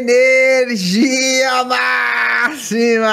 Energia máxima!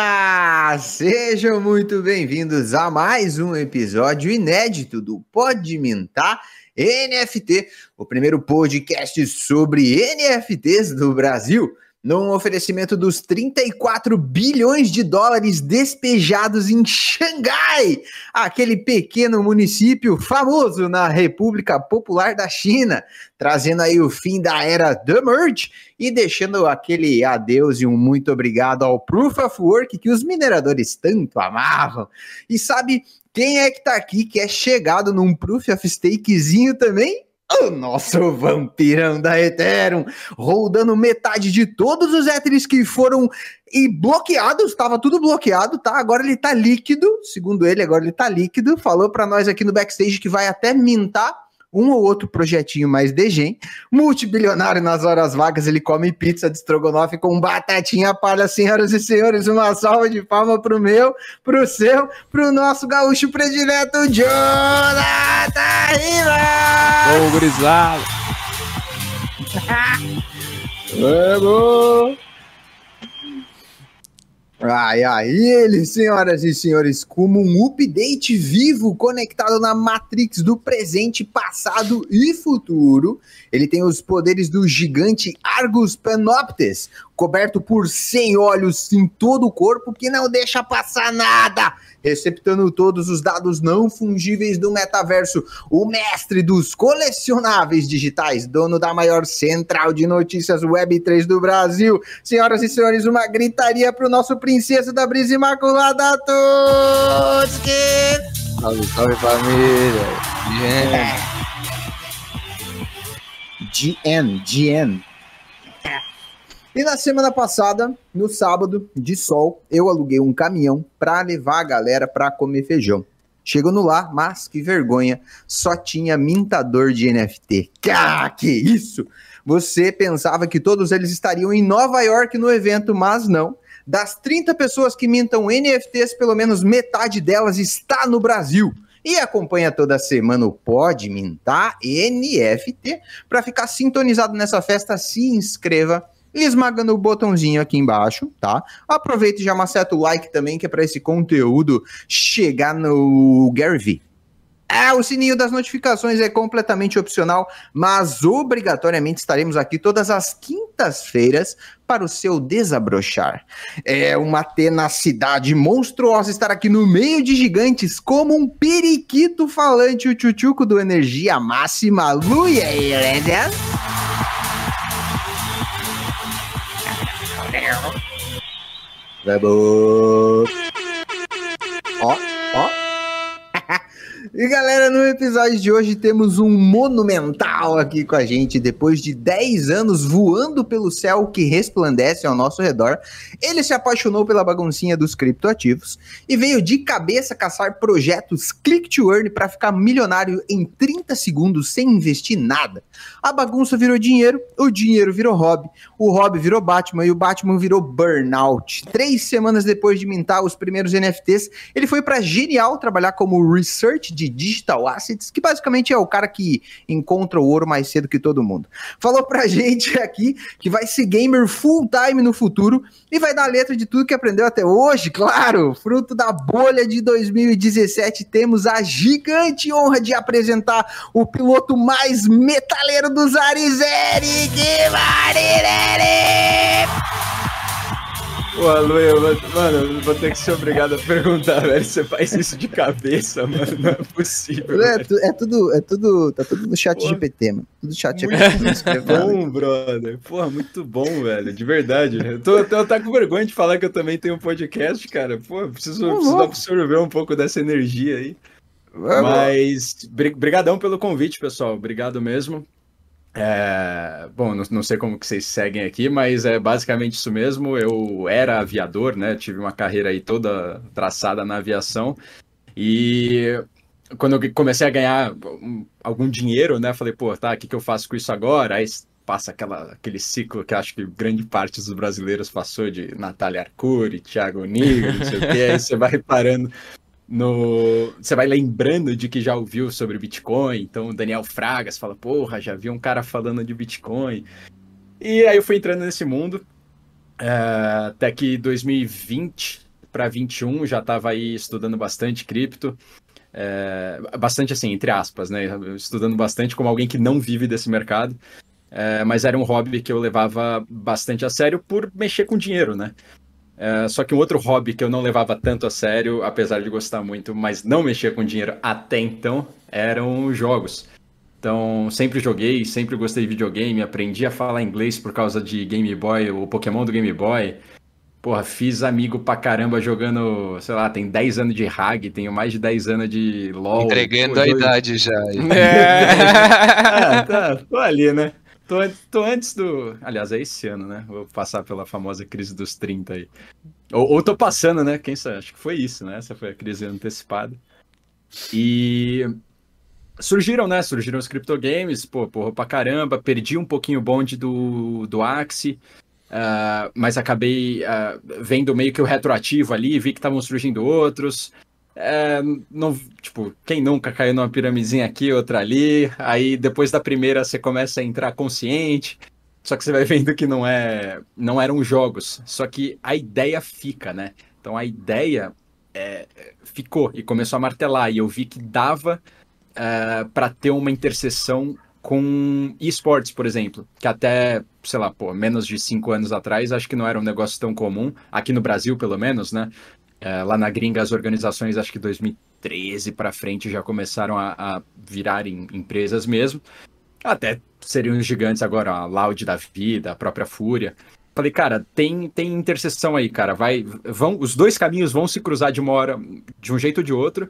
Sejam muito bem-vindos a mais um episódio inédito do Pode Mintar NFT, o primeiro podcast sobre NFTs do Brasil num oferecimento dos 34 bilhões de dólares despejados em Xangai, aquele pequeno município famoso na República Popular da China, trazendo aí o fim da era The Merge e deixando aquele adeus e um muito obrigado ao Proof of Work que os mineradores tanto amavam. E sabe quem é que tá aqui que é chegado num Proof of Stakezinho também? O nosso vampirão da Ethereum, rodando metade de todos os Ethereums que foram e bloqueados, estava tudo bloqueado, tá? Agora ele tá líquido, segundo ele, agora ele tá líquido. Falou para nós aqui no backstage que vai até mintar um ou outro projetinho mais degen. Multibilionário nas horas vagas, ele come pizza de estrogonofe com batatinha palha, senhoras e senhores. Uma salva de palma pro meu, pro seu, pro nosso gaúcho predileto, Jonathan Riva! Ô, gurizada! Vamos! Ai, ai, ele, senhoras e senhores, como um update vivo conectado na Matrix do presente, passado e futuro. Ele tem os poderes do gigante Argus Panoptes, coberto por 100 olhos em todo o corpo, que não deixa passar nada receptando todos os dados não fungíveis do metaverso, o mestre dos colecionáveis digitais, dono da maior central de notícias Web3 do Brasil. Senhoras e senhores, uma gritaria para o nosso princesa da brisa imaculada Tutski! Salve, salve família! GN, GN. E na semana passada, no sábado de sol, eu aluguei um caminhão para levar a galera para comer feijão. Chegou no lar, mas que vergonha, só tinha mintador de NFT. Ah, que isso! Você pensava que todos eles estariam em Nova York no evento, mas não. Das 30 pessoas que mintam NFTs, pelo menos metade delas está no Brasil e acompanha toda semana o Pode Mintar NFT. Para ficar sintonizado nessa festa, se inscreva esmagando o botãozinho aqui embaixo, tá? Aproveita e já maceta o like também, que é para esse conteúdo chegar no Gary Vee. É, o sininho das notificações é completamente opcional, mas obrigatoriamente estaremos aqui todas as quintas-feiras para o seu desabrochar. É uma tenacidade monstruosa estar aqui no meio de gigantes, como um periquito falante, o tchutchuco do Energia Máxima, Luia Vamos! Ó, ó. E galera, no episódio de hoje temos um monumental aqui com a gente. Depois de 10 anos voando pelo céu que resplandece ao nosso redor, ele se apaixonou pela baguncinha dos criptoativos e veio de cabeça caçar projetos click to earn para ficar milionário em 30 segundos sem investir nada. A bagunça virou dinheiro, o dinheiro virou hobby, o hobby virou Batman e o Batman virou burnout. Três semanas depois de mintar os primeiros NFTs, ele foi para Genial trabalhar como research de digital assets, que basicamente é o cara que encontra o ouro mais cedo que todo mundo. Falou pra gente aqui que vai ser gamer full time no futuro e vai dar a letra de tudo que aprendeu até hoje, claro. Fruto da bolha de 2017, temos a gigante honra de apresentar o piloto mais metaleiro dos ares, Eric Marinelli! Pô, Lu, eu vou, mano, eu vou ter que ser obrigado a perguntar, velho. Você faz isso de cabeça, mano? Não é possível. É, tu, é tudo, é tudo, tá tudo no chat Pô, GPT, mano. Tudo chat GPT. Muito bom, brother. Porra, muito bom, velho. De verdade. Eu tô, eu tô tá com vergonha de falar que eu também tenho um podcast, cara. Pô, preciso, preciso absorver um pouco dessa energia aí. Mas, brigadão pelo convite, pessoal. Obrigado mesmo. É, bom, não, não, sei como que vocês seguem aqui, mas é basicamente isso mesmo. Eu era aviador, né? Tive uma carreira aí toda traçada na aviação. E quando eu comecei a ganhar algum dinheiro, né? Falei, pô, tá, o que, que eu faço com isso agora? Aí passa aquela, aquele ciclo que acho que grande parte dos brasileiros passou de Natália Arcuri, Thiago Nigro, não sei o quê. Aí você vai parando no você vai lembrando de que já ouviu sobre Bitcoin, então o Daniel Fragas fala, porra, já vi um cara falando de Bitcoin. E aí eu fui entrando nesse mundo É, até que 2020 para 21 já estava aí estudando bastante cripto. É, bastante assim, entre aspas, né? Estudando bastante como alguém que não vive desse mercado. É, mas era um hobby que eu levava bastante a sério por mexer com dinheiro, né? É, só que um outro hobby que eu não levava tanto a sério, apesar de gostar muito, mas não mexia com dinheiro até então, eram jogos. Então, sempre joguei, sempre gostei de videogame, aprendi a falar inglês por causa de Game Boy, o Pokémon do Game Boy. Porra, fiz amigo pra caramba jogando, sei lá, tem 10 anos de RAG, tenho mais de 10 anos de LoL. Entregando pô, a dois... idade já. É. ah, tá, tô ali, né? Tô, tô, antes do. Aliás, é esse ano, né? Vou passar pela famosa crise dos 30 aí. Ou, ou tô passando, né? Quem sabe? Acho que foi isso, né? Essa foi a crise antecipada. E surgiram, né? Surgiram os criptogames, pô, porra pra caramba. Perdi um pouquinho o bonde do, do Axie. Uh, mas acabei uh, vendo meio que o retroativo ali, vi que estavam surgindo outros. É, não, tipo, quem nunca caiu numa piramidezinha aqui, outra ali, aí depois da primeira você começa a entrar consciente, só que você vai vendo que não é, não eram jogos, só que a ideia fica, né? Então a ideia é, ficou e começou a martelar, e eu vi que dava é, para ter uma interseção com esportes, por exemplo, que até, sei lá, pô, menos de cinco anos atrás, acho que não era um negócio tão comum, aqui no Brasil, pelo menos, né? É, lá na gringa, as organizações, acho que 2013 para frente, já começaram a, a virar em, empresas mesmo. Até seriam os gigantes agora, a Loud da vida, a própria Fúria. Falei, cara, tem, tem interseção aí, cara. Vai, vão, os dois caminhos vão se cruzar de uma hora, de um jeito ou de outro.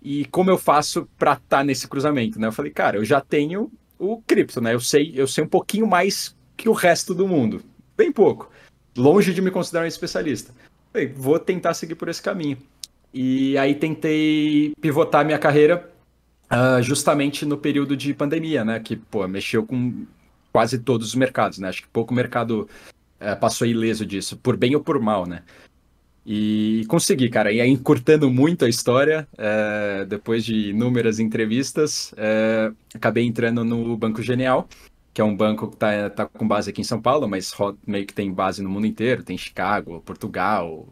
E como eu faço para estar tá nesse cruzamento, né? Eu falei, cara, eu já tenho o cripto, né? Eu sei, eu sei um pouquinho mais que o resto do mundo. Bem pouco. Longe de me considerar um especialista. Falei, vou tentar seguir por esse caminho. E aí tentei pivotar minha carreira uh, justamente no período de pandemia, né? Que, pô, mexeu com quase todos os mercados, né? Acho que pouco mercado uh, passou ileso disso, por bem ou por mal, né? E consegui, cara. E aí, encurtando muito a história, uh, depois de inúmeras entrevistas, acabei entrando no Banco Genial, que é um banco que está tá com base aqui em São Paulo, mas meio que tem base no mundo inteiro, tem Chicago, Portugal,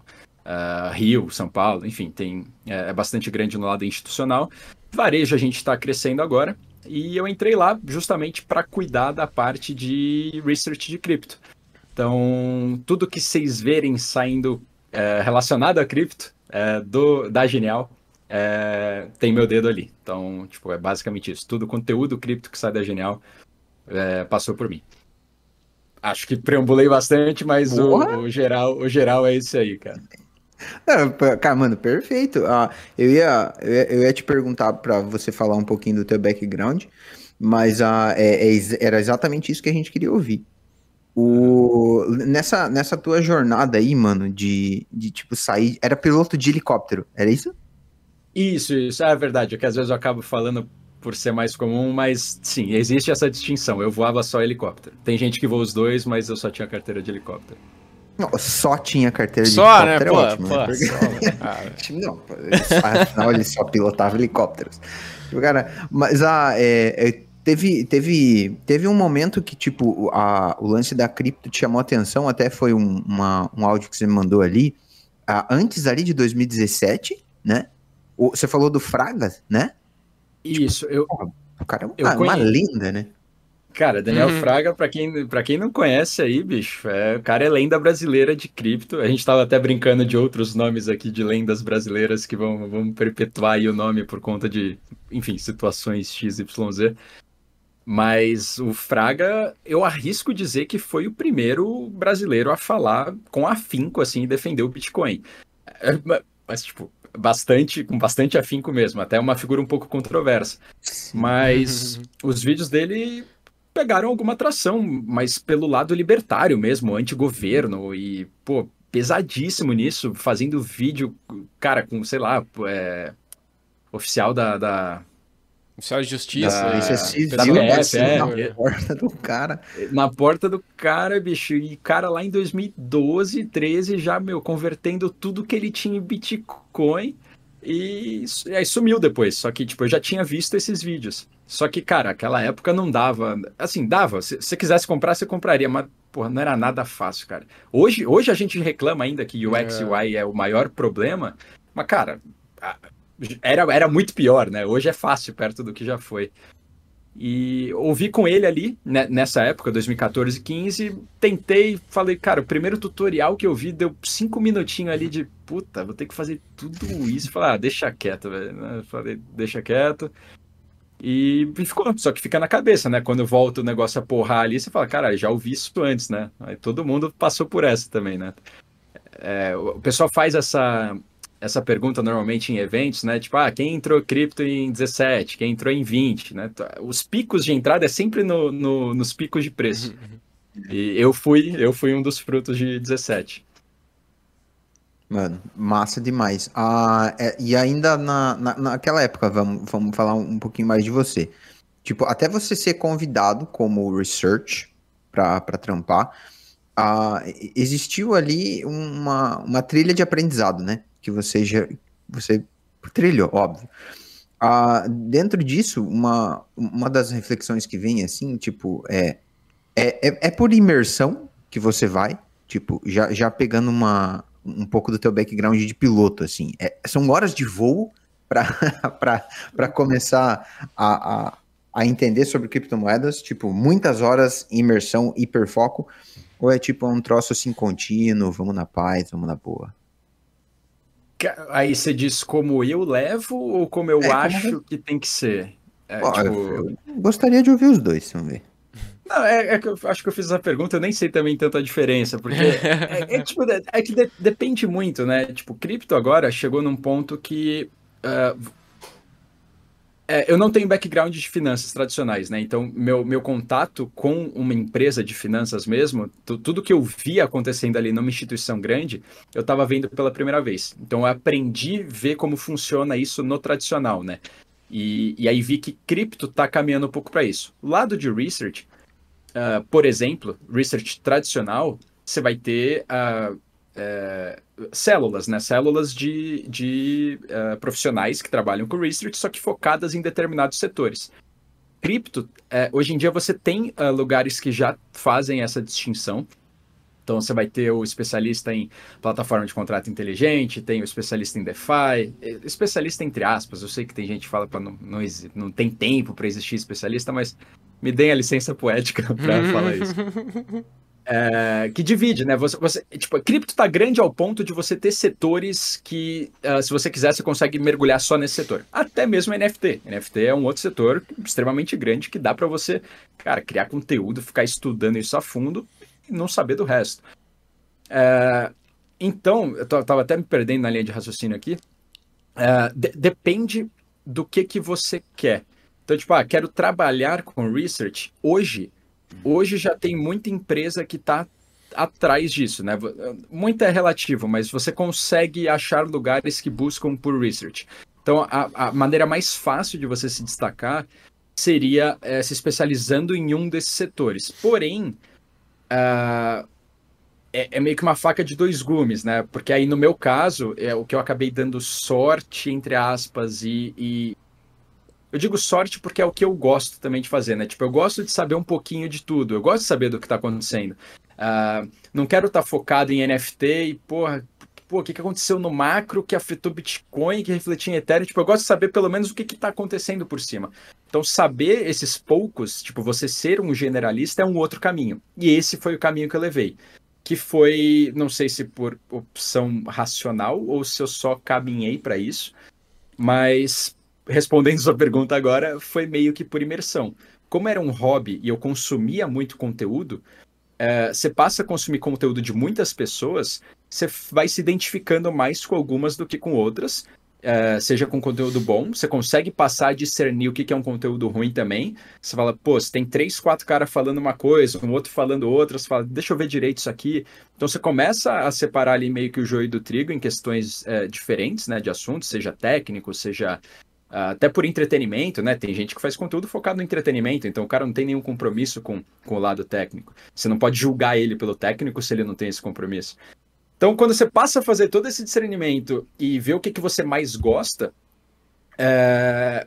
uh, Rio, São Paulo, enfim, tem é, é, bastante grande no lado institucional. Varejo a gente está crescendo agora, e eu entrei lá justamente para cuidar da parte de research de cripto. Então, tudo que vocês verem saindo é, relacionado a cripto é, do, da Genial é, tem meu dedo ali. Então, tipo, é basicamente isso. Tudo conteúdo cripto que sai da Genial é, passou por mim. Acho que preambulei bastante, mas o, o, geral, o geral é esse aí, cara. Não, cara, mano, perfeito. Ah, eu, ia, eu, ia, eu ia te perguntar para você falar um pouquinho do teu background, mas ah, é, é, era exatamente isso que a gente queria ouvir. O, nessa, nessa tua jornada aí, mano, de, de tipo sair. Era piloto de helicóptero, era isso? Isso, isso é verdade. É que às vezes eu acabo falando por ser mais comum, mas sim, existe essa distinção. Eu voava só helicóptero. Tem gente que voa os dois, mas eu só tinha carteira de helicóptero. Não, só tinha carteira de só, helicóptero. Né? É pô, ótimo, pô, né? Porque... só, né? não, afinal ele só pilotava helicópteros. Cara, mas ah, é, é, teve, teve, teve um momento que, tipo, a, o lance da cripto te chamou atenção, até foi um, uma, um áudio que você me mandou ali, ah, antes ali de 2017, né? O, você falou do Fragas, né? Isso, eu. O cara é uma, uma lenda, né? Cara, Daniel uhum. Fraga, para quem, pra quem não conhece aí, bicho, é, o cara é lenda brasileira de cripto. A gente tava até brincando de outros nomes aqui de lendas brasileiras que vão, vão perpetuar aí o nome por conta de, enfim, situações XYZ. Mas o Fraga, eu arrisco dizer que foi o primeiro brasileiro a falar com afinco, assim, e defender o Bitcoin. É, mas, tipo, bastante, com bastante afinco mesmo, até uma figura um pouco controversa. Mas os vídeos dele pegaram alguma atração, mas pelo lado libertário mesmo, anti-governo e, pô, pesadíssimo nisso, fazendo vídeo, cara, com, sei lá, é, oficial da, da Oficial de justiça. Da, isso é civil, PF, assim, é, na é. porta do cara. Na porta do cara, bicho. E cara lá em 2012, 13, já, meu, convertendo tudo que ele tinha em Bitcoin. E aí sumiu depois. Só que, tipo, eu já tinha visto esses vídeos. Só que, cara, aquela época não dava. Assim, dava. Se você quisesse comprar, você compraria, mas, porra, não era nada fácil, cara. Hoje, hoje a gente reclama ainda que o X e Y é o maior problema, mas, cara, era, era muito pior, né? Hoje é fácil perto do que já foi. E ouvi com ele ali, né, nessa época, 2014 e 15, tentei, falei, cara, o primeiro tutorial que eu vi deu cinco minutinhos ali de, puta, vou ter que fazer tudo isso. Falei, ah, deixa quieto, velho. Falei, deixa quieto. E ficou, só que fica na cabeça, né? Quando volta o negócio a porrar ali, você fala, cara, já ouvi isso antes, né? Aí todo mundo passou por essa também, né? É, o pessoal faz essa, essa pergunta normalmente em eventos, né? Tipo, ah, quem entrou cripto em 17, quem entrou em 20, né? Os picos de entrada é sempre no, no, nos picos de preço. E eu fui, eu fui um dos frutos de 17. Mano, massa demais. Ah, é, e ainda na, na, naquela época, vamos, vamos falar um pouquinho mais de você. Tipo, até você ser convidado como research para trampar, existiu ali uma, uma trilha de aprendizado, né? que você já você trilhou, óbvio. Dentro disso, uma, uma das reflexões que vem assim, tipo, é, é, é, é por imersão que você vai, tipo, já, já pegando uma, um pouco do teu background de piloto, assim. É, são horas de voo para começar a, a, a, entender sobre criptomoedas, tipo, muitas horas, imersão, hiperfoco, ou é tipo um troço assim contínuo, vamos na paz, vamos na boa? Aí você diz como eu levo ou como eu é, acho como... que tem que ser? É, Pô, tipo... eu gostaria de ouvir os dois, vamos ver. Não, é, é, que eu acho que eu fiz essa pergunta, eu nem sei também tanto a diferença, porque é, é, tipo, é que de, depende muito, né? Tipo, cripto agora chegou num ponto que uh, é, eu não tenho background de finanças tradicionais, né? Então, meu, meu contato com uma empresa de finanças mesmo, tudo que eu vi acontecendo ali numa instituição grande, eu estava vendo pela primeira vez. Então, eu aprendi a ver como funciona isso no tradicional, né? E, e aí vi que cripto está caminhando um pouco para isso. Lado de research, uh, por exemplo, research tradicional, você vai ter uh, é, células, né? Células de, de uh, profissionais que trabalham com research, só que focadas em determinados setores. Cripto, é, hoje em dia você tem uh, lugares que já fazem essa distinção. Então você vai ter o especialista em plataforma de contrato inteligente, tem o especialista em DeFi, especialista entre aspas. Eu sei que tem gente que fala para não, não, não tem tempo para existir especialista, mas me deem a licença poética para falar isso. É, que divide, né? Você, você, tipo, a cripto tá grande ao ponto de você ter setores que, uh, se você quiser, você consegue mergulhar só nesse setor. Até mesmo NFT. NFT é um outro setor extremamente grande que dá para você, cara, criar conteúdo, ficar estudando isso a fundo e não saber do resto. É, então, eu tava até me perdendo na linha de raciocínio aqui. É, de, depende do que que você quer. Então, tipo, ah, quero trabalhar com research. Hoje, Hoje já tem muita empresa que está atrás disso, né? Muito é relativo, mas você consegue achar lugares que buscam por research. Então, a, a maneira mais fácil de você se destacar seria é, se especializando em um desses setores. Porém, uh, é, é, meio que uma faca de dois gumes, né? Porque aí, no meu caso, é o que eu acabei dando sorte, entre aspas, e, e eu digo sorte porque é o que eu gosto também de fazer, né? Tipo, eu gosto de saber um pouquinho de tudo. Eu gosto de saber do que está acontecendo. Uh, não quero estar tá focado em NFT e, porra, pô, o que, que aconteceu no macro que afetou Bitcoin, que refletiu em Ethereum. Tipo, eu gosto de saber pelo menos o que está acontecendo por cima. Então, saber esses poucos, tipo, você ser um generalista é um outro caminho. E esse foi o caminho que eu levei. Que foi, não sei se por opção racional ou se eu só caminhei para isso, mas respondendo sua pergunta agora, foi meio que por imersão. Como era um hobby e eu consumia muito conteúdo, é, você passa a consumir conteúdo de muitas pessoas, você vai se identificando mais com algumas do que com outras, é, seja com conteúdo bom, você consegue passar a discernir o que, é um conteúdo ruim também. Você fala, pô, você tem três, quatro caras falando uma coisa, um outro falando outra, você fala, deixa eu ver direito isso aqui. Então você começa a separar ali meio que o joio do trigo em questões é, diferentes, né, de assuntos, seja técnico, seja até por entretenimento, né? Tem gente que faz conteúdo focado no entretenimento, então o cara não tem nenhum compromisso com, com o lado técnico. Você não pode julgar ele pelo técnico se ele não tem esse compromisso. Então, quando você passa a fazer todo esse discernimento e ver o que, que você mais gosta, é...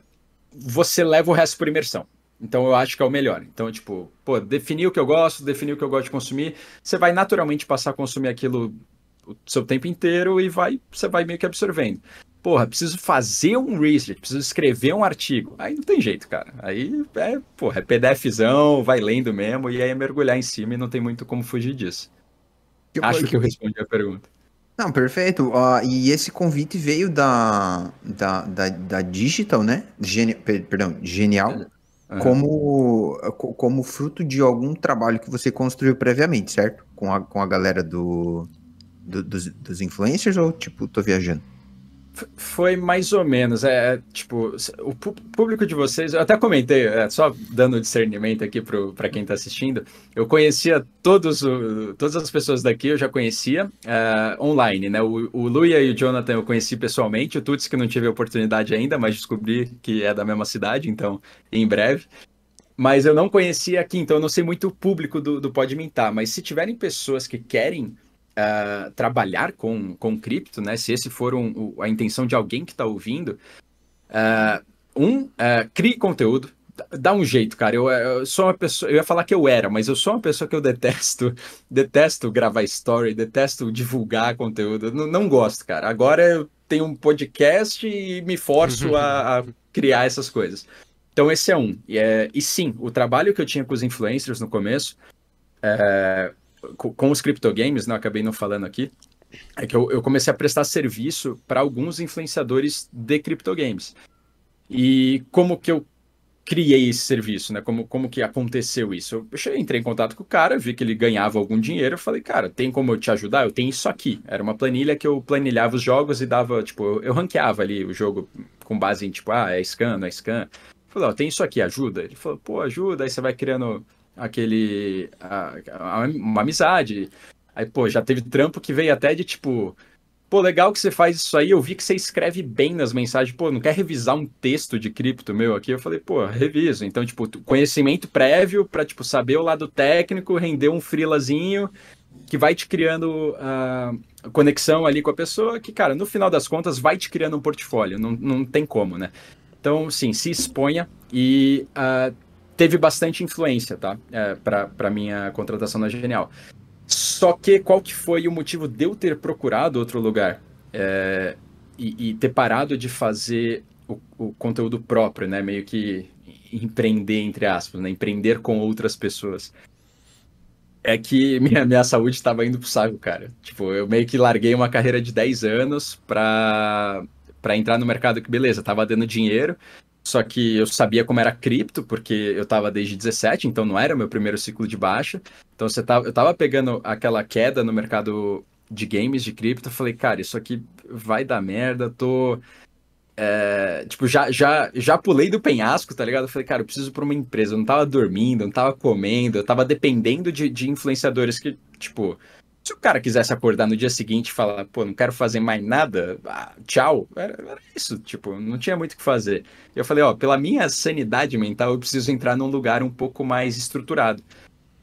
você leva o resto por imersão. Então eu acho que é o melhor. Então, tipo, pô, definir o que eu gosto, definir o que eu gosto de consumir, você vai naturalmente passar a consumir aquilo o seu tempo inteiro e vai, você vai meio que absorvendo. Porra, preciso fazer um research, preciso escrever um artigo. Aí não tem jeito, cara. Aí é, porra, é PDFzão, vai lendo mesmo, e aí é mergulhar em cima e não tem muito como fugir disso. Eu, Acho que eu respondi a pergunta. Não, perfeito. Uh, e esse convite veio da, da, da, da Digital, né? Geni perdão, Genial. Uhum. Como, como fruto de algum trabalho que você construiu previamente, certo? Com a, com a galera do, do dos, dos influencers ou, tipo, tô viajando? Foi mais ou menos, é, é tipo, o público de vocês, eu até comentei, é, só dando discernimento aqui para quem está assistindo, eu conhecia todos o, todas as pessoas daqui, eu já conhecia uh, online, né? O, o Luia e o Jonathan eu conheci pessoalmente, o Tuts que não tive a oportunidade ainda, mas descobri que é da mesma cidade, então em breve. Mas eu não conhecia aqui, então eu não sei muito o público do, do Pode Mintar, mas se tiverem pessoas que querem uh, trabalhar com, com cripto, né? Se esse for um, a intenção de alguém que está ouvindo, uh, um, uh, crie conteúdo, dá um jeito, cara. Eu, eu, sou uma pessoa, eu ia falar que eu era, mas eu sou uma pessoa que eu detesto, detesto gravar story, detesto divulgar conteúdo, não, não gosto, cara. Agora eu tenho um podcast e me forço a, a, criar essas coisas. Então esse é um. E, é, e sim, o trabalho que eu tinha com os influencers no começo, é, com os criptogames, né, acabei não falando aqui, é que eu, eu comecei a prestar serviço para alguns influenciadores de criptogames. E como que eu criei esse serviço, né? Como, como que aconteceu isso? Eu entrei em contato com o cara, vi que ele ganhava algum dinheiro, eu falei, cara, tem como eu te ajudar? Eu tenho isso aqui. Era uma planilha que eu planilhava os jogos e dava, tipo, eu, eu ranqueava ali o jogo com base em, tipo, ah, é scan, não é scan. Eu falei, ó, tem isso aqui, ajuda? Ele falou, pô, ajuda, aí você vai criando aquele. A, a, uma amizade. Aí, pô, já teve trampo que veio até de tipo. Pô, legal que você faz isso aí. Eu vi que você escreve bem nas mensagens. Pô, não quer revisar um texto de cripto meu aqui? Eu falei, pô, reviso. Então, tipo, conhecimento prévio para tipo, saber o lado técnico, render um frilazinho que vai te criando a uh, conexão ali com a pessoa, que, cara, no final das contas, vai te criando um portfólio. Não, não tem como, né? Então, sim, se exponha e uh, teve bastante influência, tá? É, para minha contratação na Genial. Só que qual que foi o motivo de eu ter procurado outro lugar é, e, e, ter parado de fazer o, o, conteúdo próprio, né? Meio que empreender, entre aspas, né? Empreender com outras pessoas. É que minha, minha saúde estava indo pro saco, cara. Tipo, eu meio que larguei uma carreira de 10 anos pra entrar no mercado que, beleza, tava dando dinheiro, só que eu sabia como era cripto, porque eu estava desde 17, então não era o meu primeiro ciclo de baixa. Então você tava, eu estava pegando aquela queda no mercado de games, de cripto, eu falei, cara, isso aqui vai dar merda, tô. É, tipo, já, já, já pulei do penhasco, tá ligado? Eu falei, cara, eu preciso para uma empresa. Eu não tava dormindo, não tava comendo, eu tava dependendo de, de influenciadores que, tipo, se o cara quisesse acordar no dia seguinte e falar, pô, não quero fazer mais nada, ah, tchau, era, era, isso, tipo, não tinha muito o que fazer. Eu falei, ó, pela minha sanidade mental, eu preciso entrar num lugar um pouco mais estruturado.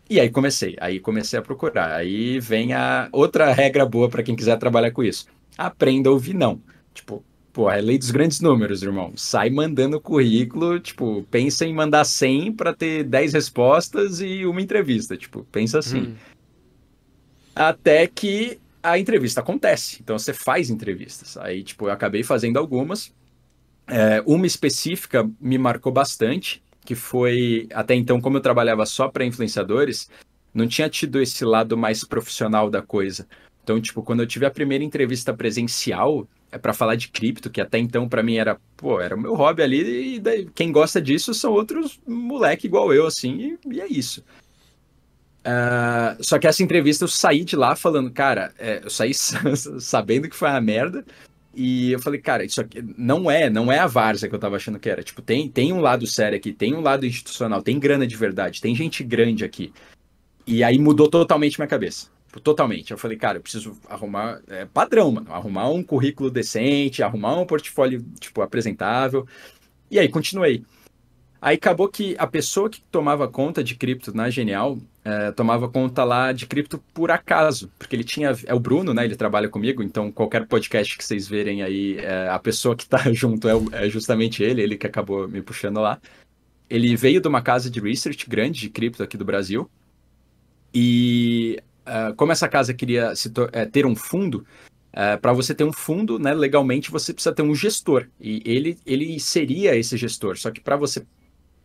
E aí comecei, aí comecei a procurar. Aí vem a outra regra boa para quem quiser trabalhar com isso. Aprenda a ouvir não. Tipo, pô, é lei dos grandes números, irmão. Sai mandando currículo, tipo, pensa em mandar 100 para ter 10 respostas e uma entrevista, tipo, pensa assim. Hum até que a entrevista acontece. Então você faz entrevistas. Aí, tipo, eu acabei fazendo algumas. É, uma específica me marcou bastante, que foi até então, como eu trabalhava só para influenciadores, não tinha tido esse lado mais profissional da coisa. Então, tipo, quando eu tive a primeira entrevista presencial, é para falar de cripto, que até então para mim era, pô, era o meu hobby ali, e daí, quem gosta disso são outros moleque igual eu, assim, e, e é isso. Uh, só que essa entrevista eu saí de lá falando, cara, é, eu saí sabendo que foi uma merda. E eu falei, cara, isso aqui não é, não é a várzea que eu tava achando que era. Tipo, tem, tem um lado sério aqui, tem um lado institucional, tem grana de verdade, tem gente grande aqui. E aí mudou totalmente minha cabeça. Tipo, totalmente. Eu falei, cara, eu preciso arrumar é, padrão, mano. Arrumar um currículo decente, arrumar um portfólio, tipo, apresentável. E aí continuei. Aí acabou que a pessoa que tomava conta de cripto na Genial, é, tomava conta lá de cripto por acaso, porque ele tinha. É o Bruno, né? Ele trabalha comigo, então qualquer podcast que vocês verem aí, é, a pessoa que tá junto é, é, justamente ele, ele que acabou me puxando lá. Ele veio de uma casa de research grande de cripto aqui do Brasil. E uh, como essa casa queria é, ter um fundo, Uh, para você ter um fundo, né, legalmente você precisa ter um gestor. E ele, ele seria esse gestor. Só que para você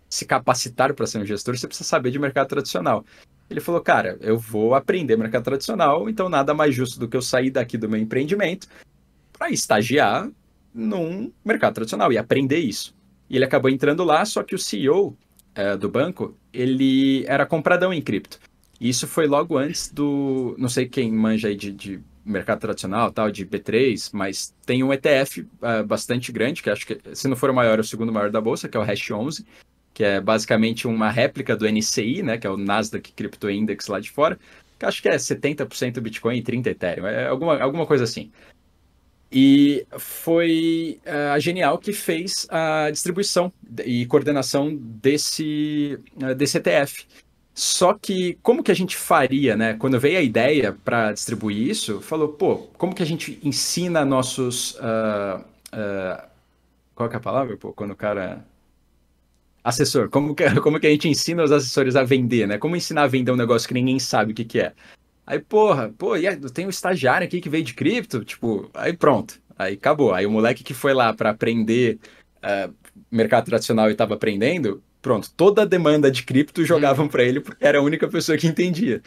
se capacitar para ser um gestor, você precisa saber de mercado tradicional. Ele falou, cara, eu vou aprender mercado tradicional, então nada mais justo do que eu sair daqui do meu empreendimento para estagiar num mercado tradicional e aprender isso. E ele acabou entrando lá, só que o CEO uh, eh, do banco, ele era compradão em cripto. E isso foi logo antes do. Não sei quem manja aí de, de mercado tradicional, tal, de B3, mas tem um ETF uh, ah, bastante grande, que acho que, se não for o maior, é o segundo maior da bolsa, que é o Hash 11, que é basicamente uma réplica do NCI, né, que é o Nasdaq Crypto Index lá de fora, que acho que é 70% Bitcoin e 30% Ethereum, é alguma, alguma coisa assim. E foi uh, a Genial que fez a distribuição e coordenação desse, uh, desse ETF. Só que como que a gente faria, né? Quando veio a ideia para distribuir isso, falou, pô, como que a gente ensina nossos. Uh, uh, qual é a palavra? Pô, quando o cara. Assessor, como que, como que a gente ensina os assessores a vender, né? Como ensinar a vender um negócio que ninguém sabe o que, que é? Aí, porra, pô, e aí, tem um estagiário aqui que veio de cripto, tipo, aí pronto, aí acabou. Aí o moleque que foi lá para aprender uh, mercado tradicional e estava aprendendo, Pronto, toda a demanda de cripto jogavam uhum. para ele porque era a única pessoa que entendia.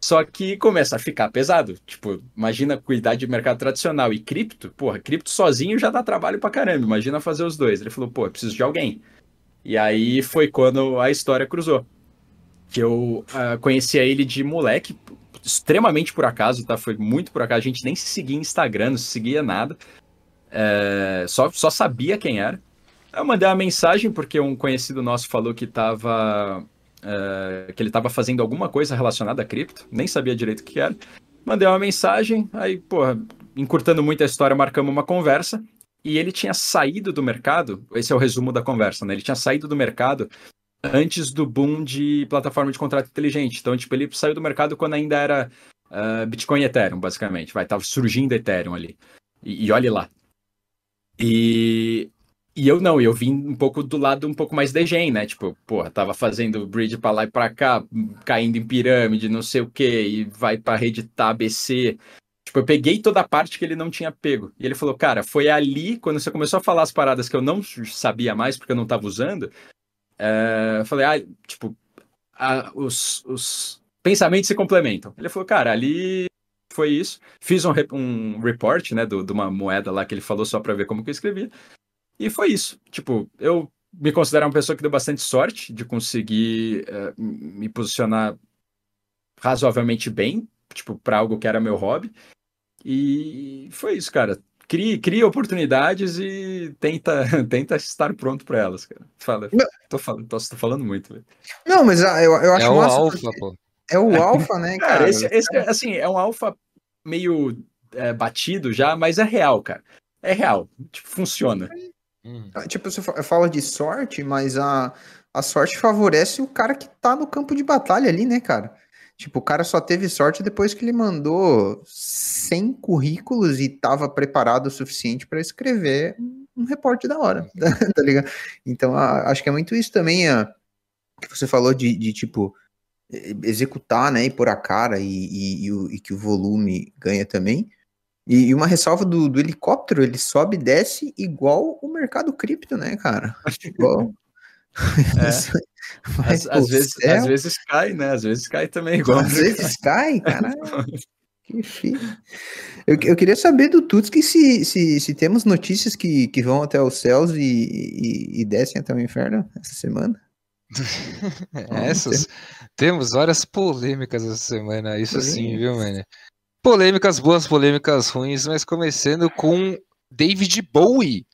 Só que começa a ficar pesado. Tipo, imagina cuidar de mercado tradicional e cripto. Porra, cripto sozinho já dá trabalho pra caramba. Imagina fazer os dois. Ele falou, pô, eu preciso de alguém. E aí foi quando a história cruzou. Que eu uh, conhecia ele de moleque, extremamente por acaso, tá? Foi muito por acaso. A gente nem se seguia Instagram, não se seguia nada. É, só, só sabia quem era. Eu mandei uma mensagem porque um conhecido nosso falou que estava é, que ele estava fazendo alguma coisa relacionada a cripto, nem sabia direito o que era. Mandei uma mensagem, aí, porra, encurtando muito a história, marcamos uma conversa. E ele tinha saído do mercado, esse é o resumo da conversa, né? Ele tinha saído do mercado antes do boom de plataforma de contrato inteligente. Então, tipo, ele saiu do mercado quando ainda era uh, Bitcoin e Ethereum, basicamente. Vai, tava surgindo Ethereum ali. E, e olhe lá. E e eu não, eu vim um pouco do lado um pouco mais degen, né? Tipo, porra, tava fazendo bridge para lá e para cá, caindo em pirâmide, não sei o que, e vai para rede ABC. Tipo, eu peguei toda a parte que ele não tinha pego. E ele falou, cara, foi ali, quando você começou a falar as paradas que eu não sabia mais, porque eu não tava usando, é... eu falei, ah, tipo, a, os, os pensamentos se complementam. Ele falou, cara, ali foi isso. Fiz um, um report, né, de uma moeda lá que ele falou só para ver como que eu escrevia. E foi isso. Tipo, eu me considero uma pessoa que deu bastante sorte de conseguir uh, me posicionar razoavelmente bem, tipo, para algo que era meu hobby. E foi isso, cara. Cria, cria oportunidades e tenta, tenta estar pronto para elas, cara. Fala. Não. Tô falando, tô, tô falando muito, velho. Não, mas ah, eu, eu acho É o alfa, pô. É o alfa, né, cara? cara esse, esse, assim, é um alfa meio é, batido já, mas é real, cara. É real. Tipo, funciona. Uhum. Tipo, você fala de sorte, mas a, a sorte favorece o cara que tá no campo de batalha ali, né, cara? Tipo, o cara só teve sorte depois que ele mandou 100 currículos e tava preparado o suficiente para escrever um reporte da hora, uhum. tá ligado? Então, a, acho que é muito isso também, a, que você falou de, de tipo, executar, né, e pôr a cara e, e, e, e que o volume ganha também. E, e uma ressalva do, do, helicóptero, ele sobe e desce igual o mercado cripto, né, cara? Igual. É. às, às, vezes, às vezes cai, né? Às vezes cai também igual. Às vezes cai, cara. que filho. Eu, eu queria saber do Tutski se, se, se temos notícias que, que vão até os céus e, e, e descem até o inferno essa semana. Essas? Temos várias polêmicas essa semana, isso sim, viu, mano? Polêmicas boas, polêmicas ruins, mas começando com David Bowie.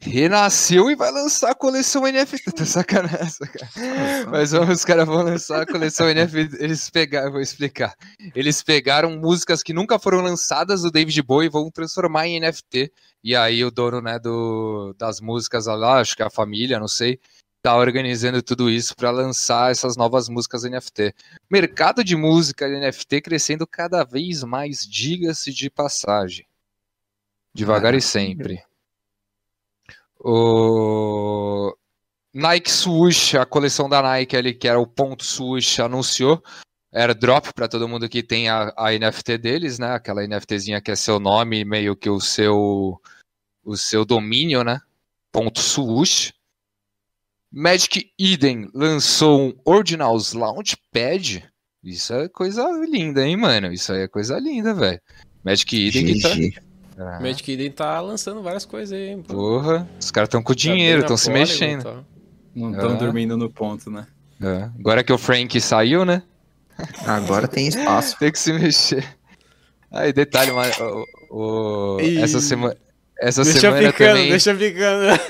Renasceu e vai lançar a coleção NFT. Tá sacanagem, cara. Mas vamos, os caras vão lançar a coleção NFT. Eles pegaram, vou explicar. Eles pegaram músicas que nunca foram lançadas do David Bowie e vão transformar em NFT. E aí o dono, né, do, das músicas lá, acho que é a família, não sei, tá organizando tudo isso para lançar essas novas músicas NFT. Mercado de música NFT crescendo cada vez mais, diga-se de passagem. Devagar e sempre. O Nike Swoosh, a coleção da Nike ali, que era o ponto Swoosh, anunciou airdrop para todo mundo que tem a, a, NFT deles, né? Aquela NFTzinha que é seu nome, meio que o seu o seu domínio, né? Ponto Swoosh. Magic Eden lançou um Ordinals Launchpad. Isso é coisa linda, hein, mano? Isso aí é coisa linda, velho. Magic Eden que tá... Ah. Magic Eden tá lançando várias coisas aí, hein? Porra, os caras estão com tá dinheiro, estão se mexendo. Tá. Não estão ah. dormindo no ponto, né? É. Agora que o Frank saiu, né? Agora tem espaço. tem que se mexer. Aí, detalhe, mas, o, o essa semana. Essa deixa semana ficando, também. Deixa ficando.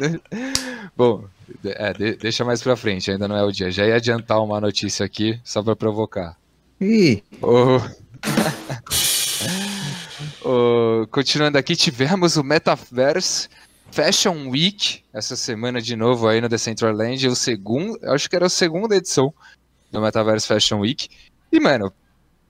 Bom, é, de, deixa mais pra frente, ainda não é o dia. Já ia adiantar uma notícia aqui, só pra provocar. Ih! Oh. continuando aqui, tivemos o Metaverse Fashion Week essa semana de novo aí no Decentraland, o segundo, acho que era a segunda edição do Metaverse Fashion Week. E mano,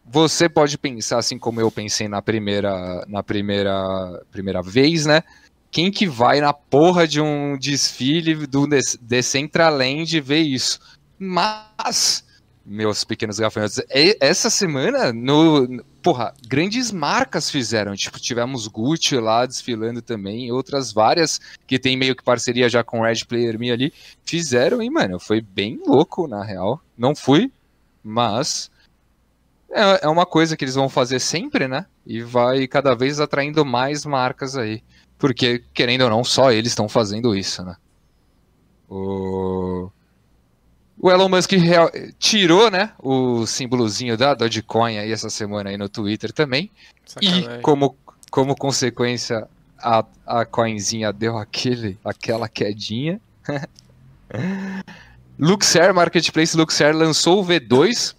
você pode pensar assim como eu pensei na primeira na primeira primeira vez, né? Quem que vai na porra de um desfile do Decentraland ver isso? Mas meus pequenos gafanhotos. Essa semana, no, porra, grandes marcas fizeram. Tipo, tivemos Gucci lá desfilando também, outras várias que tem meio que parceria já com Red Player Me ali, fizeram e, mano, foi bem louco, na real. Não fui, mas é, é uma coisa que eles vão fazer sempre, né? E vai cada vez atraindo mais marcas aí. Porque, querendo ou não, só eles estão fazendo isso, né? O... O Elon Musk real, tirou, né, o símbolozinho da Dogecoin aí essa semana aí no Twitter também. Sacanagem. E como, como consequência, a, a coinzinha deu aquele, aquela quedinha. Luxer, Marketplace Luxer lançou o V2.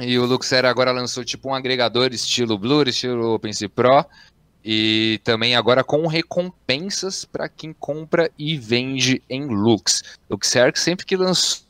E o Luxer agora lançou tipo um agregador estilo Blur, estilo OpenSea Pro. E também agora com recompensas para quem compra e vende em Lux. Luxer sempre que lançou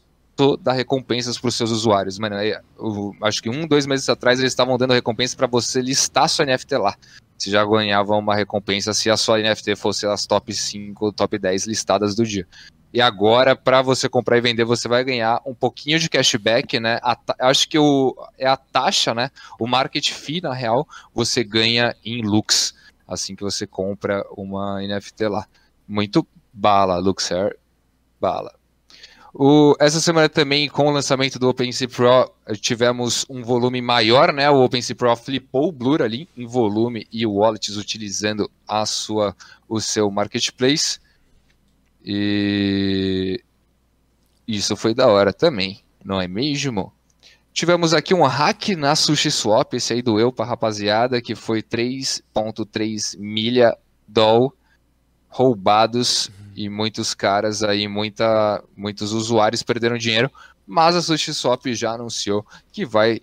dar recompensas para os seus usuários. Mano, eu, acho que um, dois meses atrás eles estavam dando recompensa para você listar sua NFT lá. Você já ganhava uma recompensa se a sua NFT fosse as top 5, top 10 listadas do dia. E agora, para você comprar e vender, você vai ganhar um pouquinho de cashback, né? A, acho que o, é a taxa, né? O market fee, na real, você ganha em Lux, assim que você compra uma NFT lá. Muito bala, Luxer, bala. O, essa semana também, com o lançamento do OpenSea Pro, tivemos um volume maior, né? O OpenSea Pro flipou o Blur ali em volume e wallets utilizando a sua, o seu marketplace. E isso foi da hora também, não é mesmo? Tivemos aqui um hack na SushiSwap, esse aí doeu pra rapaziada, que foi 3.3 milha doll roubados e muitos caras aí, muita, muitos usuários perderam dinheiro, mas a SushiSwap já anunciou que vai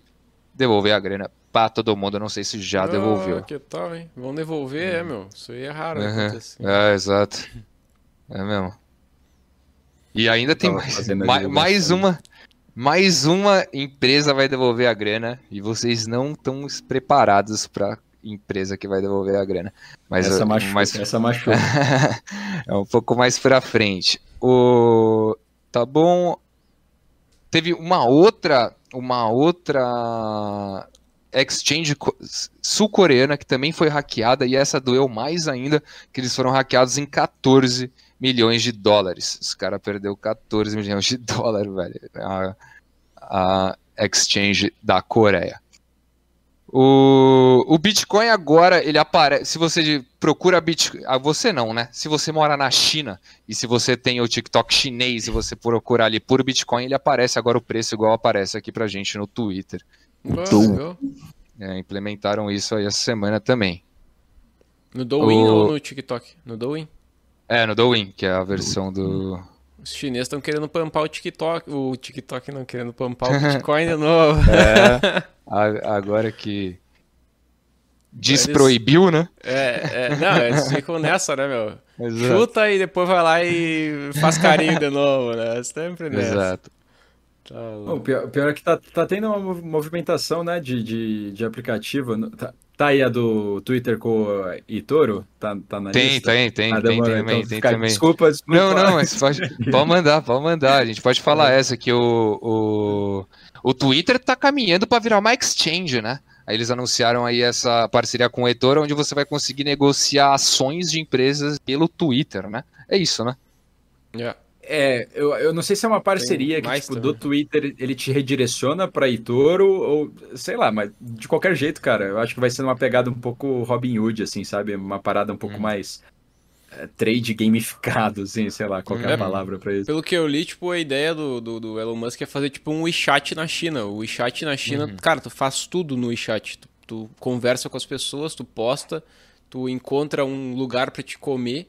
devolver a grana para todo mundo. Eu não sei se já oh, devolveu. Que tal, hein? Vão devolver, é, meu. Isso aí é raro uhum. acontecer. É, exato. É mesmo. E ainda tem mais, mais, mais uma mais uma empresa vai devolver a grana e vocês não estão preparados para empresa que vai devolver a grana. Mas essa machuca, mais... essa machuca. é um pouco mais para frente. O tá bom. Teve uma outra, uma outra exchange sul-coreana que também foi hackeada e essa doeu mais ainda, que eles foram hackeados em 14 milhões de dólares. Os caras perdeu 14 milhões de dólares, velho. A, a exchange da Coreia. O, o Bitcoin agora, ele aparece. Se você procura Bitcoin. Ah, você não, né? Se você mora na China e se você tem o TikTok chinês e você procurar ali por Bitcoin, ele aparece agora o preço igual aparece aqui pra gente no Twitter. Então, é, implementaram isso aí essa semana também. No Douyin o... ou no TikTok? No Douyin? É, no Douyin, que é a versão do. Os chineses estão querendo pampar o TikTok. O TikTok não querendo pampar o Bitcoin de novo. É. agora que. Desproibiu, né? É, é, não, eles ficam nessa, né, meu? Exato. Chuta e depois vai lá e faz carinho de novo, né? Sempre nessa. Exato. Tá O pior, pior é que tá, tá tendo uma mov- movimentação, né, de, de, de aplicativo. Tá, tá aí a do Twitter com o Itoro? Tá, tá na Tem, lista? tem, tem, Ah, tem demorou, também, então tem fica- também. Desculpa, desculpa. Não, não, mas pode, pode mandar, pode mandar. A gente pode falar É. essa que o, o, o Twitter tá caminhando para virar uma exchange, né? Aí eles anunciaram aí essa parceria com o Etor, onde você vai conseguir negociar ações de empresas pelo Twitter, né? É isso, né? Yeah. É, eu, eu não sei se é uma parceria que, tipo, também. do Twitter ele te redireciona pra Itoro ou sei lá, mas de qualquer jeito, cara, eu acho que vai ser uma pegada um pouco Robin Hood, assim, sabe? Uma parada um pouco Hum. mais é, trade gamificado, assim, sei lá, qual que é palavra pra isso. Pelo que eu li, tipo, a ideia do, do, do Elon Musk é fazer, tipo, um WeChat na China. O WeChat na China, Uhum. cara, tu faz tudo no WeChat. Tu, tu conversa com as pessoas, tu posta, tu encontra um lugar pra te comer,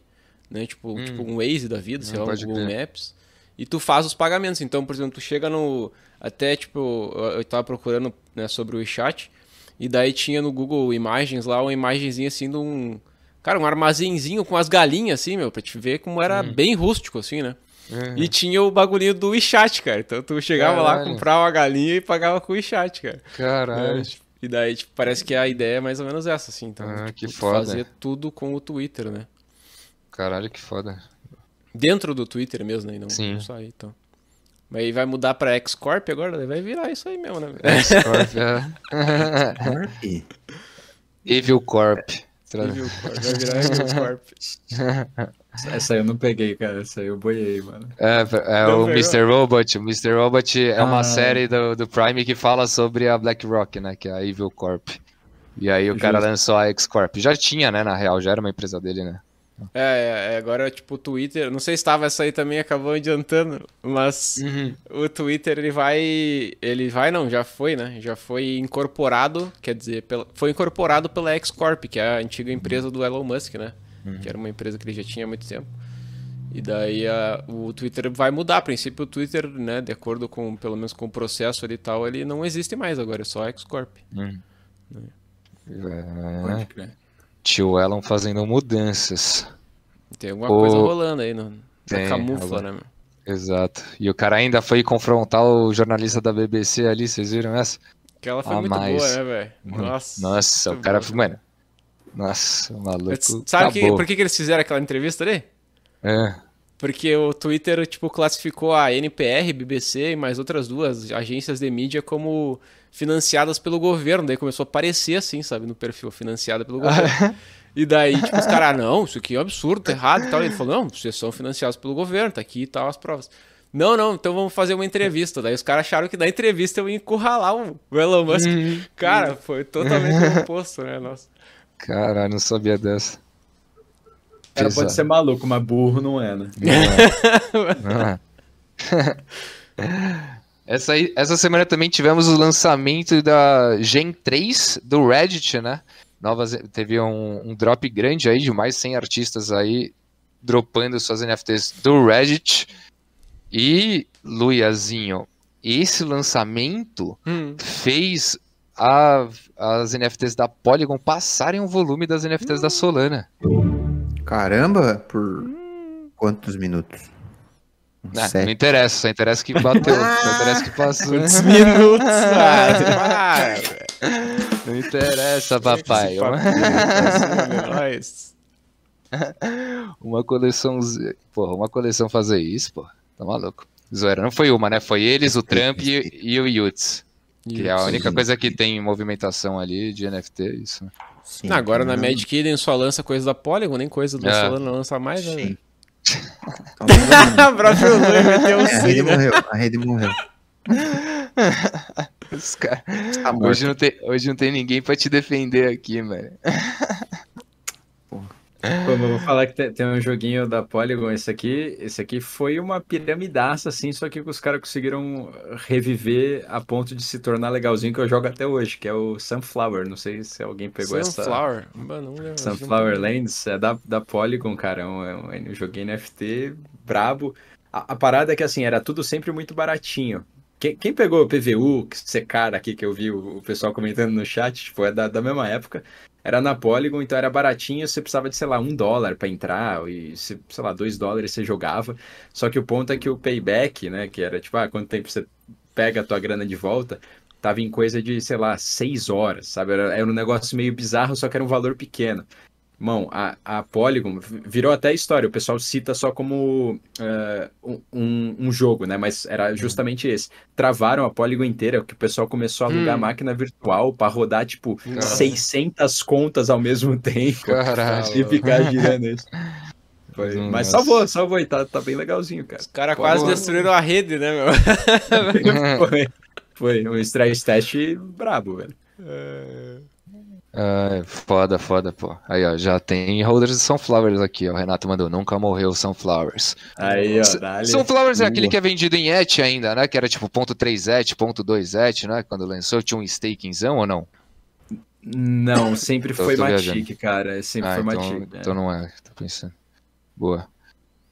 né? Tipo, tipo um Waze da vida, sei Hum, lá, um Google crer. Maps. E tu faz os pagamentos. Então, por exemplo, tu chega no... Até, tipo, eu tava procurando né, sobre o WeChat, e daí tinha no Google Imagens lá uma imagenzinha assim de um... Cara, um armazenzinho com as galinhas, assim, meu, pra te ver como era Hum. bem rústico, assim, né? E tinha o bagulhinho do WeChat, cara. Então tu chegava lá, Caralho. comprava uma galinha e pagava com o WeChat, cara. Caralho. É, E daí, tipo, parece que a ideia é mais ou menos essa, assim. Então, Ah, tipo, que foda. fazer tudo com o Twitter, né? Caralho, que foda. Dentro do Twitter mesmo, né? Não, Sim. não sair, então. Mas aí vai mudar pra X-Corp agora, daí vai virar isso aí mesmo, né? Corp, é. Corp? Evil Corp. Evil Corp, vai virar Evil Corp. Essa aí eu não peguei, cara, essa aí eu boiei, mano. É, é o pegou? Mr. Robot. O Mr. Robot é uma Ah. série do, do Prime que fala sobre a BlackRock, né? Que é a Evil Corp. E aí o cara Justo. lançou a X-Corp. Já tinha, né? Na real, já era uma empresa dele, né? É, é, agora, tipo, o Twitter... Não sei se estava essa aí também, acabou adiantando. Mas o Twitter, ele vai... Ele vai, não, já foi, né? Já foi incorporado, quer dizer, pela, foi incorporado pela X-Corp, que é a antiga empresa do Elon Musk, né? Que era uma empresa que ele já tinha há muito tempo. E daí a- o Twitter vai mudar. A princípio, o Twitter, né, de acordo com, pelo menos com o processo ali e tal, ele não existe mais agora, é só a X-Corp. É, Pode crer. Tio Elon fazendo mudanças. Tem alguma O- coisa rolando aí, no, Tem, na camufla, agora. né? Exato. E o cara ainda foi confrontar o jornalista da BBC ali, vocês viram essa? Que ela foi A muito mais. boa, né, velho? Nossa. Nossa, o cara boa. foi, mano. Nossa, maluco. Mas Sabe que, por que, que eles fizeram aquela entrevista ali? É. Porque o Twitter, tipo, classificou a NPR, BBC e mais outras duas agências de mídia como financiadas pelo governo. Daí começou a aparecer assim, sabe, no perfil, financiada pelo governo. E daí, tipo, os caras, ah, não, isso aqui é um absurdo, tá errado e tal. E ele falou, não, vocês são financiados pelo governo, tá aqui e tal as provas. Não, não, então vamos fazer uma entrevista. Daí os caras acharam que na entrevista eu ia encurralar o Elon Musk. Cara, foi totalmente oposto, né? Nossa. Caralho, não sabia dessa. Cara pode ser maluco, mas burro não é, né? essa, aí, essa semana também tivemos o lançamento da Gen 3 do Reddit, né? Novas, teve um, um drop grande aí de mais 100 artistas aí dropando suas NFTs do Reddit. E, Luiazinho, esse lançamento Hum. fez a- as NFTs da Polygon passarem o volume das NFTs da Solana. Caramba, por quantos minutos? Uns Ah, não interessa, só interessa que bateu, só interessa que passou. Quantos minutos? Ah, para, velho. Não interessa, papai. De nós. Uma coleção. Porra, uma coleção fazer isso, pô. Tá maluco. Zoeira, não foi uma, né? Foi eles, o Trump e, e o Yutz. Que é a única coisa que tem movimentação ali de NFT, isso. Sim, Não, agora na Magic Eden só lança coisa da Polygon, nem coisa do É. Solana não lança mais, né? Sim. velho? O próprio Lui meteu um É, a rede sim, né? morreu, a rede morreu. Os cara- Tá. Hoje, não tem, hoje não tem ninguém pra te defender aqui, mano. Pô, eu vou falar que tem, tem um joguinho da Polygon, esse aqui, esse aqui foi uma piramidaça, assim, só que os caras conseguiram reviver a ponto de se tornar legalzinho, que eu jogo até hoje, que é o Sunflower, não sei se alguém pegou essa... Sunflower. Mano, não lembro. Sunflower Lands, é da, da Polygon, cara, é um, é um, joguinho NFT brabo. A, a parada é que, assim, era tudo sempre muito baratinho. Quem, quem pegou o PVU, que esse cara aqui que eu vi o, o pessoal comentando no chat, tipo, é da, da mesma época, era na Polygon, então era baratinho, você precisava de, sei lá, um dólar para entrar, e, sei lá, dois dólares você jogava. Só que o ponto é que o payback, né, que era tipo, ah, quanto tempo você pega a tua grana de volta, tava em coisa de, sei lá, seis horas, sabe? Era, era um negócio meio bizarro, só que era um valor pequeno. Mão, a, a Polygon virou até história, o pessoal cita só como uh, um, um, jogo, né? Mas era justamente esse. Travaram a Polygon inteira, que o pessoal começou a alugar hum. máquina virtual para rodar, tipo, Caramba. 600 contas ao mesmo tempo. Caralho. E ficar girando isso. Foi, mas salvou, salvou e tá, tá bem legalzinho, cara. Os caras quase destruíram a rede, né, meu? foi, foi um stress test brabo, velho. É... Uh, foda, foda, pô. Aí, ó, já tem holders de Sunflowers aqui, ó. O Renato mandou, nunca morreu Sunflowers. Aí, ó, dali. Sunflowers é aquele que é vendido em ETH ainda, né? Que era tipo ponto .3 ETH, ponto .2 ETH, né? Quando lançou, tinha um stakingzão ou não? Não, sempre então, foi Matic, cara. Sempre ah, foi então, Matic. Então não é, tô pensando. Boa.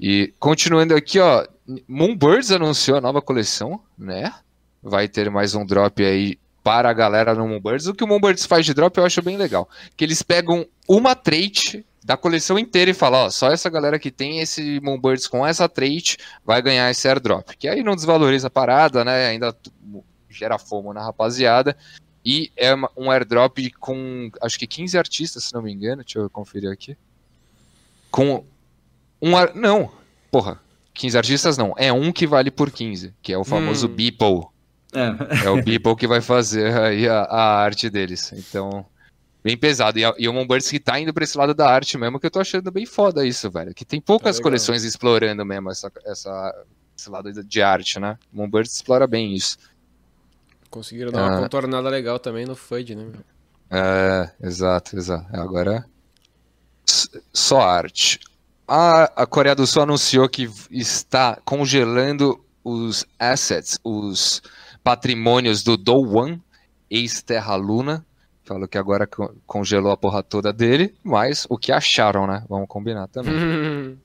E continuando aqui, ó. Moonbirds anunciou a nova coleção, né? Vai ter mais um drop aí para a galera no Moonbirds. O que o Moonbirds faz de drop eu acho bem legal. Que eles pegam uma trait da coleção inteira e falam, ó, só essa galera que tem esse Moonbirds com essa trait vai ganhar esse airdrop. Que aí não desvaloriza a parada, né? Ainda gera fomo na rapaziada. E é um airdrop com, acho que 15 artistas, se não me engano. Deixa eu conferir aqui. Com um... Ar... Não, porra. 15 artistas não. É um que vale por 15, que é o famoso hum. Beeple é. é o Beeple que vai fazer aí a, a, arte deles. Então, bem pesado. E, a, e o Moonbirds que tá indo pra esse lado da arte mesmo, que eu tô achando bem foda isso, velho. Que tem poucas tá coleções explorando mesmo essa, essa, esse lado de arte, né? O Moonbirds explora bem isso. Conseguiram dar uma ah. contornada legal também no FUD, né? É, exato, exato. Agora, só arte. A, a Coreia do Sul anunciou que está congelando os assets, os patrimônios do Douwan, ex-Terra Luna. Falou que agora congelou a porra toda dele, mas o que acharam, né? Vamos combinar também.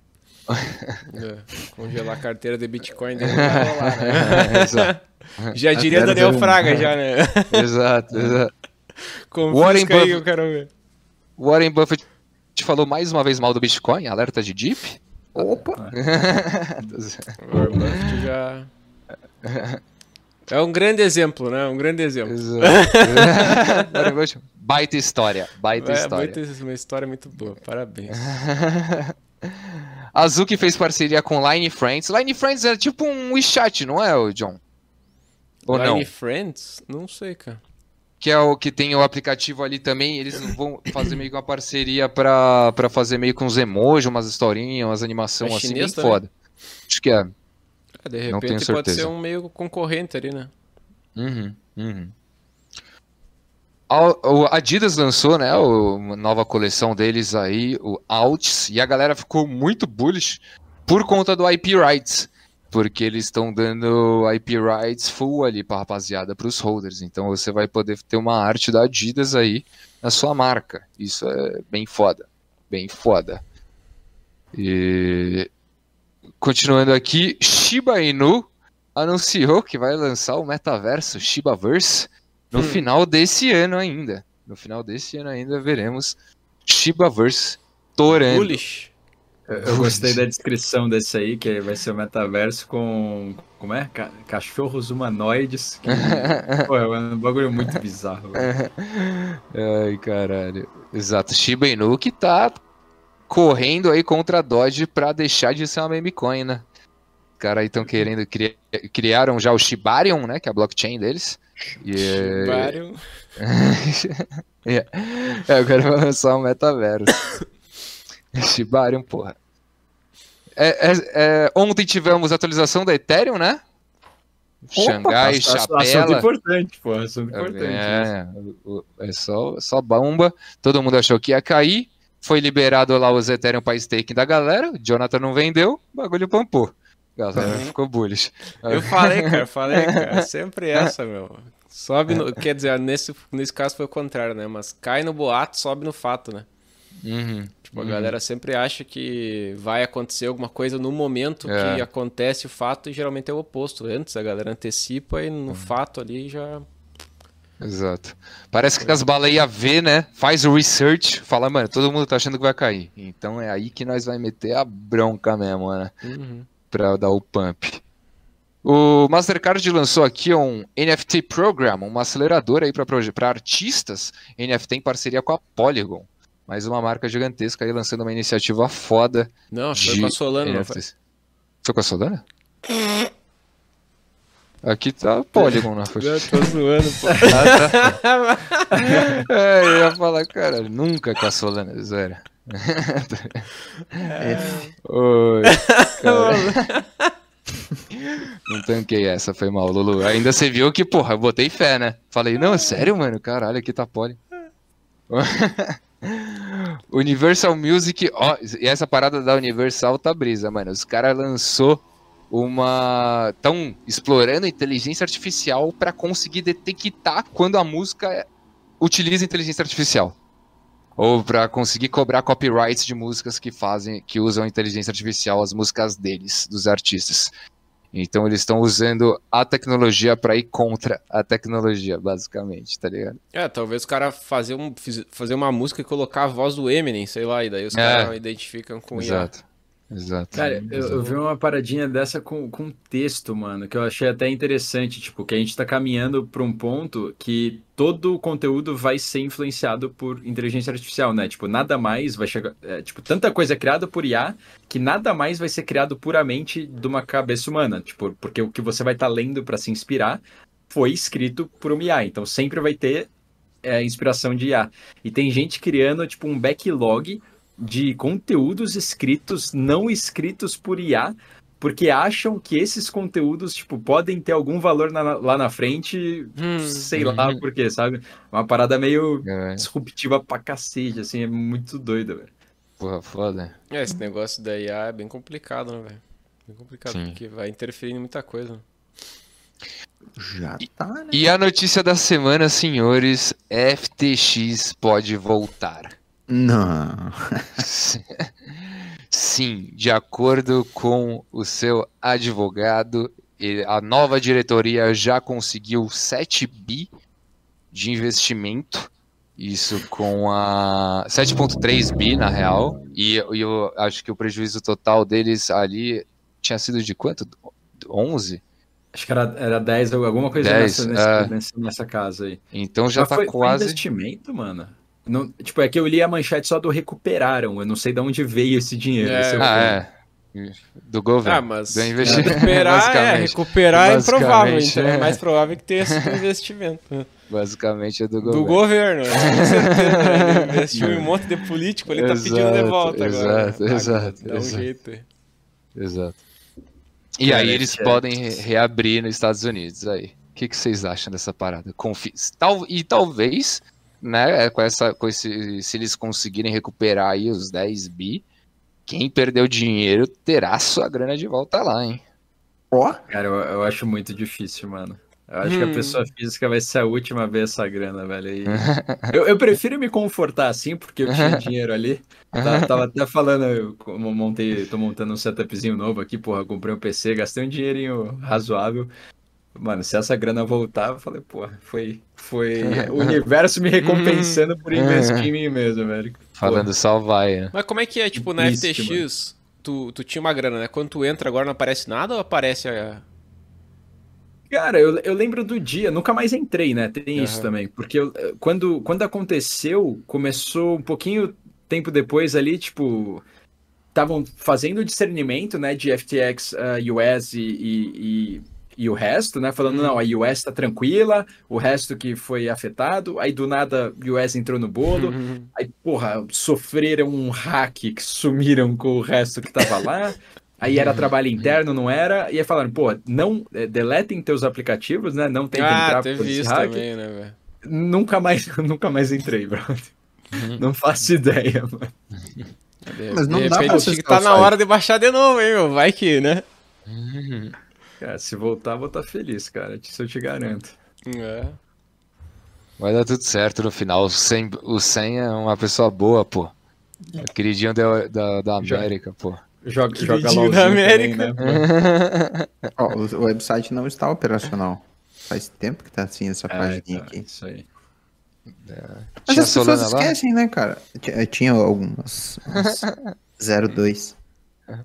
é, congelar a carteira de Bitcoin dele vai rolar, né? é, já diria Daniel Fraga, já, né? exato, exato. Warren, Buffett, eu quero ver. Warren Buffett falou mais uma vez mal do Bitcoin, alerta de DIP. Opa! Warren Buffett já... É um grande exemplo, né? Um grande exemplo. baita história, baita é, história. Baita, uma história muito boa, parabéns. Azul que fez parceria com Line Friends. Line Friends é tipo um WeChat, não é, John? Ou Line não? Friends? Não sei, cara. Que é o que tem o aplicativo ali também. Eles vão fazer meio que uma parceria pra, pra fazer meio com uns emojis, umas historinhas, umas animações é assim, bem também? foda. Acho que é. É, de repente pode ser um meio concorrente ali, né? Uhum, uhum. O Adidas lançou, né, a nova coleção deles aí, o Outs, e a galera ficou muito bullish por conta do IP rights, porque eles estão dando IP rights full ali para rapaziada, para os holders. Então você vai poder ter uma arte da Adidas aí na sua marca. Isso é bem foda, bem foda. E Continuando aqui, Shiba Inu anunciou que vai lançar o metaverso Shibaverse no hum. final desse ano ainda. No final desse ano ainda veremos Shibaverse torando. Bullish. Eu, eu gostei da descrição desse aí, que vai ser o metaverso com. Como é? Ca cachorros humanoides. Que, pô, é um bagulho muito bizarro. Ai, caralho. Exato. Shiba Inu que tá correndo aí contra a Dodge para deixar de ser uma meme coin, né? Os caras aí estão querendo criar, criaram já o Shibarium, né, que é a blockchain deles. E, Shibarium. é, agora vai lançar um metaverso. Shibarium, porra. É, é, é, ontem tivemos atualização da Ethereum, né? Opa, Xangai, Chapela. Assunto importante, pô. Assunto importante. É, é só, só bomba. Todo mundo achou que ia cair. Foi liberado lá os Ethereum para stake da galera. Jonathan não vendeu, o bagulho pampou. Galera uhum. ficou bullish. Eu falei, cara, falei, cara. Sempre essa, meu. Sobe no. Quer dizer, nesse, nesse caso foi o contrário, né? Mas cai no boato, sobe no fato, né? Uhum. Tipo, a uhum. galera sempre acha que vai acontecer alguma coisa no momento é. que acontece o fato e geralmente é o oposto. Antes a galera antecipa e no uhum. fato ali já Exato. Parece que as baleias vê, né? Faz o research, fala, mano, todo mundo tá achando que vai cair. Então é aí que nós vai meter a bronca mesmo, né? Uhum. Pra dar o pump. O Mastercard lançou aqui um NFT Program, uma aceleradora aí para artistas NFT em parceria com a Polygon. Mais uma marca gigantesca aí lançando uma iniciativa foda. Não, foi com a Solana, não foi? Foi com a Solana? Aqui tá Polygon, não foi? Eu tô zoando, pô. Ah, tá. é, eu ia falar, cara, nunca com a Solana, zero. Oi, cara. Não tanquei essa, foi mal, Lulu. Ainda você viu que, porra, eu botei fé, né? Falei, não, é sério, mano? Caralho, aqui tá poli. Universal Music, ó, e essa parada da Universal tá brisa, mano. Os caras lançou uma. Estão explorando a inteligência artificial para conseguir detectar quando a música utiliza inteligência artificial. Ou para conseguir cobrar copyrights de músicas que fazem, que usam inteligência artificial, as músicas deles, dos artistas. Então eles estão usando a tecnologia para ir contra a tecnologia, basicamente, tá ligado? É, talvez o cara fazer, um, fazer uma música e colocar a voz do Eminem, sei lá, e daí os é. caras identificam com Exato. Exato. Cara, eu, eu, vi uma paradinha dessa com, com texto, mano, que eu achei até interessante, tipo, que a gente tá caminhando para um ponto que todo o conteúdo vai ser influenciado por inteligência artificial, né? Tipo, nada mais vai chegar, é, tipo, tanta coisa é criada por IA que nada mais vai ser criado puramente de uma cabeça humana, tipo, porque o que você vai estar tá lendo para se inspirar foi escrito por uma IA, então sempre vai ter é, inspiração de IA. E tem gente criando, tipo, um backlog de conteúdos escritos não escritos por IA, porque acham que esses conteúdos, tipo, podem ter algum valor na, lá na frente, hum, sei hum. lá por quê, sabe? Uma parada meio é. disruptiva pra cacete, assim, é muito doido, velho. Porra, foda. É, esse negócio da IA é bem complicado, né, velho? Bem complicado, Sim. porque vai interferir em muita coisa. Já tá, né? E a notícia da semana, senhores, FTX pode voltar. Não. Sim, de acordo com o seu advogado, a nova diretoria já conseguiu 7 bi de investimento. Isso com a 7.3 bi na real. E, e eu acho que o prejuízo total deles ali tinha sido de quanto? 11? Acho que era, era 10 ou alguma coisa 10, nessa, nessa, nessa, casa aí. Então já Mas tá foi, quase. Foi investimento, mano. Não, tipo, é que eu li a manchete só do recuperaram. Eu não sei de onde veio esse dinheiro. É. Esse é ah, é. Do governo. Ah, mas do investimento. recuperar, é, recuperar é improvável. Então é. é mais provável que tenha sido investimento. Basicamente é do governo. Do governo, com certeza. Ele investiu em um monte de político, ele exato, tá pedindo de volta exato, agora. Exato, exato. Dá um exato. jeito. Exato. E aí eles podem reabrir nos Estados Unidos aí. O que, que vocês acham dessa parada? Confi Tal, e talvez né, é, com essa, com esse, se eles conseguirem recuperar aí os 10 bi, quem perdeu dinheiro terá sua grana de volta lá, hein? Ó. Oh. Cara, eu, eu, acho muito difícil, mano. Eu acho hum. que a hum. pessoa física vai ser a última a ver essa grana, velho. E... eu, eu, prefiro me confortar assim, porque eu tinha dinheiro ali. Tava, tava até falando, eu montei, tô montando um setupzinho novo aqui, porra, comprei um PC, gastei um dinheirinho razoável. Mano, se essa grana voltar, eu falei, pô, foi, foi o universo me recompensando por investir em mim mesmo, velho. Falando só vai, né? Mas como é que é, tipo, na Isso, FTX, tu, tu tinha uma grana, né? Quando tu entra agora não aparece nada ou aparece a... Cara, eu, eu lembro do dia, nunca mais entrei, né? Tem uhum. isso também. Porque eu, quando, quando aconteceu, começou um pouquinho tempo depois ali, tipo. Estavam fazendo discernimento, né, de FTX uh, US e, e, e e o resto, né? Falando, não, a US tá tranquila, o resto que foi afetado, aí do nada o US entrou no bolo, uhum. aí, porra, sofreram um hack que sumiram com o resto que tava lá. Aí era trabalho interno, não era? E aí falaram, pô, não é, deletem teus aplicativos, né? Não tentem ah, entrar por esse hack. Também, né, véio? nunca mais, nunca mais entrei, brother. Uhum. Não faço ideia, mano. Mas não de dá pra que tá na hora de baixar de novo, hein, meu? Vai que, né? Uhum. Cara, se voltar, vou estar feliz, cara. Isso eu te garanto. É. Vai dar tudo certo no final. O Sen, o Sen é uma pessoa boa, pô. É queridinho da, da, da América, pô. Joga, joga LOLzinho da América. Também, né, oh, o website não está operacional. Faz tempo que tá assim essa É, página tá, aqui. Isso aí. Mas Tinha as Solana pessoas lá? esquecem, né, cara? Tinha, tinha algumas. umas 02.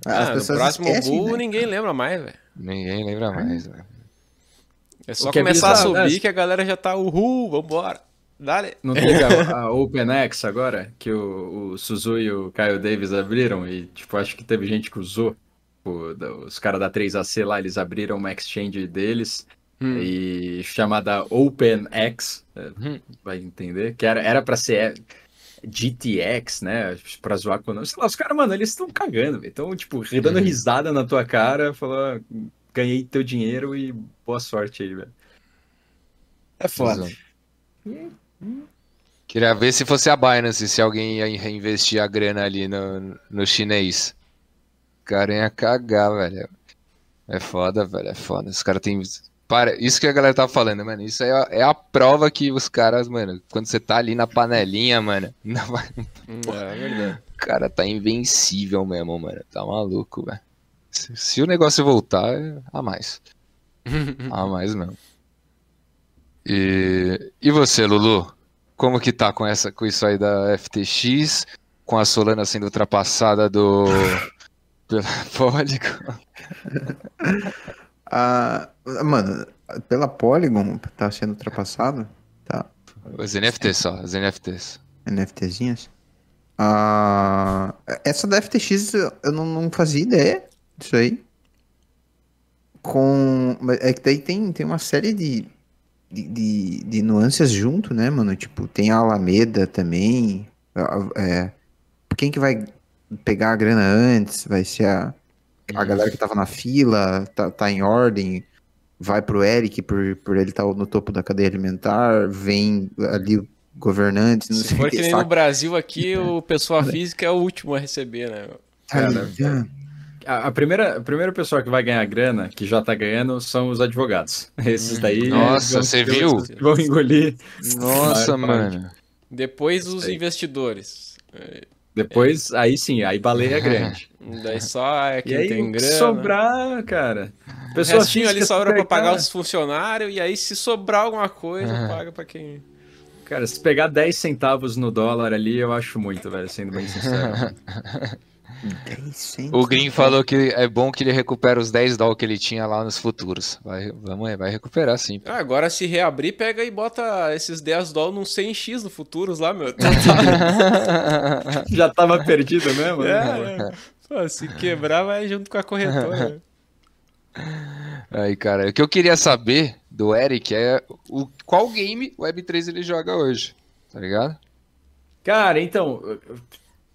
As Ah, no pessoas próximo esquecem, Bull né? ninguém lembra mais, velho. Ninguém lembra mais, velho. É só é começar a bizarro, subir né? que a galera já tá, uhul, vambora. Dale. Não teve a, a OpenX agora, que o, o Suzu e o Kyle Davis abriram, e tipo, acho que teve gente que usou. o- da- os caras da 3AC lá, eles abriram uma exchange deles, Hum. e chamada OpenX, é, Hum. vai entender, que era, era pra ser GTX, né, pra zoar com o nome. Sei lá, os caras, mano, eles estão cagando, velho. Então, tipo, dando Uhum. risada na tua cara, falou, "Ah, ganhei teu dinheiro e boa sorte aí, velho. É foda. Exato. Queria ver se fosse a Binance, se alguém ia reinvestir a grana ali no, no chinês. O cara ia cagar, velho. É foda, velho, é foda. Os caras têm. Para, isso que a galera tá falando, mano. Isso é a, é a prova que os caras, mano, quando você tá ali na panelinha, mano, não vai- Hum, É verdade. o cara tá invencível mesmo, mano. Tá maluco, velho. Se, se o negócio voltar, é a mais. A mais mesmo. E, e você, Lulu? Como que tá com, essa, com isso aí da FTX? Com a Solana sendo ultrapassada do. pela Polygon? Ah, mano, pela Polygon tá sendo ultrapassado, tá? Os NFTs só, os NFTs. NFTzinhas. Ah, essa da FTX eu não, não fazia ideia disso aí. Com. É que daí tem, tem uma série de, de, de, de nuances junto, né, mano? Tipo, tem a Alameda também. É, quem que vai pegar a grana antes? Vai ser a, a galera que tava na fila, tá, tá em ordem. Vai pro Eric por, por ele estar no topo da cadeia alimentar. Vem ali governantes, não Se sei for que, que nem saca? no Brasil aqui, o pessoa física é o último a receber, né? meu? Tá Cara, ligado? A, a primeira, a primeira pessoa que vai ganhar grana, que já tá ganhando, são os advogados. Esses daí. Nossa, vão- você viu? Vão engolir. Nossa, mano. Depois os Sei. Investidores. É, Depois, aí sim, aí baleia grande. Daí só é E quem aí, tem o grana. sobrar, cara. O Pessoa restinho ali sobra pra pegar- pagar os funcionários, e aí se sobrar alguma coisa, paga pra quem. Cara, se pegar 10 centavos no dólar ali, eu acho muito, velho, sendo bem sincero. 10 centos. O Green falou que é bom que ele recupera os 10 dólares que ele tinha lá nos futuros. Vai, vamos, vai recuperar sim. Ah, agora se reabrir, pega e bota esses 10 dólares num 100x no futuros lá, meu. Já tava perdido mesmo? né? É, é. Pô, se quebrar, vai junto com a corretora. Aí, cara, o que eu queria saber do Eric é o, qual game Web3 ele joga hoje, tá ligado? Cara, então,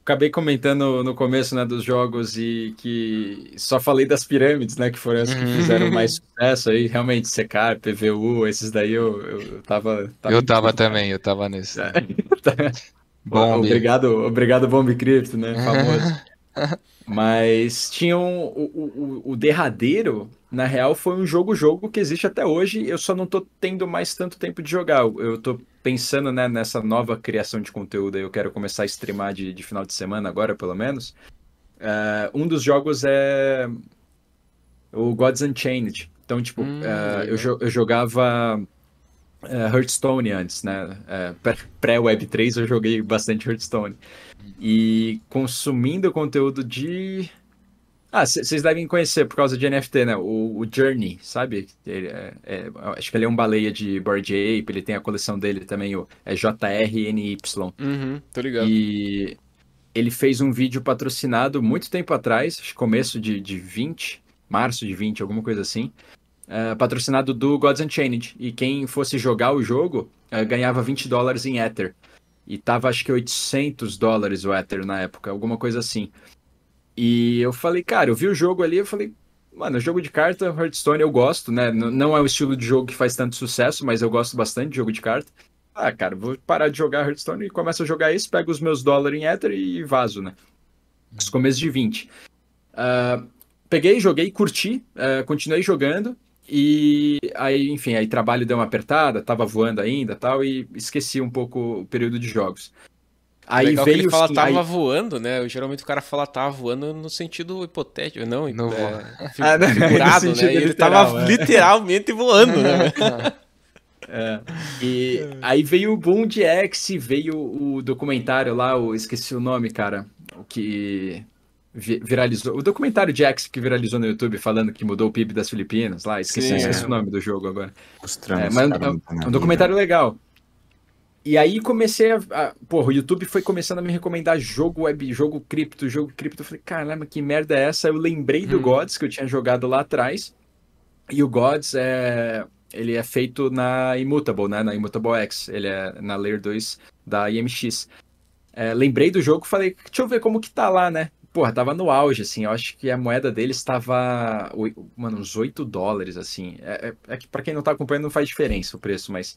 acabei comentando no começo, né, dos jogos e que só falei das pirâmides, né, que foram as que Uhum. fizeram mais sucesso aí, realmente, Secar, PVU, esses daí eu, eu tava... eu tava tudo, também, eu tava nesse. cara. Bom, obrigado, obrigado Bomb Crypto, né, famoso. Mas tinham o, o, o- o derradeiro, na real, foi um jogo-jogo que existe até hoje. Eu só não tô tendo mais tanto tempo de jogar. Eu- tô pensando, né, nessa nova criação de conteúdo. Eu quero começar a streamar de, de final de semana agora, pelo menos. Eh, um dos jogos é o Gods Unchained. Então, tipo, Hum, eh, eu, jo- eu jogava eh, Hearthstone antes, né? Eh, pré- Pré-Web3 eu joguei bastante Hearthstone. E consumindo conteúdo de. Ah, vocês devem conhecer por causa de NFT, né? O, o Journey, sabe? Ele é- é- acho que ele é um baleia de Board Ape, ele tem a coleção dele também, o é JRNY. Uhum, tô ligado. E ele fez um vídeo patrocinado muito tempo atrás, acho que começo de, de 20, março de 20, alguma coisa assim. eh, patrocinado do Gods Unchained. E quem fosse jogar o jogo eh, ganhava 20 dólares em Ether. E tava acho que 800 dólares o Ether na época, alguma coisa assim. E eu falei, cara, eu vi o jogo ali, eu falei, mano, jogo de carta, Hearthstone eu gosto, né? N- não é o estilo de jogo que faz tanto sucesso, mas eu gosto bastante de jogo de carta. Ah, cara, vou parar de jogar Hearthstone e começo a jogar esse, pego os meus dólares em Ether e vazo, né? Os começos de 20. Ah, peguei, joguei, curti, ah, continuei jogando. E aí, enfim, aí trabalho deu uma apertada, tava voando ainda tal, e esqueci um pouco o período de jogos. Aí Legal veio que ele fala sim, tava aí... voando, né? Geralmente o cara fala tava voando no sentido hipotético, não, não é, ah, não, figurado, né? E ele literal, tava é. literalmente voando, né? É. E aí veio o Boom de X, veio o documentário lá, eu esqueci o nome, cara, o que viralizou. O documentário de X que viralizou no YouTube falando que mudou o PIB das Filipinas lá, esqueci, esqueci o nome do jogo agora. É, mas é um documentário legal. E aí comecei a, a. Porra, o YouTube foi começando a me recomendar jogo web, jogo cripto, jogo cripto. Eu falei, caramba, que merda é essa? Eu lembrei do hum. Gods que eu tinha jogado lá atrás. E o Gods é. Ele é feito na Immutable, né? Na Immutable X. Ele é na Layer 2 da IMX. É, lembrei do jogo falei, deixa eu ver como que tá lá, né? Porra, tava no auge, assim. Eu acho que a moeda deles estava. Mano, uns 8 dólares, assim. É, é, é que pra quem não tá acompanhando não faz diferença o preço, mas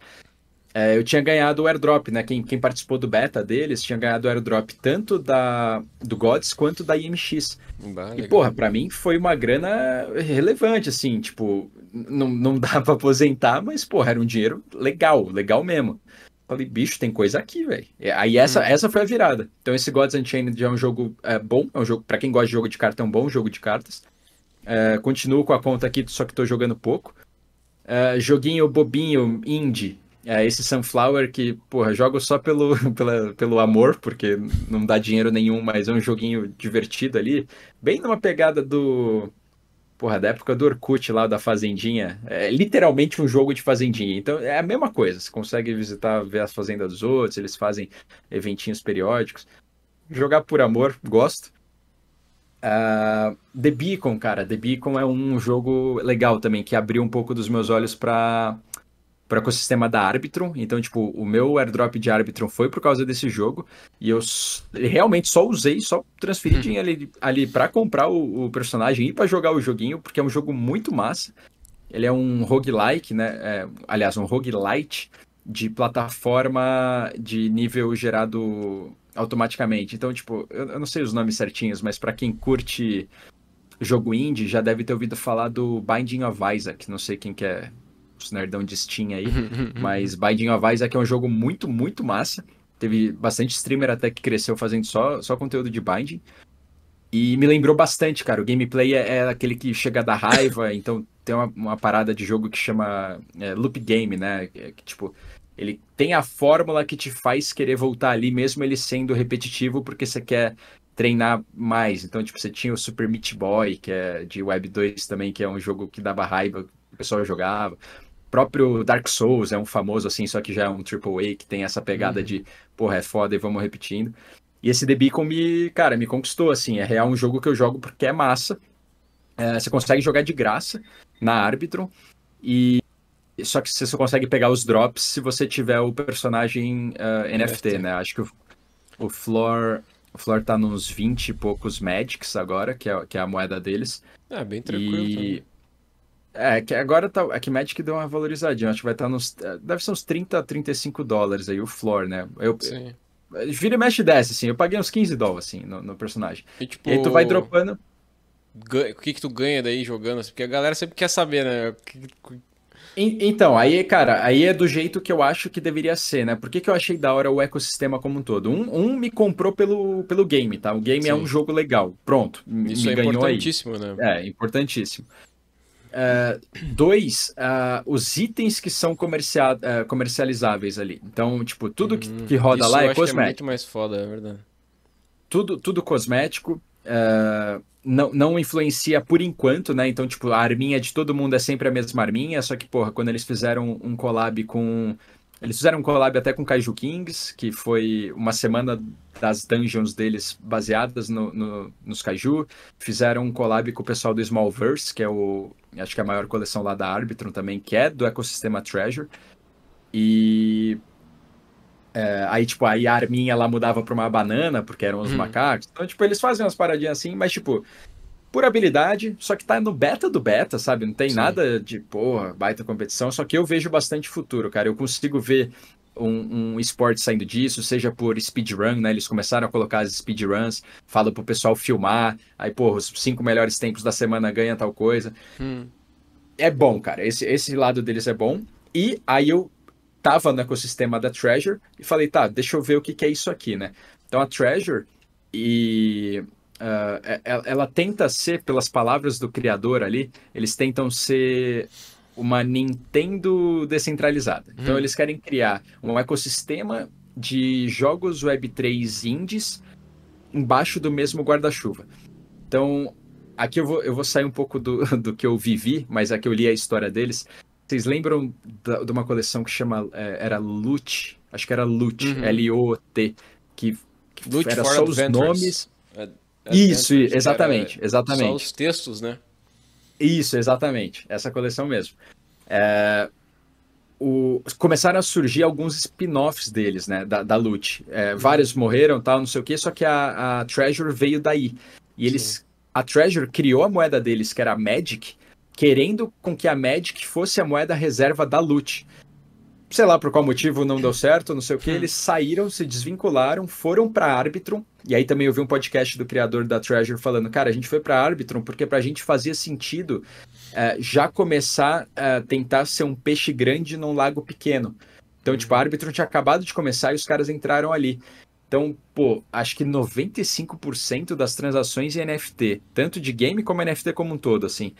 é, eu tinha ganhado o airdrop, né? Quem, quem, participou do beta deles tinha ganhado o airdrop tanto da, do Gods quanto da IMX. Bah, e, porra, pra mim foi uma grana relevante, assim, tipo, não, não dá pra aposentar, mas, porra, era um dinheiro legal, legal mesmo. Falei, bicho, tem coisa aqui, velho. Aí essa, hum. essa foi a virada. Então esse Gods Unchained já é um jogo é, bom, é um jogo, pra quem gosta de jogo de carta, é um bom jogo de cartas. É, continuo com a conta aqui, só que tô jogando pouco. É, joguinho bobinho, indie, é esse Sunflower que, porra, jogo só pelo, pela, pelo amor, porque não dá dinheiro nenhum, mas é um joguinho divertido ali. Bem numa pegada do. Porra, da época do Orkut lá da Fazendinha. É literalmente um jogo de Fazendinha. Então é a mesma coisa. Você consegue visitar, ver as fazendas dos outros, eles fazem eventinhos periódicos. Jogar por amor, gosto. Uh, The Beacon, cara. The Beacon é um jogo legal também, que abriu um pouco dos meus olhos para para o ecossistema da Arbitrum. Então, tipo, o meu airdrop de Arbitrum foi por causa desse jogo. E eu realmente só usei, só transferi uhum. dinheiro ali, ali para comprar o, o, personagem e para jogar o joguinho, porque é um jogo muito massa. Ele é um roguelike, né? É, aliás, um roguelite de plataforma de nível gerado automaticamente. Então, tipo, eu, eu não sei os nomes certinhos, mas para quem curte jogo indie, já deve ter ouvido falar do Binding of Isaac. Não sei quem que é os nerdão de Steam aí. mas Binding of Isaac é um jogo muito, muito massa. Teve bastante streamer até que cresceu fazendo só, só conteúdo de Binding. E me lembrou bastante, cara. O gameplay é, é aquele que chega da raiva, então tem uma, uma, parada de jogo que chama é, loop game, né? Que, que, tipo, ele tem a fórmula que te faz querer voltar ali, mesmo ele sendo repetitivo, porque você quer treinar mais. Então, tipo, você tinha o Super Meat Boy, que é de Web 2 também, que é um jogo que dava raiva, o pessoal jogava próprio Dark Souls é um famoso assim, só que já é um AAA que tem essa pegada uhum. de, porra, é foda e vamos repetindo. E esse The Beacon me, cara, me conquistou, assim, é real um jogo que eu jogo porque é massa. É, você consegue jogar de graça na Arbitrum e só que você só consegue pegar os drops se você tiver o personagem uh, NFT, NFT, né? Acho que o, o Floor o Floor tá nos 20 e poucos Magics agora, que é, que é a moeda deles. É, bem tranquilo. E... Também. É, que agora tá. É que Magic deu uma valorizadinha. Acho que vai estar tá nos. É, deve ser uns 30, 35 dólares aí, o floor, né? Eu, Sim. Vira e mexe desce, assim. Eu paguei uns 15 dólares, assim, no, no personagem. E, tipo, e aí tu vai dropando. O que que tu ganha daí jogando? Assim? Porque a galera sempre quer saber, né? Então, aí, cara, aí é do jeito que eu acho que deveria ser, né? Por que, que eu achei da hora o ecossistema como um todo? Um, um me comprou pelo, pelo game, tá? O game Sim. é um jogo legal. Pronto. Isso me é importantíssimo, aí. né? É, importantíssimo. Uh, dois, uh, os itens que são comercia uh, comercializáveis ali. Então, tipo, tudo que, que roda lá é cosmético. é muito mais foda, é verdade. Tudo, tudo cosmético. não, não influencia por enquanto, né? Então, tipo, a arminha de todo mundo é sempre a mesma arminha, só que, porra, quando eles fizeram um collab com eles fizeram um collab até com Kaiju Kings, que foi uma semana das dungeons deles baseadas no, no, nos Kaiju. Fizeram um collab com o pessoal do Smallverse, que é o. Acho que é a maior coleção lá da Arbitrum também, que é do ecossistema Treasure. E. É, aí, tipo, aí a arminha lá mudava pra uma banana, porque eram os hum. macacos. Então, tipo, eles fazem umas paradinhas assim, mas, tipo, por habilidade, só que tá no beta do beta, sabe? Não tem Sim. nada de, porra, baita competição, só que eu vejo bastante futuro, cara. Eu consigo ver um, um esporte saindo disso, seja por speedrun, né? Eles começaram a colocar as speedruns, falam pro pessoal filmar, aí, porra, os cinco melhores tempos da semana ganha tal coisa. Hum. É bom, cara. Esse, esse lado deles é bom. E aí eu tava no ecossistema da Treasure e falei, tá, deixa eu ver o que, que é isso aqui, né? Então a Treasure e uh, ela, ela tenta ser, pelas palavras do criador ali, eles tentam ser uma Nintendo descentralizada. Então hum. eles querem criar um ecossistema de jogos Web3 indies embaixo do mesmo guarda-chuva. Então, aqui eu vou, eu vou sair um pouco do, do que eu vivi, mas aqui eu li a história deles. Vocês lembram da, de uma coleção que chama é, era Loot? Acho que era Loot, uhum. L-O-T, que, que Loot era só os nomes. Isso, exatamente, exatamente. Só os textos, né? Isso, exatamente. Essa coleção mesmo. É, o, começaram a surgir alguns spin-offs deles, né? Da, da Loot. É, vários morreram, tal, não sei o que, só que a, a Treasure veio daí. E eles. Sim. A Treasure criou a moeda deles, que era a Magic, querendo com que a Magic fosse a moeda reserva da Loot sei lá por qual motivo não deu certo, não sei o que, hum. eles saíram, se desvincularam, foram para Arbitrum, e aí também eu vi um podcast do criador da Treasure falando, cara, a gente foi para Arbitrum porque pra gente fazia sentido é, já começar a tentar ser um peixe grande num lago pequeno. Então, tipo, a uhum. Arbitrum tinha acabado de começar e os caras entraram ali. Então, pô, acho que 95% das transações em NFT, tanto de game como NFT como um todo, assim,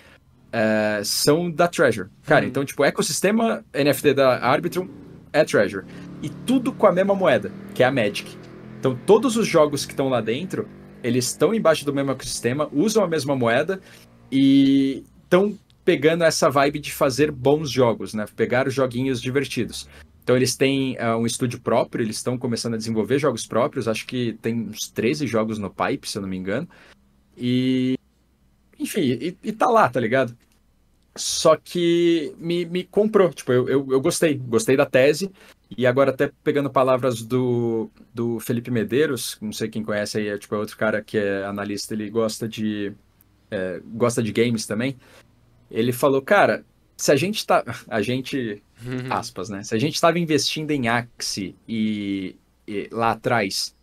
é, são da Treasure. Cara, uhum. então, tipo, o ecossistema NFT da Arbitrum é Treasure. E tudo com a mesma moeda, que é a Magic. Então, todos os jogos que estão lá dentro, eles estão embaixo do mesmo ecossistema, usam a mesma moeda e estão pegando essa vibe de fazer bons jogos, né? Pegar joguinhos divertidos. Então eles têm uh, um estúdio próprio, eles estão começando a desenvolver jogos próprios, acho que tem uns 13 jogos no pipe, se eu não me engano. E enfim, e, e tá lá, tá ligado? Só que me, me comprou, tipo, eu, eu, eu, gostei, gostei da tese. E agora até pegando palavras do, do Felipe Medeiros, não sei quem conhece aí, é tipo é outro cara que é analista, ele gosta de é, gosta de games também. Ele falou, cara, se a gente tá, a gente aspas, né? Se a gente estava investindo em Axie e, e lá atrás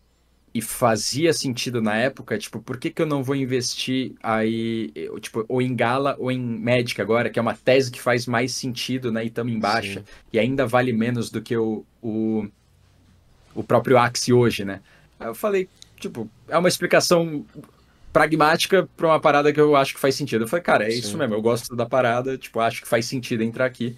e fazia sentido na época, tipo, por que, que eu não vou investir aí, tipo, ou em Gala ou em Magic agora, que é uma tese que faz mais sentido, né, e estamos em baixa, Sim. e ainda vale menos do que o, o, o próprio Axie hoje, né? Aí eu falei, tipo, é uma explicação pragmática para uma parada que eu acho que faz sentido. Eu falei, cara, é Sim. isso mesmo, eu gosto da parada, tipo, acho que faz sentido entrar aqui.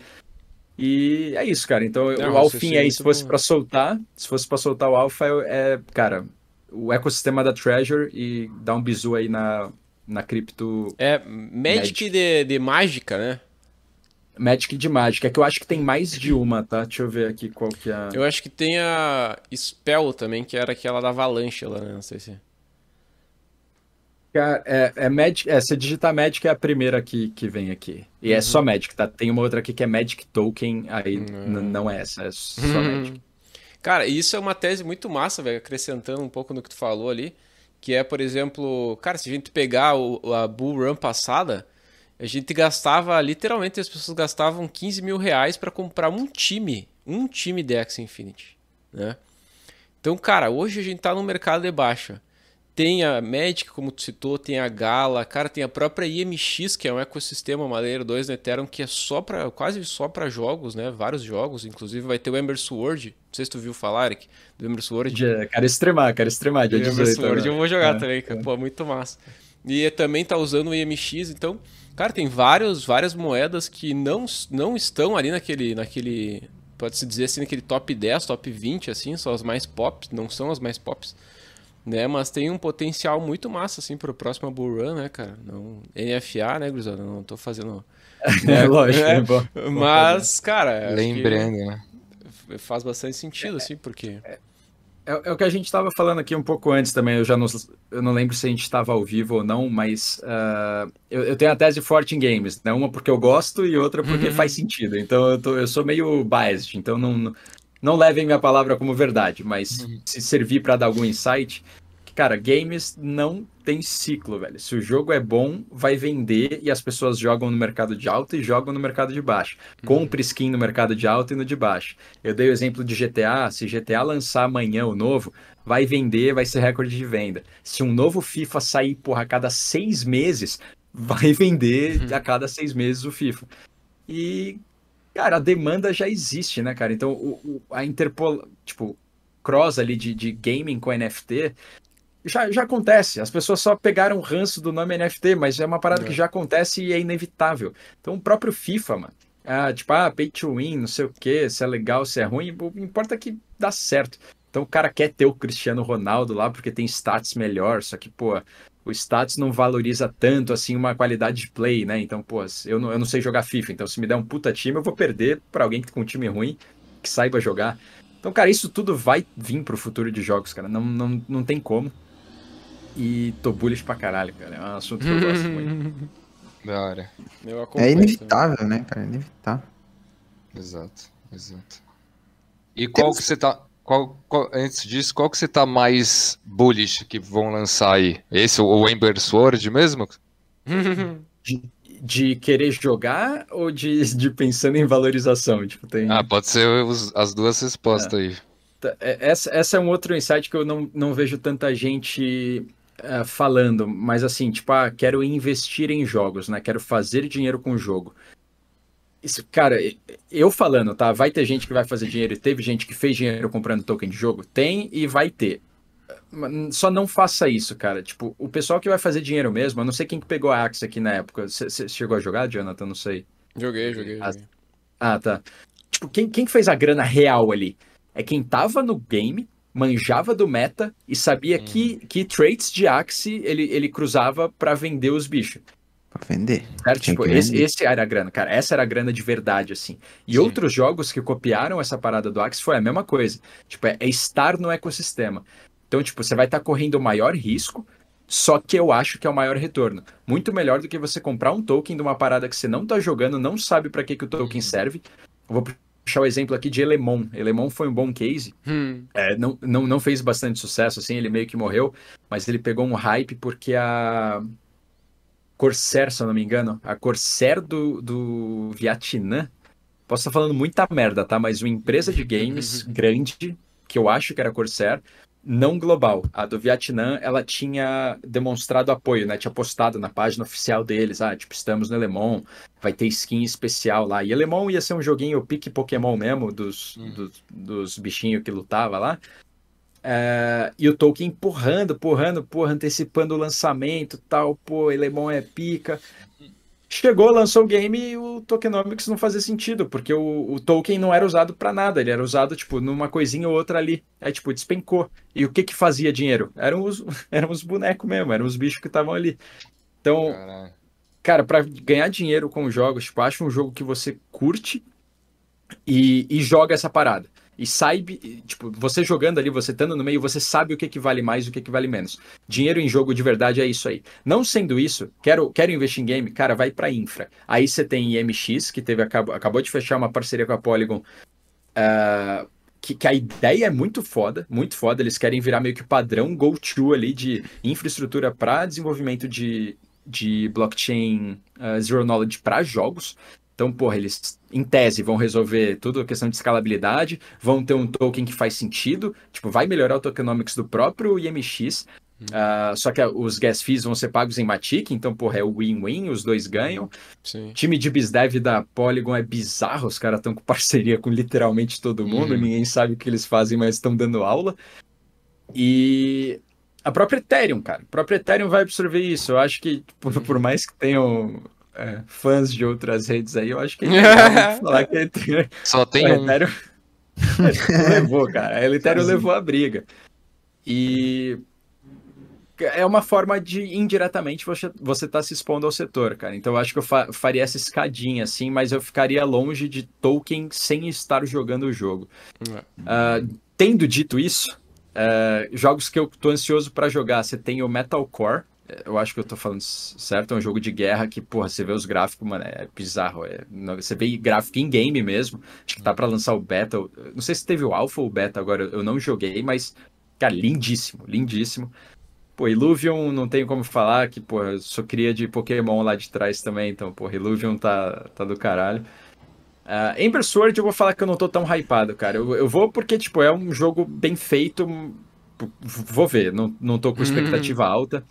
E é isso, cara. Então, não, o Alfin aí, se fosse para soltar, se fosse para soltar o Alpha, é, cara, o ecossistema da Treasure e dar um bizu aí na, na cripto. É, Magic, Magic. De, de mágica, né? Magic de mágica, é que eu acho que tem mais de uma, tá? Deixa eu ver aqui qual que é. Eu acho que tem a Spell também, que era aquela da Avalanche lá, né? Não sei se. É, é, Magic, é, se digitar Magic é a primeira que, que vem aqui. E uhum. é só Magic, tá? Tem uma outra aqui que é Magic Token, aí uhum. não é essa, é só uhum. Magic. Cara, isso é uma tese muito massa, velho, acrescentando um pouco no que tu falou ali, que é, por exemplo, cara, se a gente pegar o, a Bull Run passada, a gente gastava, literalmente, as pessoas gastavam 15 mil reais para comprar um time, um time de X Infinity, né? Então, cara, hoje a gente tá no mercado de baixa. Tem a Magic, como tu citou, tem a Gala, cara, tem a própria IMX, que é um ecossistema Madeira 2 no Ethereum, que é só para quase só para jogos, né? Vários jogos, inclusive vai ter o Ember Sword. Não sei se tu viu falar, Eric, do Ember Sword. De, quero extremar, quero extremar, dia 18. Ember Sword eu vou jogar é, também, cara. É. Pô, muito massa. E também tá usando o IMX, então, cara, tem vários, várias moedas que não, não estão ali naquele, naquele, pode-se dizer assim, naquele top 10, top 20, assim, são as mais pop, não são as mais pops né? Mas tem um potencial muito massa, assim, pro próximo Bull Run, né, cara? Não, NFA, né, Grisada? Não tô fazendo... é, lógico. É, mas, cara... Lembrando, né? Faz bastante sentido, assim, porque... É, é, é, o que a gente estava falando aqui um pouco antes também. Eu já não, eu não lembro se a gente estava ao vivo ou não, mas uh, eu, eu, tenho a tese forte em games, né? Uma porque eu gosto e outra porque uhum. faz sentido. Então eu, tô, eu sou meio biased, então não, não levem minha palavra como verdade, mas uhum. se servir para dar algum insight, cara, games não tem ciclo, velho. Se o jogo é bom, vai vender e as pessoas jogam no mercado de alta e jogam no mercado de baixo. Uhum. Compre skin no mercado de alta e no de baixo. Eu dei o exemplo de GTA, se GTA lançar amanhã o novo, vai vender, vai ser recorde de venda. Se um novo FIFA sair, porra, a cada seis meses, vai vender uhum. a cada seis meses o FIFA. E, Cara, a demanda já existe, né, cara? Então, o, o, a Interpol, tipo, cross ali de, de gaming com NFT, já, já acontece. As pessoas só pegaram o ranço do nome NFT, mas é uma parada é. que já acontece e é inevitável. Então, o próprio FIFA, mano. Ah, tipo, ah, pay to win, não sei o que, se é legal, se é ruim, importa que dá certo. Então o cara quer ter o Cristiano Ronaldo lá porque tem stats melhor, só que, pô, o status não valoriza tanto assim uma qualidade de play, né? Então, pô, eu não, eu não sei jogar FIFA, então se me der um puta time, eu vou perder para alguém que com um time ruim, que saiba jogar. Então, cara, isso tudo vai vir pro futuro de jogos, cara. Não, não, não tem como. E tô bullish pra caralho, cara. É um assunto que eu gosto muito. Da hora. É inevitável, também. né, cara? É inevitável. Exato, exato. E qual Temos... que você tá. Qual, qual, antes disso, qual que você tá mais bullish que vão lançar aí? Esse, o Ember Sword mesmo? de, de, querer jogar ou de, de pensando em valorização? Tipo, tem... Ah, pode ser os, as duas respostas é. aí. Tá, é, essa, essa é um outro insight que eu não, não vejo tanta gente uh, falando, mas assim, tipo, ah, quero investir em jogos, né? Quero fazer dinheiro com o jogo. Isso, cara, eu falando, tá? Vai ter gente que vai fazer dinheiro e teve gente que fez dinheiro comprando token de jogo? Tem e vai ter. Só não faça isso, cara. Tipo, o pessoal que vai fazer dinheiro mesmo, eu não sei quem que pegou a Axe aqui na época. Você chegou a jogar, Jonathan? Não sei. Joguei, joguei. Ah, joguei. Ah, tá. Tipo, quem, quem fez a grana real ali? É quem tava no game, manjava do meta e sabia hum. que, que traits de Axe ele, ele cruzava para vender os bichos. Pra vender. Certo? Tipo, esse, esse, era a grana, cara. Essa era a grana de verdade, assim. E Sim. outros jogos que copiaram essa parada do Axe foi a mesma coisa. Tipo, é, é estar no ecossistema. Então, tipo, você vai estar tá correndo o maior risco, só que eu acho que é o maior retorno. Muito melhor do que você comprar um token de uma parada que você não tá jogando, não sabe para que, que o token serve. Eu vou puxar o exemplo aqui de Elemon. Elemon foi um bom case. Hum. É, não, não, não fez bastante sucesso, assim, ele meio que morreu, mas ele pegou um hype porque a Corsair, se eu não me engano, a Corsair do, do Vietnã, posso estar falando muita merda, tá? Mas uma empresa de games grande, que eu acho que era Corsair, não global. A do Vietnã, ela tinha demonstrado apoio, né? Tinha postado na página oficial deles, ah, tipo, estamos no Elemon, vai ter skin especial lá. E Elemon ia ser um joguinho pique Pokémon mesmo, dos, hum. dos, dos bichinhos que lutava lá. Uh, e o Tolkien empurrando, empurrando, porra, antecipando o lançamento tal, pô, Elemon é pica. Chegou, lançou o game e o tokenomics não fazia sentido, porque o, o Tolkien não era usado para nada, ele era usado, tipo, numa coisinha ou outra ali. Aí, tipo, despencou. E o que que fazia dinheiro? Eram os, eram os bonecos mesmo, eram os bichos que estavam ali. Então, Caralho. cara, para ganhar dinheiro com jogos, tipo, acha um jogo que você curte e, e joga essa parada e sabe, tipo, você jogando ali, você estando no meio, você sabe o que, que vale mais e o que, que vale menos. Dinheiro em jogo de verdade é isso aí. Não sendo isso, quero, quero investir em game, cara, vai para infra. Aí você tem IMX, que teve acabou, acabou de fechar uma parceria com a Polygon. Uh, que, que, a ideia é muito foda, muito foda. Eles querem virar meio que padrão go-to ali de infraestrutura para desenvolvimento de, de blockchain uh, zero knowledge para jogos. Então, porra, eles, em tese, vão resolver tudo a questão de escalabilidade, vão ter um token que faz sentido, tipo, vai melhorar o tokenomics do próprio IMX, uh, ah, só que os gas fees vão ser pagos em Matic, então, porra, é o win-win, os dois ganham. Sim. Time de BizDev da Polygon é bizarro, os caras estão com parceria com literalmente todo mundo, uhum. ninguém sabe o que eles fazem, mas estão dando aula. E a própria Ethereum, cara, a própria Ethereum vai absorver isso. Eu acho que, por, por mais que tenham é, fãs de outras redes aí, eu acho que é falar que Ethereum... Só tem um. Ethereum... levou, cara. A Ethereum levou a briga. E é uma forma de indiretamente você você tá se expondo ao setor, cara. Então eu acho que eu fa faria essa escadinha assim, mas eu ficaria longe de token sem estar jogando o jogo. Uh, tendo dito isso, uh, jogos que eu tô ansioso para jogar, você tem o Metalcore, eu acho que eu tô falando certo, é um jogo de guerra que, porra, você vê os gráficos, mano, é bizarro. É, você vê gráfico em game mesmo. Acho que tá para lançar o beta. Não sei se teve o alpha ou o beta agora, eu não joguei, mas, cara, lindíssimo, lindíssimo. Pô, Illuvion não tenho como falar, que, pô, eu sou cria de Pokémon lá de trás também, então, pô, Illuvion tá, tá do caralho. Uh, Ember Sword eu vou falar que eu não tô tão hypado, cara. Eu, eu vou porque, tipo, é um jogo bem feito. Vou ver, não, não tô com expectativa alta.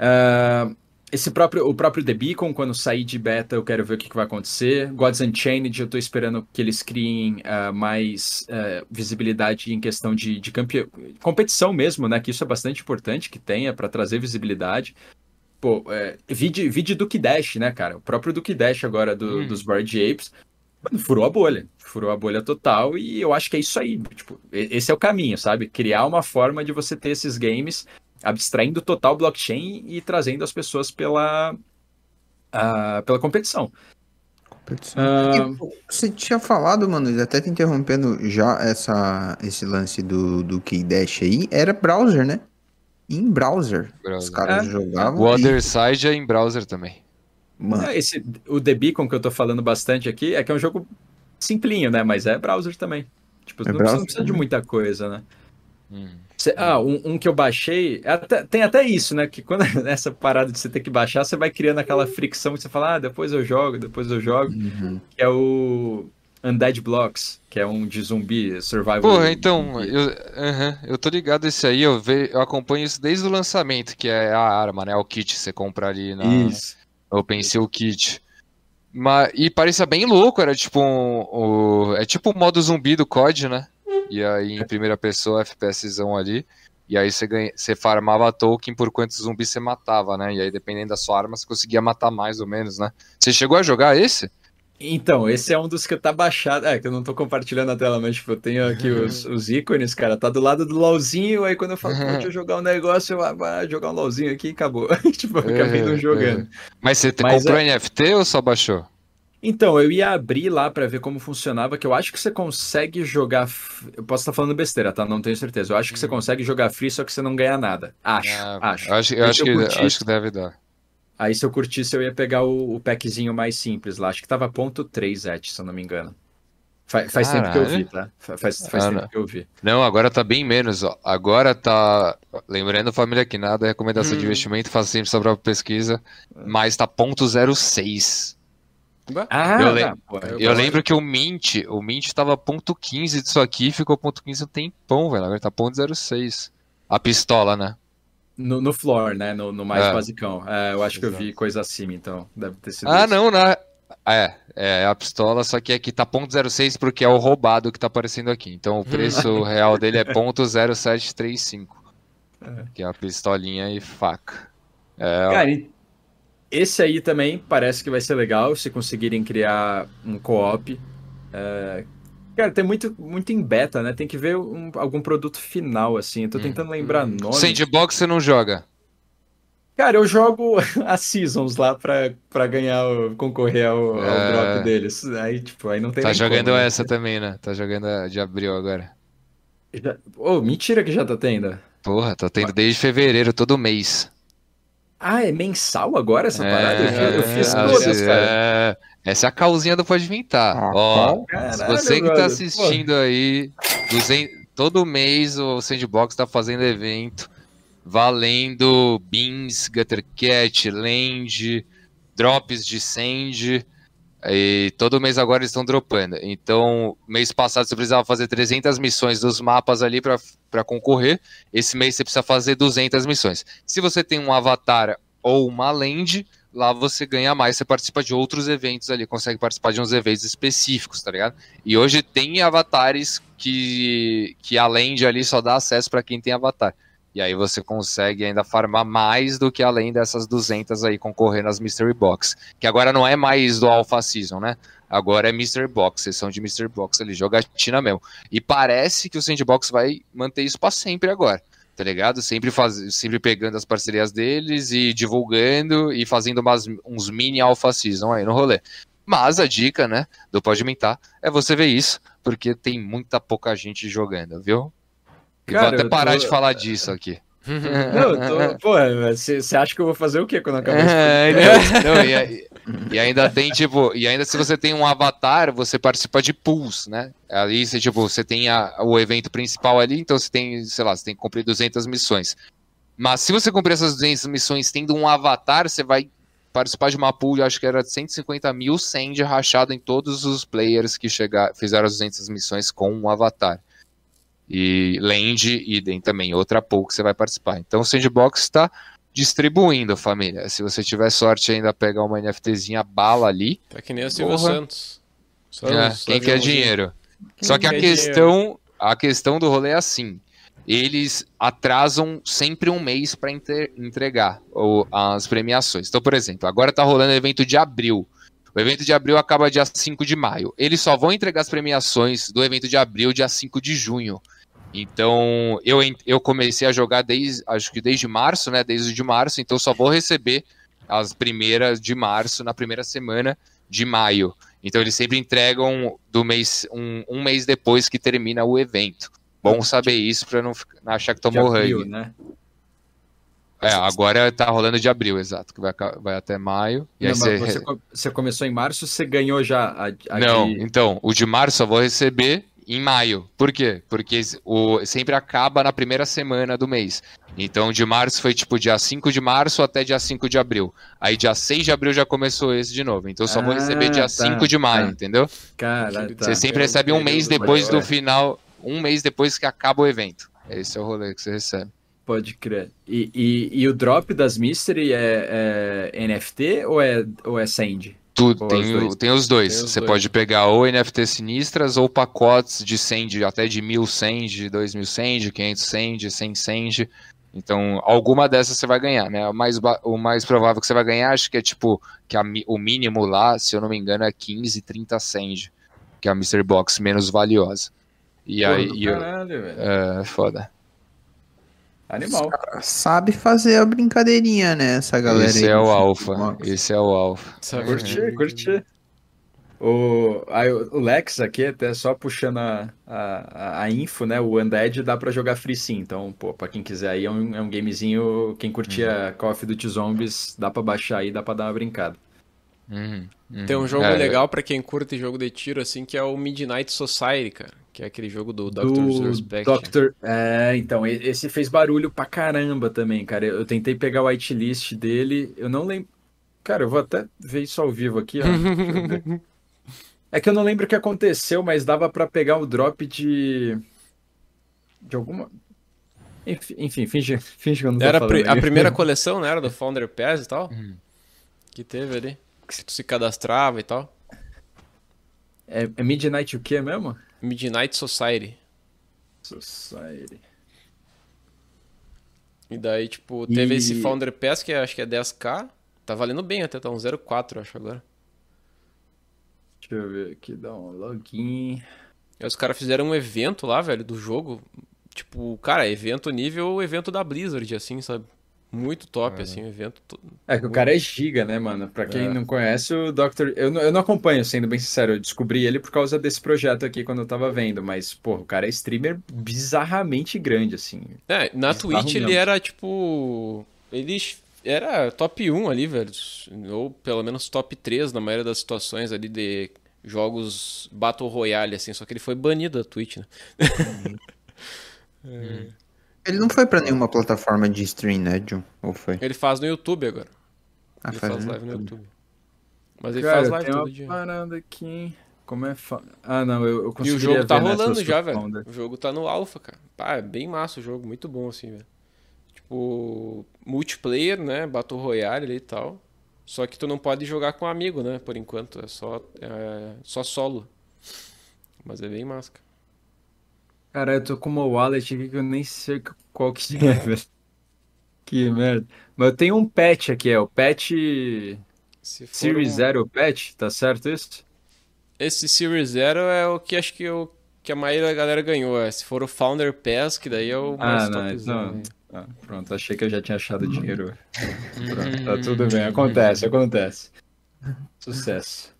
Uh, esse próprio, o próprio The Beacon, quando sair de beta, eu quero ver o que, que vai acontecer. Gods Unchained, eu tô esperando que eles criem uh, mais uh, visibilidade em questão de, de campe... competição mesmo, né? Que isso é bastante importante que tenha para trazer visibilidade. Pô, é, vide, vide Duke Dash, né, cara? O próprio Duke Dash agora do, hum. dos Board Apes furou a bolha. Furou a bolha total e eu acho que é isso aí. Tipo, esse é o caminho, sabe? Criar uma forma de você ter esses games abstraindo total blockchain e trazendo as pessoas pela, uh, pela competição. competição. Uh... você tinha falado, mano, até te interrompendo já essa, esse lance do, do Keydash aí, era browser, né? Em browser. browser. Os caras é. jogavam. O Other Side é em browser também. Mano. É, esse, o The Beacon que eu tô falando bastante aqui é que é um jogo simplinho, né? Mas é browser também. Tipo, é não, browser precisa de muita coisa, né? Hum. Cê, ah, um, um, que eu baixei. Até, tem até isso, né? Que quando nessa parada de você ter que baixar, você vai criando aquela fricção que você fala, ah, depois eu jogo, depois eu jogo. Uhum. Que é o Undead Blocks, que é um de zumbi survival. Pô, então, eu, uhum, eu tô ligado esse aí, eu, ve, eu acompanho isso desde o lançamento, que é a arma, né? O kit que você compra ali na isso. OpenSea Kit. Mas, e parecia bem louco, era tipo um, um, é tipo o modo zumbi do COD, né? E aí em primeira pessoa, FPSzão ali. E aí você, ganha, você farmava token por quantos zumbis você matava, né? E aí dependendo da sua arma, você conseguia matar mais ou menos, né? Você chegou a jogar esse? Então, esse é um dos que tá baixado. É, que eu não tô compartilhando a tela, mas tipo, eu tenho aqui os, os, ícones, cara. Tá do lado do LOLzinho, aí quando eu falo, deixa eu jogar um negócio, eu vou ah, jogar um LOLzinho aqui e acabou. tipo, eu acabei não jogando. Mas você mas comprou é... NFT ou só baixou? Então, eu ia abrir lá para ver como funcionava, que eu acho que você consegue jogar. Eu posso estar falando besteira, tá? Não tenho certeza. Eu acho que você uhum. consegue jogar free, só que você não ganha nada. Acho. Ah, acho. Eu acho, eu acho, que, acho que deve dar. Aí, se eu curtisse, eu ia pegar o, o packzinho mais simples lá. Acho que tava ponto 3, et, se eu não me engano. Faz, faz tempo que eu vi, tá? Faz, faz ah, tempo não. que eu vi. Não, agora tá bem menos. Ó. Agora tá. Lembrando, família, que nada é recomendação hum. de investimento, faça sempre sua própria pesquisa. Mas tá ponto 06. Ah, eu, lem pô, eu, lembro que o Mint, o Mint tava ponto 15 disso aqui, ficou ponto 15 um tempão, velho. Agora tá ponto 06. A pistola, né? No, no floor, né? No, no mais é. basicão. É, eu acho Exato. que eu vi coisa acima, então. Deve ter sido. Ah, isso. não, na... É, é a pistola, só que aqui tá ponto .06 porque é o roubado que tá aparecendo aqui. Então o preço real dele é ponto .0735. É. Que é a pistolinha e faca. É, Cara, e esse aí também parece que vai ser legal se conseguirem criar um co-op. É... Cara, tem muito, muito em beta, né? Tem que ver um, algum produto final, assim. Eu tô hum. tentando lembrar hum. nome. Sandbox você não joga? Cara, eu jogo as seasons lá pra, pra ganhar, concorrer ao, ao é... drop deles. Aí, tipo, aí não tem Tá jogando como, né? essa né? também, né? Tá jogando a de abril agora. Já... Oh, mentira que já tá tendo. Porra, tá tendo desde fevereiro, todo mês. Ah, é mensal agora essa é, parada? Eu, eu fiz é, todas, cara. É, essa é a causinha do Pode Inventar. Ah, Ó, caralho, se você que tá assistindo Pô. aí, 200, todo mês o Sandbox tá fazendo evento valendo Beans, Guttercat, Land, drops de Sand. E todo mês agora eles estão dropando. Então, mês passado você precisava fazer 300 missões dos mapas ali para concorrer. Esse mês você precisa fazer 200 missões. Se você tem um avatar ou uma land, lá você ganha mais. Você participa de outros eventos ali, consegue participar de uns eventos específicos, tá ligado? E hoje tem avatares que, que a land ali só dá acesso para quem tem avatar. E aí você consegue ainda farmar mais do que além dessas 200 aí concorrendo às Mystery Box. Que agora não é mais do Alpha Season, né? Agora é Mystery Box, sessão de Mystery Box ali, jogatina mesmo. E parece que o Sandbox vai manter isso para sempre agora, tá ligado? Sempre, faz, sempre pegando as parcerias deles e divulgando e fazendo umas, uns mini Alpha Season aí no rolê. Mas a dica, né, do Pode Mentar é você ver isso, porque tem muita pouca gente jogando, viu? Cara, vou até parar tô... de falar disso aqui. Não, tô... Pô, você acha que eu vou fazer o quê quando acabar é, não, não, e, e, ainda tem, tipo, e ainda se você tem um avatar, você participa de pools, né? Ali você, tipo, você tem a, o evento principal ali, então você tem, sei lá, você tem que cumprir 200 missões. Mas se você cumprir essas 200 missões tendo um avatar, você vai participar de uma pool, eu acho que era de 150 mil sand rachado em todos os players que chegar, fizeram as 200 missões com um avatar e Land, idem também, outra pool que você vai participar. Então o Sandbox está distribuindo, família. Se você tiver sorte ainda pegar uma NFTzinha bala ali. Tá que nem o Silvio. Santos. Só é, os quem quer dinheiro? Só que a questão, a questão do rolê é assim. Eles atrasam sempre um mês para entregar o- as premiações. Então, por exemplo, agora tá rolando o evento de abril. O evento de abril acaba dia 5 de maio. Eles só vão entregar as premiações do evento de abril dia 5 de junho. Então, eu, eu comecei a jogar desde, acho que desde março, né? Desde de março, então só vou receber as primeiras de março na primeira semana de maio. Então eles sempre entregam do mês um, um mês depois que termina o evento. Bom saber isso pra não, não achar que tomou abril, rug. né? É, agora tá rolando de abril, exato, que vai, vai até maio. E Não, você- você, você começou em março, você ganhou já a, a Não, de- então, o de março eu vou receber em maio. Por quê? Porque o, sempre acaba na primeira semana do mês. Então, o de março foi tipo dia 5 de março até dia 5 de abril. Aí, dia 6 de abril já começou esse de novo. Então, eu só vou Ah, receber dia tá, 5 de maio, tá. entendeu? Caralho, tá. Você sempre tem um recebe um mês depois do final, um mês depois que acaba o evento. Esse é o rolê que você recebe. Pode crer. E, e, e o drop das Mystery é, é NFT ou é, ou é Sand? Tudo, tem, os o- dois? tem os dois. Tem os Você dois. pode pegar ou NFT sinistras ou pacotes de send, até de mil send, dois mil send, 500 send, 100 send. Então, alguma dessas você vai ganhar, né? O mais, o mais provável que você vai ganhar, acho que é tipo, que a o mínimo lá, se eu não me engano, é 15, 30 send, que é a Mystery Box menos valiosa. E Pô, aí, e eu- caralho, velho. é foda. Animal. Sabe fazer a brincadeirinha, né? Essa galera Esse aí é o alfa, esse é o alfa. Sabe? Curti, curti. O, aí, o Lex aqui, até só puxando a, a, a info, né? O Undead dá pra jogar free sim. Então, pô, pra quem quiser aí, é um, é um gamezinho. Quem curtia Call of Duty Zombies, dá pra baixar aí, dá pra dar uma brincada. Uhum, uhum. Tem um jogo É, legal pra quem curte jogo de tiro, assim, que é o Midnight Society, cara. Que é aquele jogo do Dr. Do Respect. Dr. É, então, esse fez barulho pra caramba também, cara. Eu, tentei pegar o whitelist dele, eu não lembro. Cara, eu vou até ver isso ao vivo aqui, ó. É que eu não lembro o que aconteceu, mas dava pra pegar o drop de. De alguma. Enfim, enfim finge, finge que eu não tô Era a, falando pri- a aí. primeira coleção, né? Era do Founder Pass e tal. Uhum. Que teve ali. Que tu se cadastrava e tal. É, é Midnight o quê mesmo? Midnight Society. Society. E daí, tipo, teve E- esse Founder Pass, que acho que é 10k. Tá valendo bem até, tá um 0,4, eu acho agora. Deixa eu ver aqui, dá um login. E os caras fizeram um evento lá, velho, do jogo. Tipo, cara, evento nível evento da Blizzard, assim, sabe? Muito top, assim, o evento. to- É que o cara é giga, né, mano? Pra quem É. não conhece, o Dr. Eu, não- eu não acompanho, sendo bem sincero. Eu descobri ele por causa desse projeto aqui quando eu tava vendo. Mas, pô, o cara é streamer bizarramente grande, assim. É, na Bizarro Twitch ele era, tipo... Ele era top 1 ali, velho. Ou pelo menos top 3 na maioria das situações ali de jogos Battle Royale, assim. Só que ele foi banido da Twitch, né? Ele não foi pra nenhuma plataforma de stream, né, John? Ou foi? Ele faz no YouTube agora. Ah, Ele faz faz no live no YouTube. YouTube. Mas ele Cara, faz live tem todo uma dia. parada aqui. Como é fa... Ah, não, eu, eu E consegui o jogo tá nessas rolando já, velho. O jogo tá no alpha, cara. Pá, é bem massa o jogo, muito bom assim, velho. Tipo, multiplayer, né? Battle Royale ali e tal. Só que tu não pode jogar com amigo, né? Por enquanto, é só, é só solo. Mas é bem massa. cara. Cara, eu tô com uma wallet aqui que eu nem sei qual que é, velho. Que merda. Mas eu tenho um patch aqui, é o patch Se for Series um- Zero patch, tá certo isso? Esse Series Zero é o que acho que, eu, que a maioria da galera ganhou. É. Se for o Founder Pass, que daí é o mais Ah, não, topzão. então- né? Ah, pronto, achei que eu já tinha achado dinheiro. Pronto, tá tudo bem, acontece, acontece. Sucesso.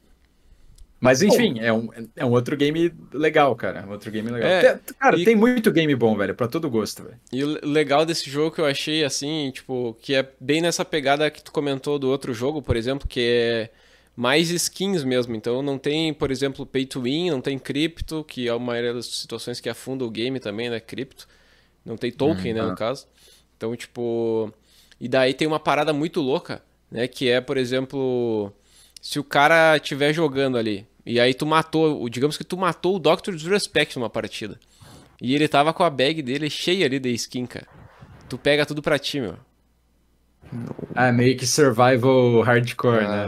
Mas enfim, é um, é um outro game legal, cara. Um outro game legal. É, Tem- cara, e- tem muito game bom, velho, pra todo gosto, velho. E o le- legal desse jogo que eu achei, assim, tipo, que é bem nessa pegada que tu comentou do outro jogo, por exemplo, que é mais skins mesmo. Então não tem, por exemplo, pay to win, não tem cripto, que é a maioria das situações que afunda o game também, né? Cripto. Não tem token, né, no ah. caso. Então, tipo. E daí tem uma parada muito louca, né? Que é, por exemplo, se o cara estiver jogando ali, e aí tu matou, o- digamos que tu matou o Dr. Disrespect numa partida. E ele tava com a bag dele cheia ali de skin, cara. Tu pega tudo pra ti, meu. Ah, meio que survival hardcore, né?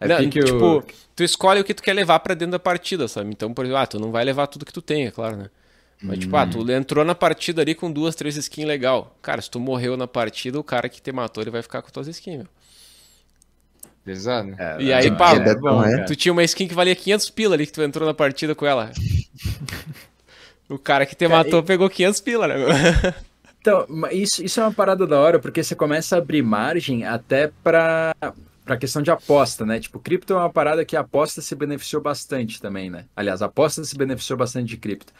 É. é Não, tipo, tu escolhe o que tu quer levar para dentro da partida, sabe? Então, por exemplo, ah, tu não vai levar tudo que tu tem, é claro, né? Mas, hum. tipo, ah, tu hum. entrou na partida ali com duas, três skins legal. Cara, se tu morreu na partida, o cara que te matou, ele vai ficar com tuas skins, meu. Pesado. É, e aí, pá, é bom, tu tinha uma skin que valia 500 pila ali que tu entrou na partida com ela. o cara que te matou pegou 500 pila, né? Então, isso, isso é uma parada da hora, porque você começa a abrir margem até pra, pra questão de aposta, né? Tipo, cripto é uma parada que a aposta se beneficiou bastante também, né? Aliás, a aposta se beneficiou bastante de cripto.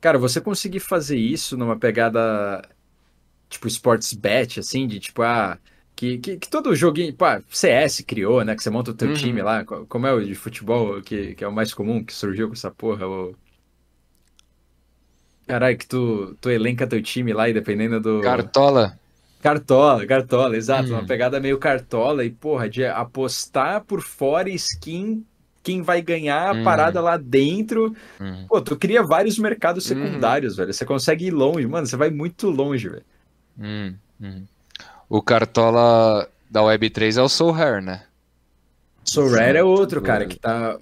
Cara, você conseguir fazer isso numa pegada tipo sports bet, assim, de tipo, ah, que, que, que todo joguinho, pá, CS criou, né? Que você monta o teu uhum. time lá, como é o de futebol, que, que é o mais comum, que surgiu com essa porra, o Caralho, que tu, tu elenca teu time lá e dependendo do. Cartola. Cartola, cartola, exato. Hum. Uma pegada meio cartola e, porra, de apostar por fora skin quem vai ganhar a hum. parada lá dentro. Hum. Pô, tu cria vários mercados hum. secundários, velho. Você consegue ir longe, mano. Você vai muito longe, velho. Hum, hum. O cartola da Web3 é o Soul Rare, né? Soul Rare é outro, cara, que tá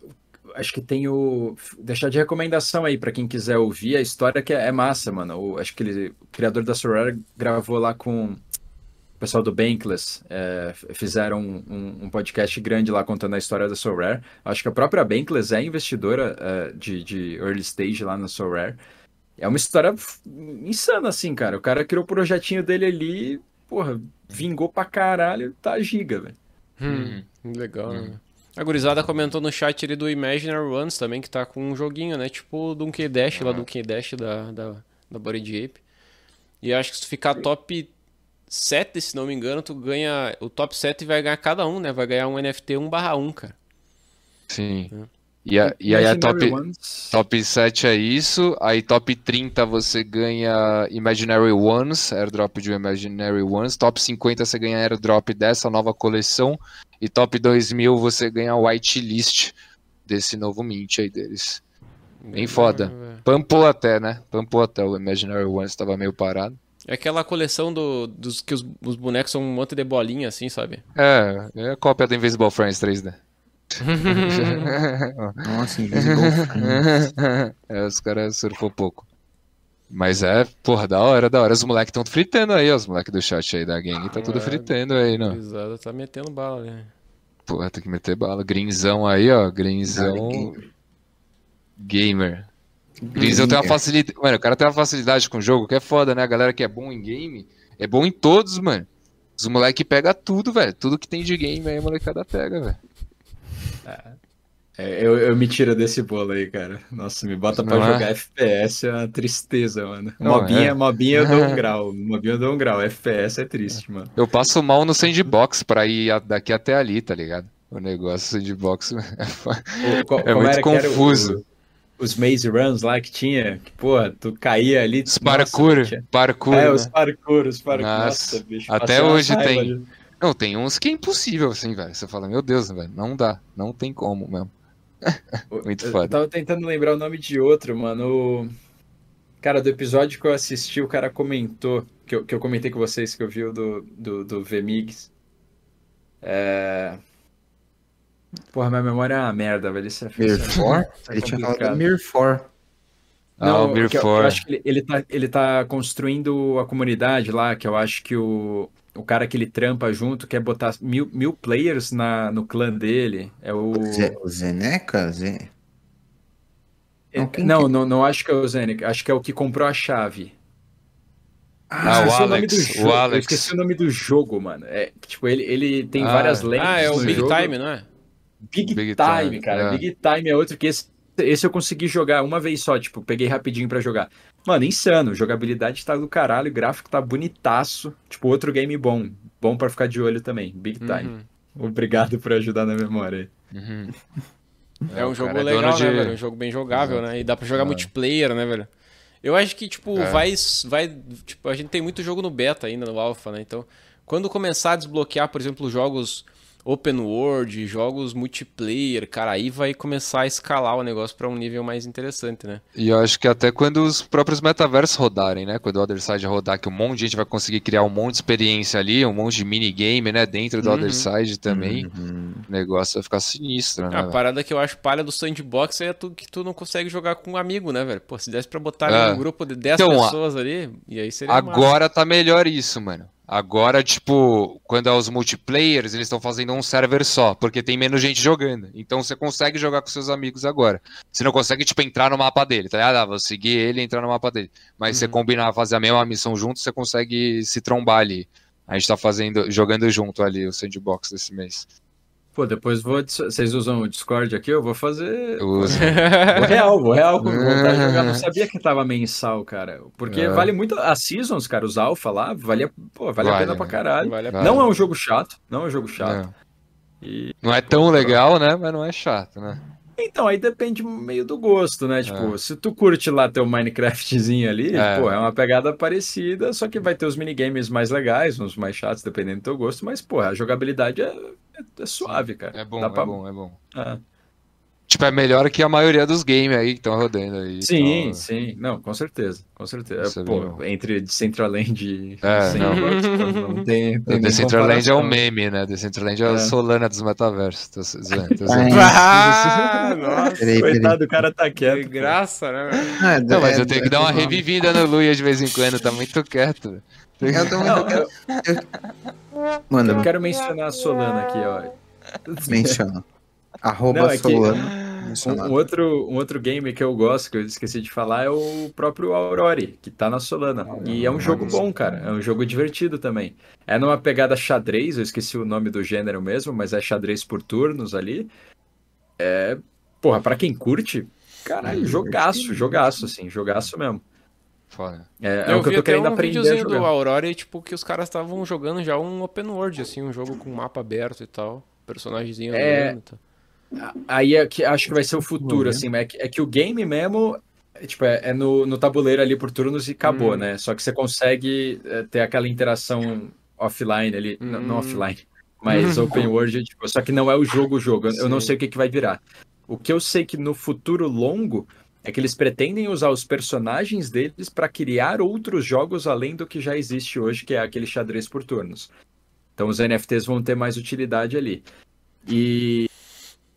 acho que tem o. Deixar de recomendação aí para quem quiser ouvir a história que é, é massa, mano. O, acho que ele, o criador da Sorare gravou lá com o pessoal do Bankless. É, fizeram um, um, um, podcast grande lá contando a história da Sorare. Acho que a própria Bankless é investidora é, de, de early stage lá na Sorare. É uma história insana, assim, cara. O cara criou o projetinho dele ali, porra, vingou pra caralho, tá giga, velho. Hum, legal, hum. né? A gurizada comentou no chat ali do Imaginary Ones também, que tá com um joguinho, né? Tipo o Donkey Dash, lá do Donkey Dash da, da, da Body Ape. E acho que se tu ficar top 7, se não me engano, tu ganha. O top 7 vai ganhar cada um, né? Vai ganhar um NFT 1 barra 1, cara. Sim. É. E, a, e aí a top, top 7 é isso, aí top 30 você ganha Imaginary Ones, airdrop de Imaginary Ones, top 50 você ganha airdrop dessa nova coleção, e top 2000 você ganha whitelist desse novo mint aí deles. Bem foda. Pampou até, né? Pampou até, o Imaginary Ones estava meio parado. É aquela coleção do, dos que os, os, bonecos são um monte de bolinha assim, sabe? É, é a cópia do Invisible Friends 3D. Nossa, Invisible É, os caras surfou pouco. Mas é, porra, da hora, da hora. Os moleques estão fritando aí, ó, os moleques do chat aí da gang, tá tudo é, fritando aí, não. Exato, tá metendo bala, né? Porra, tem que meter bala. Grinzão aí, ó, Grinzão. Gamer. Grinzão tem uma facilidade. Mano, o cara tem uma facilidade com o jogo que é foda, né? A galera que é bom em game é bom em todos, mano. Os moleques pegam tudo, velho. Tudo que tem de game aí a molecada pega, velho. É, eu, eu me tiro desse bolo aí, cara. Nossa, me bota pra Não jogar é? FPS é uma tristeza, mano. Não, mobinha, é. mobinha eu dou um grau. Mobinha eu dou um grau. FPS é triste, mano. Eu passo mal no sandbox pra ir daqui até ali, tá ligado? O negócio sandbox é, é muito confuso. os maze runs lá que tinha, que, pô, tu caía ali. Os parkour, nossa, parkour. É, né? os parkour, os parkour. Nossa, nossa bicho. Até hoje tem. Ali. Não, tem uns que é impossível, assim, velho. Você fala, meu Deus, velho, não dá, não tem como mesmo. Muito foda. Eu tava tentando lembrar o nome de outro, mano. Cara, do episódio que eu assisti, o cara comentou, que eu, que eu comentei com vocês, que eu vi o do, do, do VMIGS. É... Porra, minha memória é uma merda, velho. Isso é Mirfor? É ele tinha falado Mirfor. Não, ah, o Mirfor. Eu, eu, acho que ele, ele, tá, ele tá construindo a comunidade lá, que eu acho que o, o cara que ele trampa junto quer botar mil, mil players na, no clã dele. É o. O Zeneca? Zé... Não, não, que... não, não, acho que é o Zeneca. Acho que é o que comprou a chave. Ah, ah o, Alex, o, Alex. Eu esqueci o nome do jogo, mano. É, tipo, ele, ele tem ah, várias lentes. Ah, é o Big jogo. Time, não é? Big, Big Time, Time, cara. É. Big Time é outro que esse, esse eu consegui jogar uma vez só, tipo, peguei rapidinho para jogar. Mano, insano. Jogabilidade tá do caralho, gráfico tá bonitaço. Tipo, outro game bom. Bom para ficar de olho também. Big time. Uhum. Obrigado por ajudar na memória aí. Uhum. É, um jogo é legal, né, de... velho? Um jogo bem jogável, né? E dá pra jogar é. multiplayer, né, velho? Eu acho que, tipo, é. vai, vai. Tipo, a gente tem muito jogo no beta ainda, no alpha, né? Então, quando começar a desbloquear, por exemplo, jogos open world, jogos multiplayer, cara, aí vai começar a escalar o negócio para um nível mais interessante, né? E eu acho que até quando os próprios metaversos rodarem, né? Quando o Other Side rodar, que um monte de gente vai conseguir criar um monte de experiência ali, um monte de minigame, né? Dentro do uhum. Other Side também, uhum. o negócio vai ficar sinistro, né? A parada que eu acho palha do sandbox é tu, que tu não consegue jogar com um amigo, né, velho? Pô, se desse pra botar é. um grupo de 10 então, pessoas ali, e aí seria Agora massa. tá melhor isso, mano. Agora, tipo, quando é os multiplayers, eles estão fazendo um server só, porque tem menos gente jogando. Então você consegue jogar com seus amigos agora. Você não consegue, tipo, entrar no mapa dele, tá ligado? Ah, vou seguir ele e entrar no mapa dele. Mas uhum. você combinar fazer a mesma missão junto, você consegue se trombar ali. A gente tá fazendo, jogando junto ali o sandbox desse mês. Pô, depois vou. Vocês usam o Discord aqui? Eu vou fazer. Uso. Vou real, vou real jogar. Não sabia que tava mensal, cara. Porque é. vale muito. As Seasons, cara, os Alpha lá, vale, pô, vale, vale a pena pra caralho. Vale pena. Não é um jogo chato. Não é um jogo chato. E... Não é tão legal, né? Mas não é chato, né? Então, aí depende meio do gosto, né? Tipo, é. se tu curte lá teu Minecraftzinho ali, é. pô, é uma pegada parecida, só que vai ter os minigames mais legais, uns mais chatos, dependendo do teu gosto, mas, pô, a jogabilidade é, é, é suave, cara. É bom, Dá é pra... bom, é bom. É. Tipo, é melhor que a maioria dos games aí que estão rodando aí. Sim, então... sim. Não, com certeza. Com certeza. É Pô, entre Decentraland e é, não. não tem, tem Decentraland é um meme, né? Decentraland é, é. a Solana dos metaversos. Tô zoando, tô zoando. Ah, nossa, peraí, coitado, o cara tá quieto. Que graça, né? Ah, não, mas eu tenho que dar uma revivida no Luia de vez em quando, tá muito quieto. Eu tô muito quieto. Manda, eu quero mencionar a Solana aqui, ó. Menciona. Arroba Não, é Solano. Um, um, outro, um outro game que eu gosto, que eu esqueci de falar, é o próprio Aurori, que tá na Solana. E é um jogo bom, cara. É um jogo divertido também. É numa pegada xadrez, eu esqueci o nome do gênero mesmo, mas é xadrez por turnos ali. É. Porra, pra quem curte, caralho, jogaço, jogaço, assim, jogaço mesmo. Foda. É, é eu o que eu tô querendo um aprender. Eu do Aurora, tipo, que os caras estavam jogando já um open world, assim, um jogo com mapa aberto e tal. Personagemzinho é... andando. Tá. Aí é que, acho que vai ser o futuro, assim, é que, é que o game mesmo é, tipo, é, é, no, no tabuleiro ali por turnos e acabou, hum. né? Só que você consegue é, ter aquela interação offline ali, hum. não, offline, mas open world, tipo, só que não é o jogo o jogo. Eu, eu não sei o que, que vai virar. O que eu sei que no futuro longo é que eles pretendem usar os personagens deles para criar outros jogos além do que já existe hoje, que é aquele xadrez por turnos. Então os NFTs vão ter mais utilidade ali. E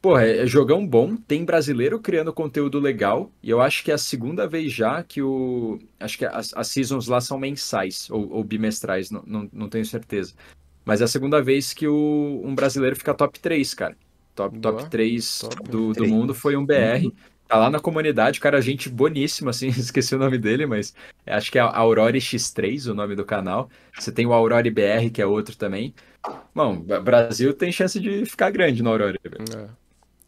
Porra, é, é jogão bom, tem brasileiro criando conteúdo legal, e eu acho que é a segunda vez já que o. Acho que as, as seasons lá são mensais, ou, ou bimestrais, não, não, não, tenho certeza. Mas é a segunda vez que o, um brasileiro fica top 3, cara. Top, top 3 top do, 3. do mundo foi um BR. Uhum. Tá lá na comunidade, cara, gente boníssima, assim, esqueci o nome dele, mas acho que é Aurora X3 o nome do canal. Você tem o Aurora BR, que é outro também. Bom, Brasil tem chance de ficar grande no Aurora. É.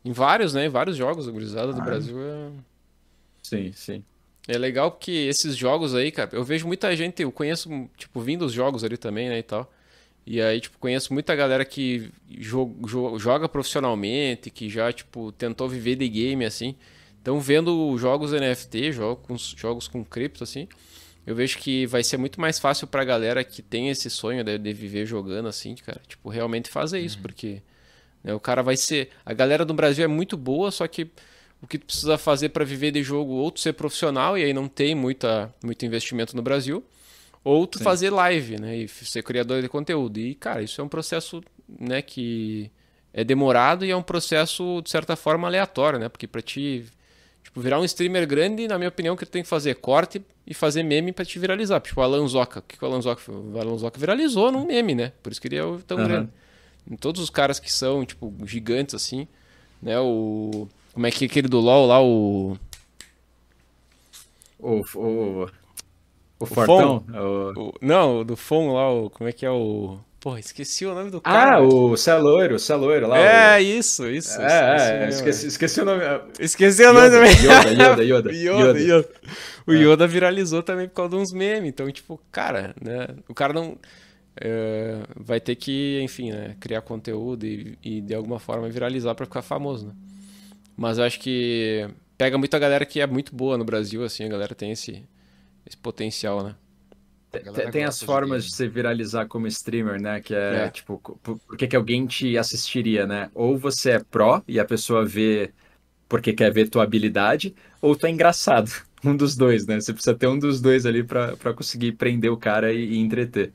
Em vários, né? Em vários jogos, a gurizada do ah. Brasil é. Sim, sim. É legal porque esses jogos aí, cara, eu vejo muita gente, eu conheço, tipo, vindo os jogos ali também, né, e tal. E aí, tipo, conheço muita galera que jo jo joga profissionalmente, que já, tipo, tentou viver de game, assim. Então, vendo jogos NFT, jogos, jogos com cripto, assim, eu vejo que vai ser muito mais fácil pra galera que tem esse sonho de, de viver jogando, assim, cara, tipo, realmente fazer isso, uhum. porque né? O cara vai ser. A galera do Brasil é muito boa, só que o que tu precisa fazer para viver de jogo, ou tu ser profissional, e aí não tem muita, muito investimento no Brasil, ou tu Sim. fazer live, né? E ser criador de conteúdo. E, cara, isso é um processo, né, que é demorado e é um processo, de certa forma, aleatório, né? Porque para ti tipo, virar um streamer grande, na minha opinião, que tu tem que fazer corte e fazer meme para te viralizar. Tipo, o Alan Zoca. O que, que o Alan Zoca O Alan Zoca viralizou num meme, né? Por isso que ele é tão uhum. grande em todos os caras que são, tipo, gigantes assim, né? O. Como é que é aquele do LoL lá, o. O. O, o Fortão? O... O... Não, do Fon lá, o... como é que é o. Porra, esqueci o nome do cara. Ah, o Celoiro, o Celoiro lá. É, o... isso, isso. É, é esqueci, esqueci, o nome. Esqueci o nome Yoda, também. Yoda, Yoda, Yoda. Yoda, Yoda. O Yoda viralizou também por causa de uns memes. Então, tipo, cara, né? O cara não é, vai ter que, enfim, né, criar conteúdo e, e, de alguma forma viralizar para ficar famoso, né? Mas eu acho que pega muita galera que é muito boa no Brasil, assim, a galera tem esse, esse potencial, né? Tem, tem as formas de você viralizar como streamer, né? Que é, é. tipo, por, por que, que alguém te assistiria, né? Ou você é pró e a pessoa vê porque quer ver tua habilidade, ou é engraçado. Um dos dois, né? Você precisa ter um dos dois ali para conseguir prender o cara e, e entreter.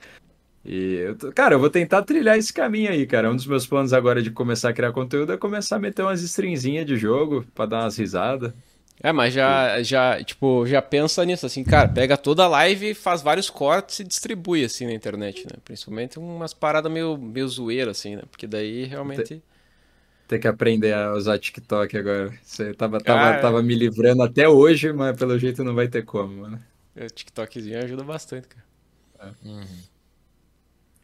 E, eu tô, cara, eu vou tentar trilhar esse caminho aí, cara. Um dos meus planos agora de começar a criar conteúdo é começar a meter umas stringzinhas de jogo para dar umas risadas. É, mas já, já, tipo, já pensa nisso, assim, cara, pega toda a live, faz vários cortes e distribui, assim, na internet, né? Principalmente umas paradas meio, meio zoeira, assim, né? Porque daí realmente... Tem que aprender a usar TikTok agora. Você tava, tava, tava me livrando até hoje, mas pelo jeito não vai ter como, mano. O é, TikTokzinho ajuda bastante, cara. É. Uhum.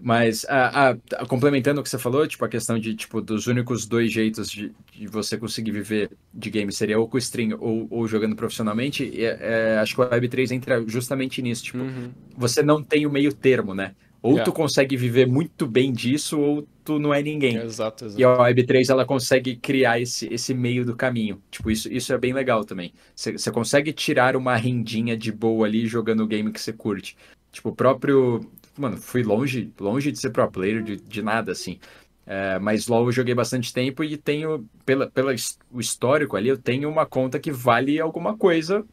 Mas, a, a, complementando o que você falou, tipo, a questão de, tipo, dos únicos dois jeitos de, de você conseguir viver de game seria ou com stream ou, ou jogando profissionalmente, é, é, acho que o Web3 entra justamente nisso, tipo, uhum. você não tem o meio termo, né? Ou yeah. tu consegue viver muito bem disso, ou tu não é ninguém. Exato, exato. E a Web3, ela consegue criar esse, esse meio do caminho. Tipo, isso, isso é bem legal também. Você consegue tirar uma rendinha de boa ali jogando o game que você curte. Tipo, o próprio mano, fui longe, longe de ser pro player, de, de nada, assim. É, mas LoL eu joguei bastante tempo e tenho, pela, pela, o histórico ali, eu tenho uma conta que vale alguma coisa.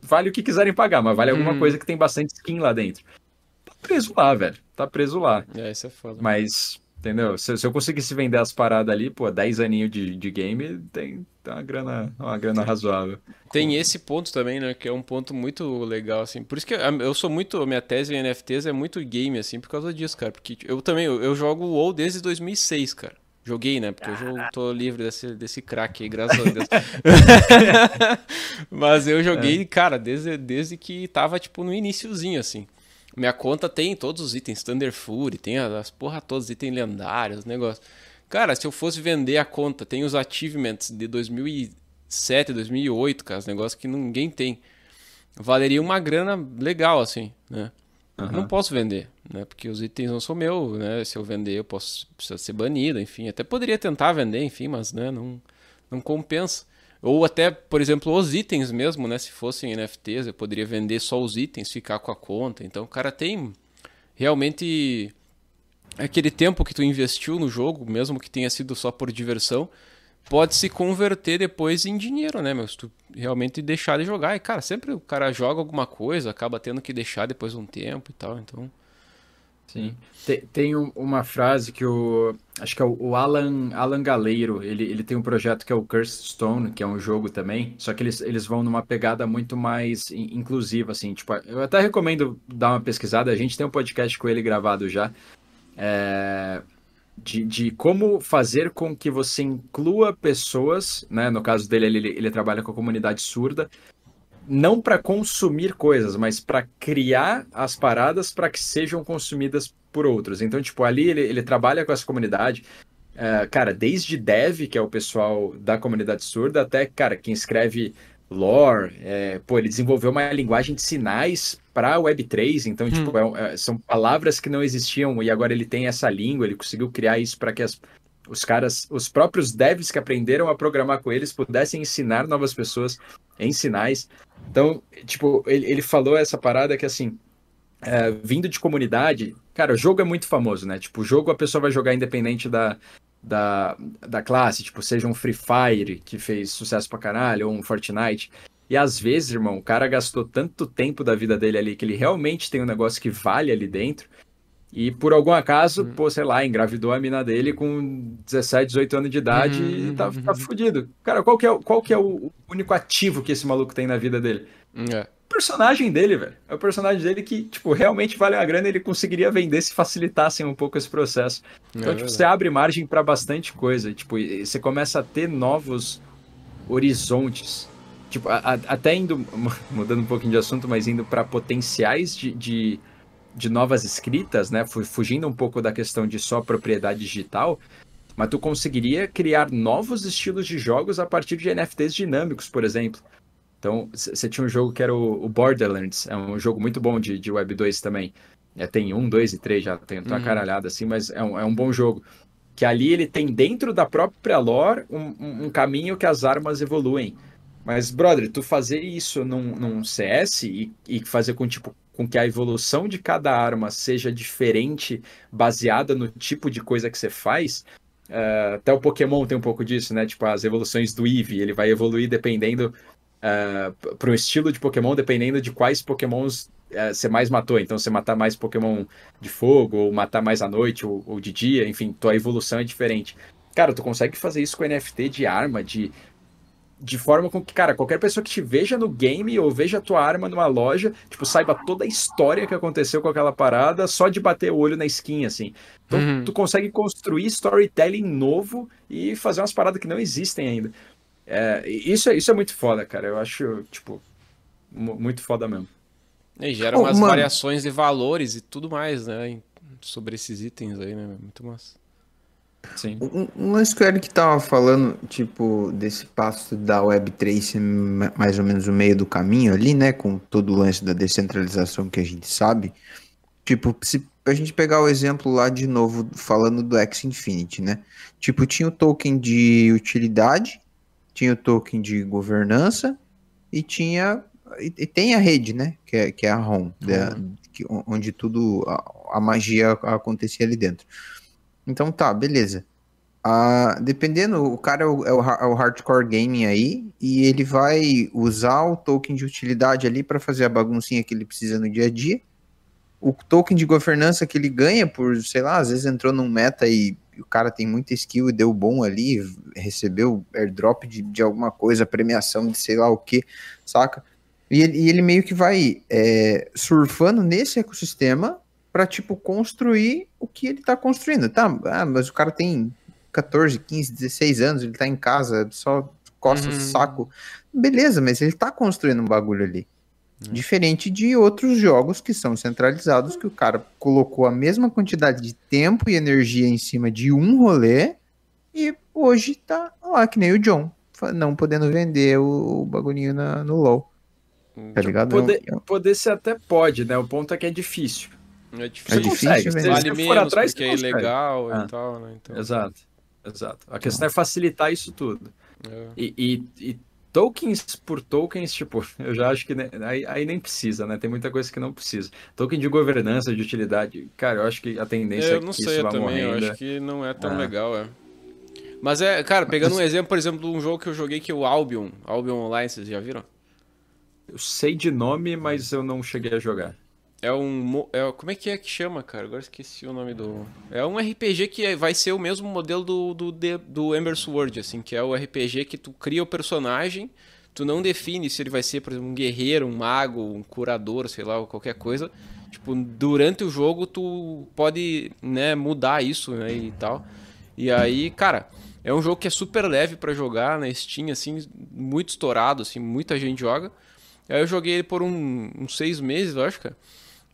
Vale o que quiserem pagar, mas vale alguma hum. coisa que tem bastante skin lá dentro. Tá preso lá, velho. Tá preso lá. É, isso é foda. Mas Entendeu? Se, se eu conseguisse vender as paradas ali, pô, 10 aninhos de, de game, tem, tem uma grana, uma grana razoável. Tem esse ponto também, né? Que é um ponto muito legal, assim. Por isso que eu sou muito. Minha tese em NFTs é muito game, assim, por causa disso, cara. Porque eu também, eu, eu jogo WoW desde 2006, cara. Joguei, né? Porque eu tô livre desse, desse crack aí, graças a Deus. Mas eu joguei, é. cara, desde, desde que tava, tipo, no iníciozinho, assim. Minha conta tem todos os itens, Thunder Fury, tem as porra todos, itens lendários, negócio. Cara, se eu fosse vender a conta, tem os achievements de 2007, 2008, cara, os negócios que ninguém tem. Valeria uma grana legal, assim, né? Uhum. Não posso vender, né? Porque os itens não são meus, né? Se eu vender, eu posso ser banido, enfim. Até poderia tentar vender, enfim, mas né, não, não compensa. Ou até, por exemplo, os itens mesmo, né? Se fossem NFTs, eu poderia vender só os itens, ficar com a conta. Então o cara tem realmente aquele tempo que tu investiu no jogo, mesmo que tenha sido só por diversão, pode se converter depois em dinheiro, né, meu? Se tu realmente deixar de jogar. E, cara, sempre o cara joga alguma coisa, acaba tendo que deixar depois de um tempo e tal, então... Sim. Tem, tem uma frase que o. Acho que é o Alan, Alan Galeiro. Ele, ele tem um projeto que é o Cursed Stone, que é um jogo também. Só que eles, eles vão numa pegada muito mais inclusiva, assim. Tipo, eu até recomendo dar uma pesquisada. A gente tem um podcast com ele gravado já. É, de, de como fazer com que você inclua pessoas, né? No caso dele, ele, ele trabalha com a comunidade surda, não para consumir coisas, mas para criar as paradas para que sejam consumidas por outros. Então, tipo, ali ele, ele trabalha com essa comunidade. Uh, cara, desde dev, que é o pessoal da comunidade surda, até, cara, quem escreve lore, é, pô, ele desenvolveu uma linguagem de sinais para Web3, então, tipo, hum. tipo, é, são palavras que não existiam e agora ele tem essa língua, ele conseguiu criar isso para que as, os caras, os próprios devs que aprenderam a programar com eles pudessem ensinar novas pessoas em sinais. Então, tipo, ele, ele falou essa parada que assim, é, vindo de comunidade, cara, o jogo é muito famoso, né? Tipo, o jogo a pessoa vai jogar independente da, da, da classe, tipo, seja um Free Fire, que fez sucesso pra caralho, ou um Fortnite. E às vezes, irmão, o cara gastou tanto tempo da vida dele ali que ele realmente tem um negócio que vale ali dentro. E por algum acaso, uhum. pô, sei lá, engravidou a mina dele com 17, 18 anos de idade uhum, e tá, uhum. tá fudido. Cara, qual que, é, qual que é o único ativo que esse maluco tem na vida dele? É. O personagem dele, velho. É o personagem dele que, tipo, realmente vale a grana e ele conseguiria vender se facilitassem um pouco esse processo. Então, é tipo, você abre margem para bastante coisa. Tipo, você começa a ter novos horizontes. Tipo, a, a, até indo, mudando um pouquinho de assunto, mas indo para potenciais de, de de novas escritas, né? Fugindo um pouco da questão de só propriedade digital, mas tu conseguiria criar novos estilos de jogos a partir de NFTs dinâmicos, por exemplo. Então, você tinha um jogo que era o, Borderlands, é um jogo muito bom de, de Web 2 também. É, tem um, dois e três, já tem uma uhum. caralhada assim, mas é um, é um bom jogo. Que ali ele tem dentro da própria lore um, um, um caminho que as armas evoluem. Mas, brother, tu fazer isso num, num CS e, e fazer com, tipo, com que a evolução de cada arma seja diferente, baseada no tipo de coisa que você faz. Uh, até o Pokémon tem um pouco disso, né? Tipo, as evoluções do Eevee, ele vai evoluir dependendo uh, eh, para um estilo de Pokémon, dependendo de quais Pokémons uh, você mais matou. Então, você matar mais Pokémon de fogo, ou matar mais à noite, ou, ou de dia, enfim, tua evolução é diferente. Cara, tu consegue fazer isso com NFT de arma, de de forma com que, cara, qualquer pessoa que te veja no game ou veja a tua arma numa loja, tipo, saiba toda a história que aconteceu com aquela parada só de bater o olho na skin, assim. Então, uhum. tu consegue construir storytelling novo e fazer umas paradas que não existem ainda. É, isso, é, isso é muito foda, cara. Eu acho, tipo, muito foda mesmo. E gera umas oh, variações de valores e tudo mais, né? Sobre esses itens aí, né? Muito massa. Sim. Um, lance que o Eric tava falando, tipo, desse passo da Web3 ser mais ou menos o meio do caminho ali, né? Com todo o lance da descentralização que a gente sabe. Tipo, se a gente pegar o exemplo lá de novo, falando do X Infinity, né? Tipo, tinha o token de utilidade, tinha o token de governança e tinha. E, e tem a rede, né? Que é, que é a ROM, uhum. da, que, onde tudo. A, a magia acontecia ali dentro. Então tá, beleza. Ah, dependendo, o cara é o, é, o, é o, hardcore gaming aí, e ele vai usar o token de utilidade ali para fazer a baguncinha que ele precisa no dia a dia. O token de governança que ele ganha por, sei lá, às vezes entrou num meta e o cara tem muita skill e deu bom ali, recebeu airdrop de, de alguma coisa, premiação de sei lá o que, saca? E ele, e ele meio que vai é, surfando nesse ecossistema para tipo construir o que ele tá construindo. Tá, ah, mas o cara tem 14, 15, 16 anos, ele tá em casa, só costa uhum. o saco. Beleza, mas ele tá construindo um bagulho ali. Uhum. Diferente de outros jogos que são centralizados, que o cara colocou a mesma quantidade de tempo e energia em cima de um rolê e hoje tá lá, que nem o John, não podendo vender o, o bagulhinho na, no LoL. Tá ligado? Poder, poder ser até pode, né? O ponto é que é difícil. É difícil. É difícil consegue. Se vale for atrás, porque é ilegal ah. e tal, né? Então... Exato, exato. A questão é facilitar isso tudo. É. E, e, e, tokens por tokens, tipo, eu já acho que aí, aí, nem precisa, né? Tem muita coisa que não precisa. Token de governança, de utilidade, cara, eu acho que a tendência eu é que não sei, isso vai também, morrendo. Eu acho que não é tão ah. legal, é. Mas é, cara, pegando um exemplo, por exemplo, de um jogo que eu joguei que é o Albion, Albion Online, vocês já viram? Eu sei de nome, mas eu não cheguei a jogar. É um. É, como é que é que chama, cara? Agora esqueci o nome do. É um RPG que vai ser o mesmo modelo do, do, do Ember Sword, assim, que é o RPG que tu cria o personagem, tu não define se ele vai ser, por exemplo, um guerreiro, um mago, um curador, sei lá, qualquer coisa. Tipo, durante o jogo tu pode, né, mudar isso, né, e tal. E aí, cara, é um jogo que é super leve para jogar na Steam, assim, muito estourado, assim, muita gente joga. Aí eu joguei ele por um, uns seis meses, eu acho, cara.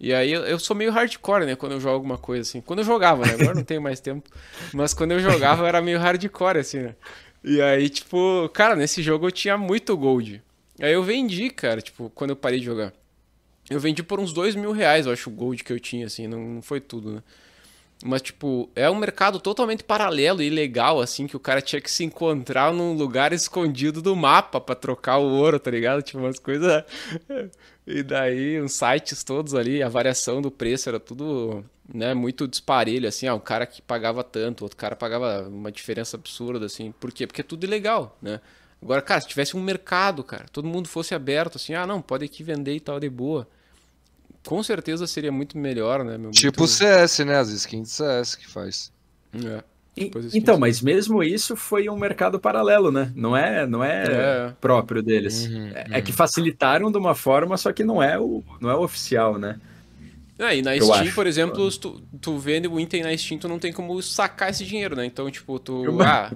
E aí eu, sou meio hardcore, né? Quando eu jogo alguma coisa assim. Quando eu jogava, né? Agora não tenho mais tempo. Mas quando eu jogava eu era meio hardcore, assim, né? E aí, tipo, cara, nesse jogo eu tinha muito gold. Aí eu vendi, cara, tipo, quando eu parei de jogar. Eu vendi por uns dois mil reais, eu acho, o gold que eu tinha, assim, não, não foi tudo, né? Mas, tipo, é um mercado totalmente paralelo e legal, assim, que o cara tinha que se encontrar num lugar escondido do mapa para trocar o ouro, tá ligado? Tipo, umas coisas. E daí, uns sites todos ali, a variação do preço era tudo, né, muito disparelho, assim, ó, um cara que pagava tanto, outro cara pagava uma diferença absurda, assim. Por quê? Porque é tudo ilegal, né? Agora, cara, se tivesse um mercado, cara, todo mundo fosse aberto, assim, ah, não, pode aqui vender e tal, de boa com certeza seria muito melhor, né? Meu? Tipo o CS, né? As skins de CS que faz. É. então, mas mesmo isso foi um mercado paralelo, né? Não é, não é, é. próprio deles. Uhum, é, uhum. é, que facilitaram de uma forma, só que não é o, não é o oficial, né? É, e na Eu Steam, acho. por exemplo, tu, tu vende o item na Steam, tu não tem como sacar esse dinheiro, né? Então, tipo, tu. Eu, ah,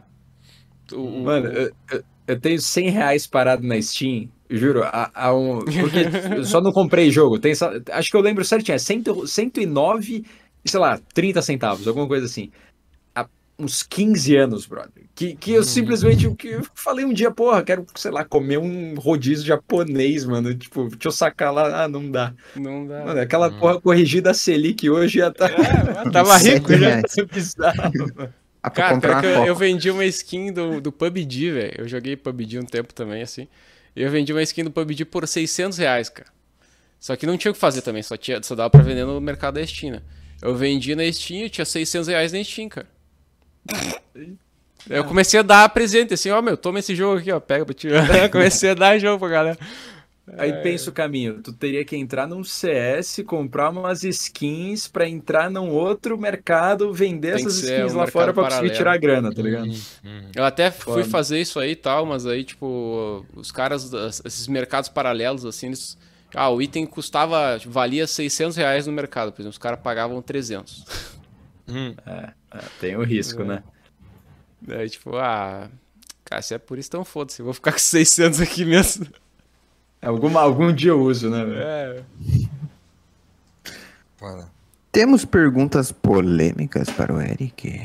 tu mano, eu, eu tenho 100 reais parado na Steam Juro, há, há um. Porque eu só não comprei jogo. Tem, acho que eu lembro certinho, é 100, 109, sei lá, 30 centavos, alguma coisa assim. Uns 15 anos, brother. Que, que eu uhum. simplesmente que eu falei um dia, porra, quero, sei lá, comer um rodízio japonês, mano. Tipo, deixa eu sacar lá, ah, não dá. Não dá. Mano, aquela hum. porra corrigida a Selic hoje já tá. É, tava rico já. Tá bizarro. Cara, eu, eu, vendi uma skin do, do PUBG, velho. Eu joguei PUBG um tempo também, assim. Eu vendi uma skin do PUBG por 600 reais, cara. Só que não tinha o que fazer também, só, tinha, só dava pra vender no mercado da Steam, né? Eu vendi na Steam, eu tinha 600 reais na Steam, cara. Eu comecei a dar presente, assim, ó, meu, toma esse jogo aqui, ó, pega pra ti. comecei a dar jogo pra galera. Aí é... pensa o caminho, tu teria que entrar num CS, comprar umas skins para entrar num outro mercado, vender Tem essas skins um lá fora para conseguir tirar a grana, tá ligado? Uhum, uhum. Eu até fui fazer isso aí e tal, mas aí, tipo, os caras, esses mercados paralelos, assim, eles... Ah, o item custava, valia 600 reais no mercado, por exemplo, os caras pagavam 300. Hum. É, é, tem o risco, é. né? Aí, tipo, ah, cara, se é por isso, então foda-se, eu vou ficar com 600 aqui mesmo. Alguma, algum dia eu uso, né? É. Temos perguntas polêmicas para o Eric.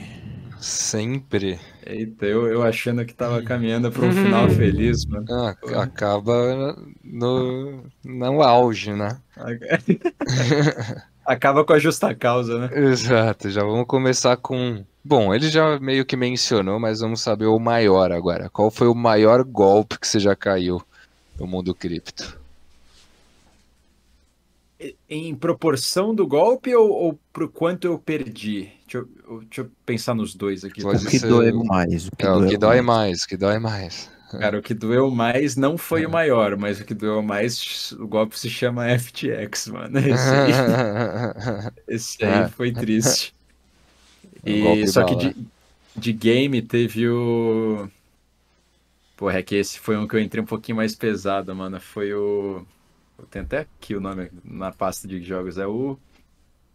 Sempre. Eita, eu, eu achando que tava caminhando para um final feliz, mano. Ah, acaba no, no auge, né? acaba com a justa causa, né? Exato, já vamos começar com. Bom, ele já meio que mencionou, mas vamos saber o maior agora. Qual foi o maior golpe que você já caiu? no mundo cripto? Em proporção do golpe ou, ou pro quanto eu perdi? Deixa eu, deixa eu pensar nos dois aqui. Pode o que ser... doeu mais. O que, é, doeu, o que dói mais. o que dói mais. Cara, o que doeu mais não foi é. o maior, mas o que doeu mais, o golpe se chama FTX, mano. Esse aí, esse aí é. foi triste. E, só que de, de game teve o. Porra, é que esse foi um que eu entrei um pouquinho mais pesado, mano. Foi o. Eu tenho até aqui o nome na pasta de jogos. É o.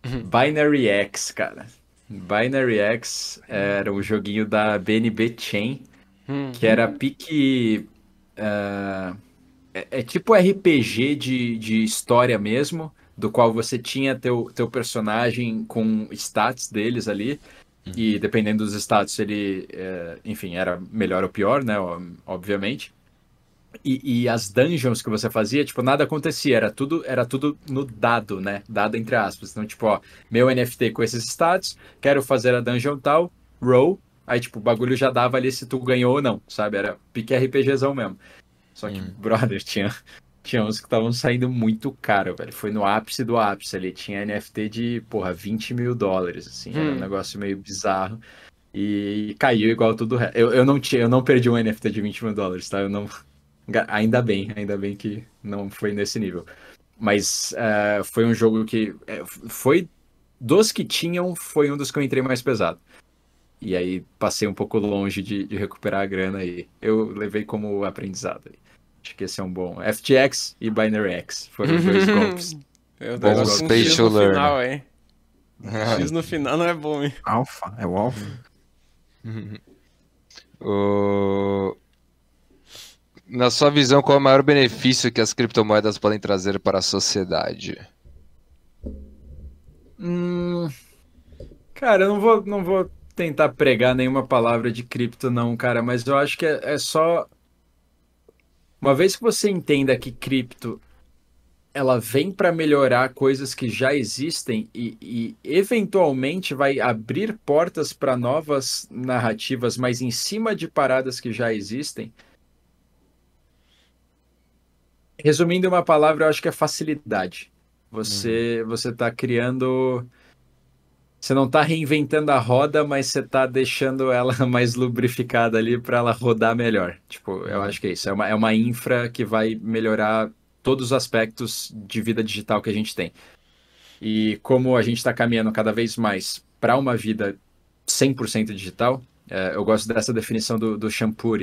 Uhum. Binary X, cara. Binary X era um joguinho da BNB Chain, uhum. que era pique. Uh, é, é, tipo RPG de, de história mesmo, do qual você tinha teu, teu personagem com stats deles ali. E dependendo dos status, ele, é, enfim, era melhor ou pior, né? Obviamente. E, e, as dungeons que você fazia, tipo, nada acontecia, era tudo, era tudo no dado, né? Dado entre aspas. Então, tipo, ó, meu NFT com esses status, quero fazer a dungeon tal, roll, aí, tipo, o bagulho já dava ali se tu ganhou ou não, sabe? Era pique RPGzão mesmo. Só que, hum. brother, tinha, tinha uns que estavam saindo muito caro, velho. Foi no ápice do ápice ali. Tinha NFT de, porra, 20 mil dólares, assim. Hum. Era um hum. negócio meio bizarro. E caiu igual tudo o resto. Eu, eu, não tinha, eu não perdi um NFT de 20 mil dólares, tá? Eu não. Ainda bem, ainda bem que não foi nesse nível. Mas uh, foi um jogo que. É, foi. Dos que tinham, foi um dos que eu entrei mais pesado. E aí passei um pouco longe de, de recuperar a grana e eu levei como aprendizado aí. Acho que esse é um bom. FTX e Binary X foram os dois golpes. Eu bom golpes. Space um no final, hein? X no final não é bom, hein? Alpha, é o Alpha. o... Na sua visão, qual é o maior benefício que as criptomoedas podem trazer para a sociedade? Hum... Cara, eu não vou, não vou tentar pregar nenhuma palavra de cripto, não, cara, mas eu acho que é, é só uma vez que você entenda que cripto ela vem para melhorar coisas que já existem e, e eventualmente vai abrir portas para novas narrativas, mas em cima de paradas que já existem. Resumindo uma palavra, eu acho que é facilidade. Você uhum. você está criando você não está reinventando a roda, mas você está deixando ela mais lubrificada ali para ela rodar melhor. Tipo, eu acho que é isso. É uma, é uma infra que vai melhorar todos os aspectos de vida digital que a gente tem. E como a gente está caminhando cada vez mais para uma vida 100% digital, é, eu gosto dessa definição do, do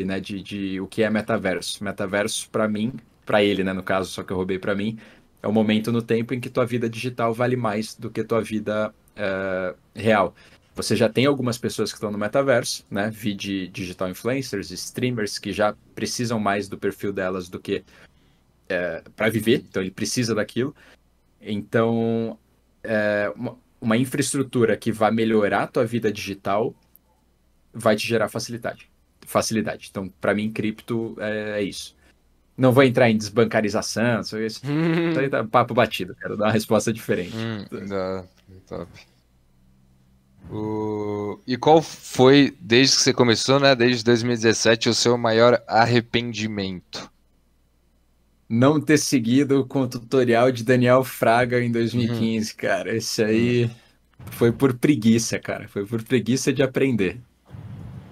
né, de, de o que é metaverso. Metaverso, para mim, para ele, né, no caso, só que eu roubei para mim, é o momento no tempo em que tua vida digital vale mais do que tua vida uh, real. Você já tem algumas pessoas que estão no metaverso, né? Vi de digital influencers, streamers que já precisam mais do perfil delas do que uh, eh, para viver, então ele precisa daquilo. Então, uh, uma, uma infraestrutura que vai melhorar a tua vida digital vai te gerar facilidade. Facilidade. Então, para mim, cripto é, é, isso. Não vou entrar em desbancarização, isso. isso aí tá papo batido, quero dar uma resposta diferente. Hum, dá, top. O... E qual foi, desde que você começou, né, desde 2017, o seu maior arrependimento? não ter seguido com o tutorial de Daniel Fraga em 2015, uhum. cara. Esse aí foi por preguiça, cara. Foi por preguiça de aprender.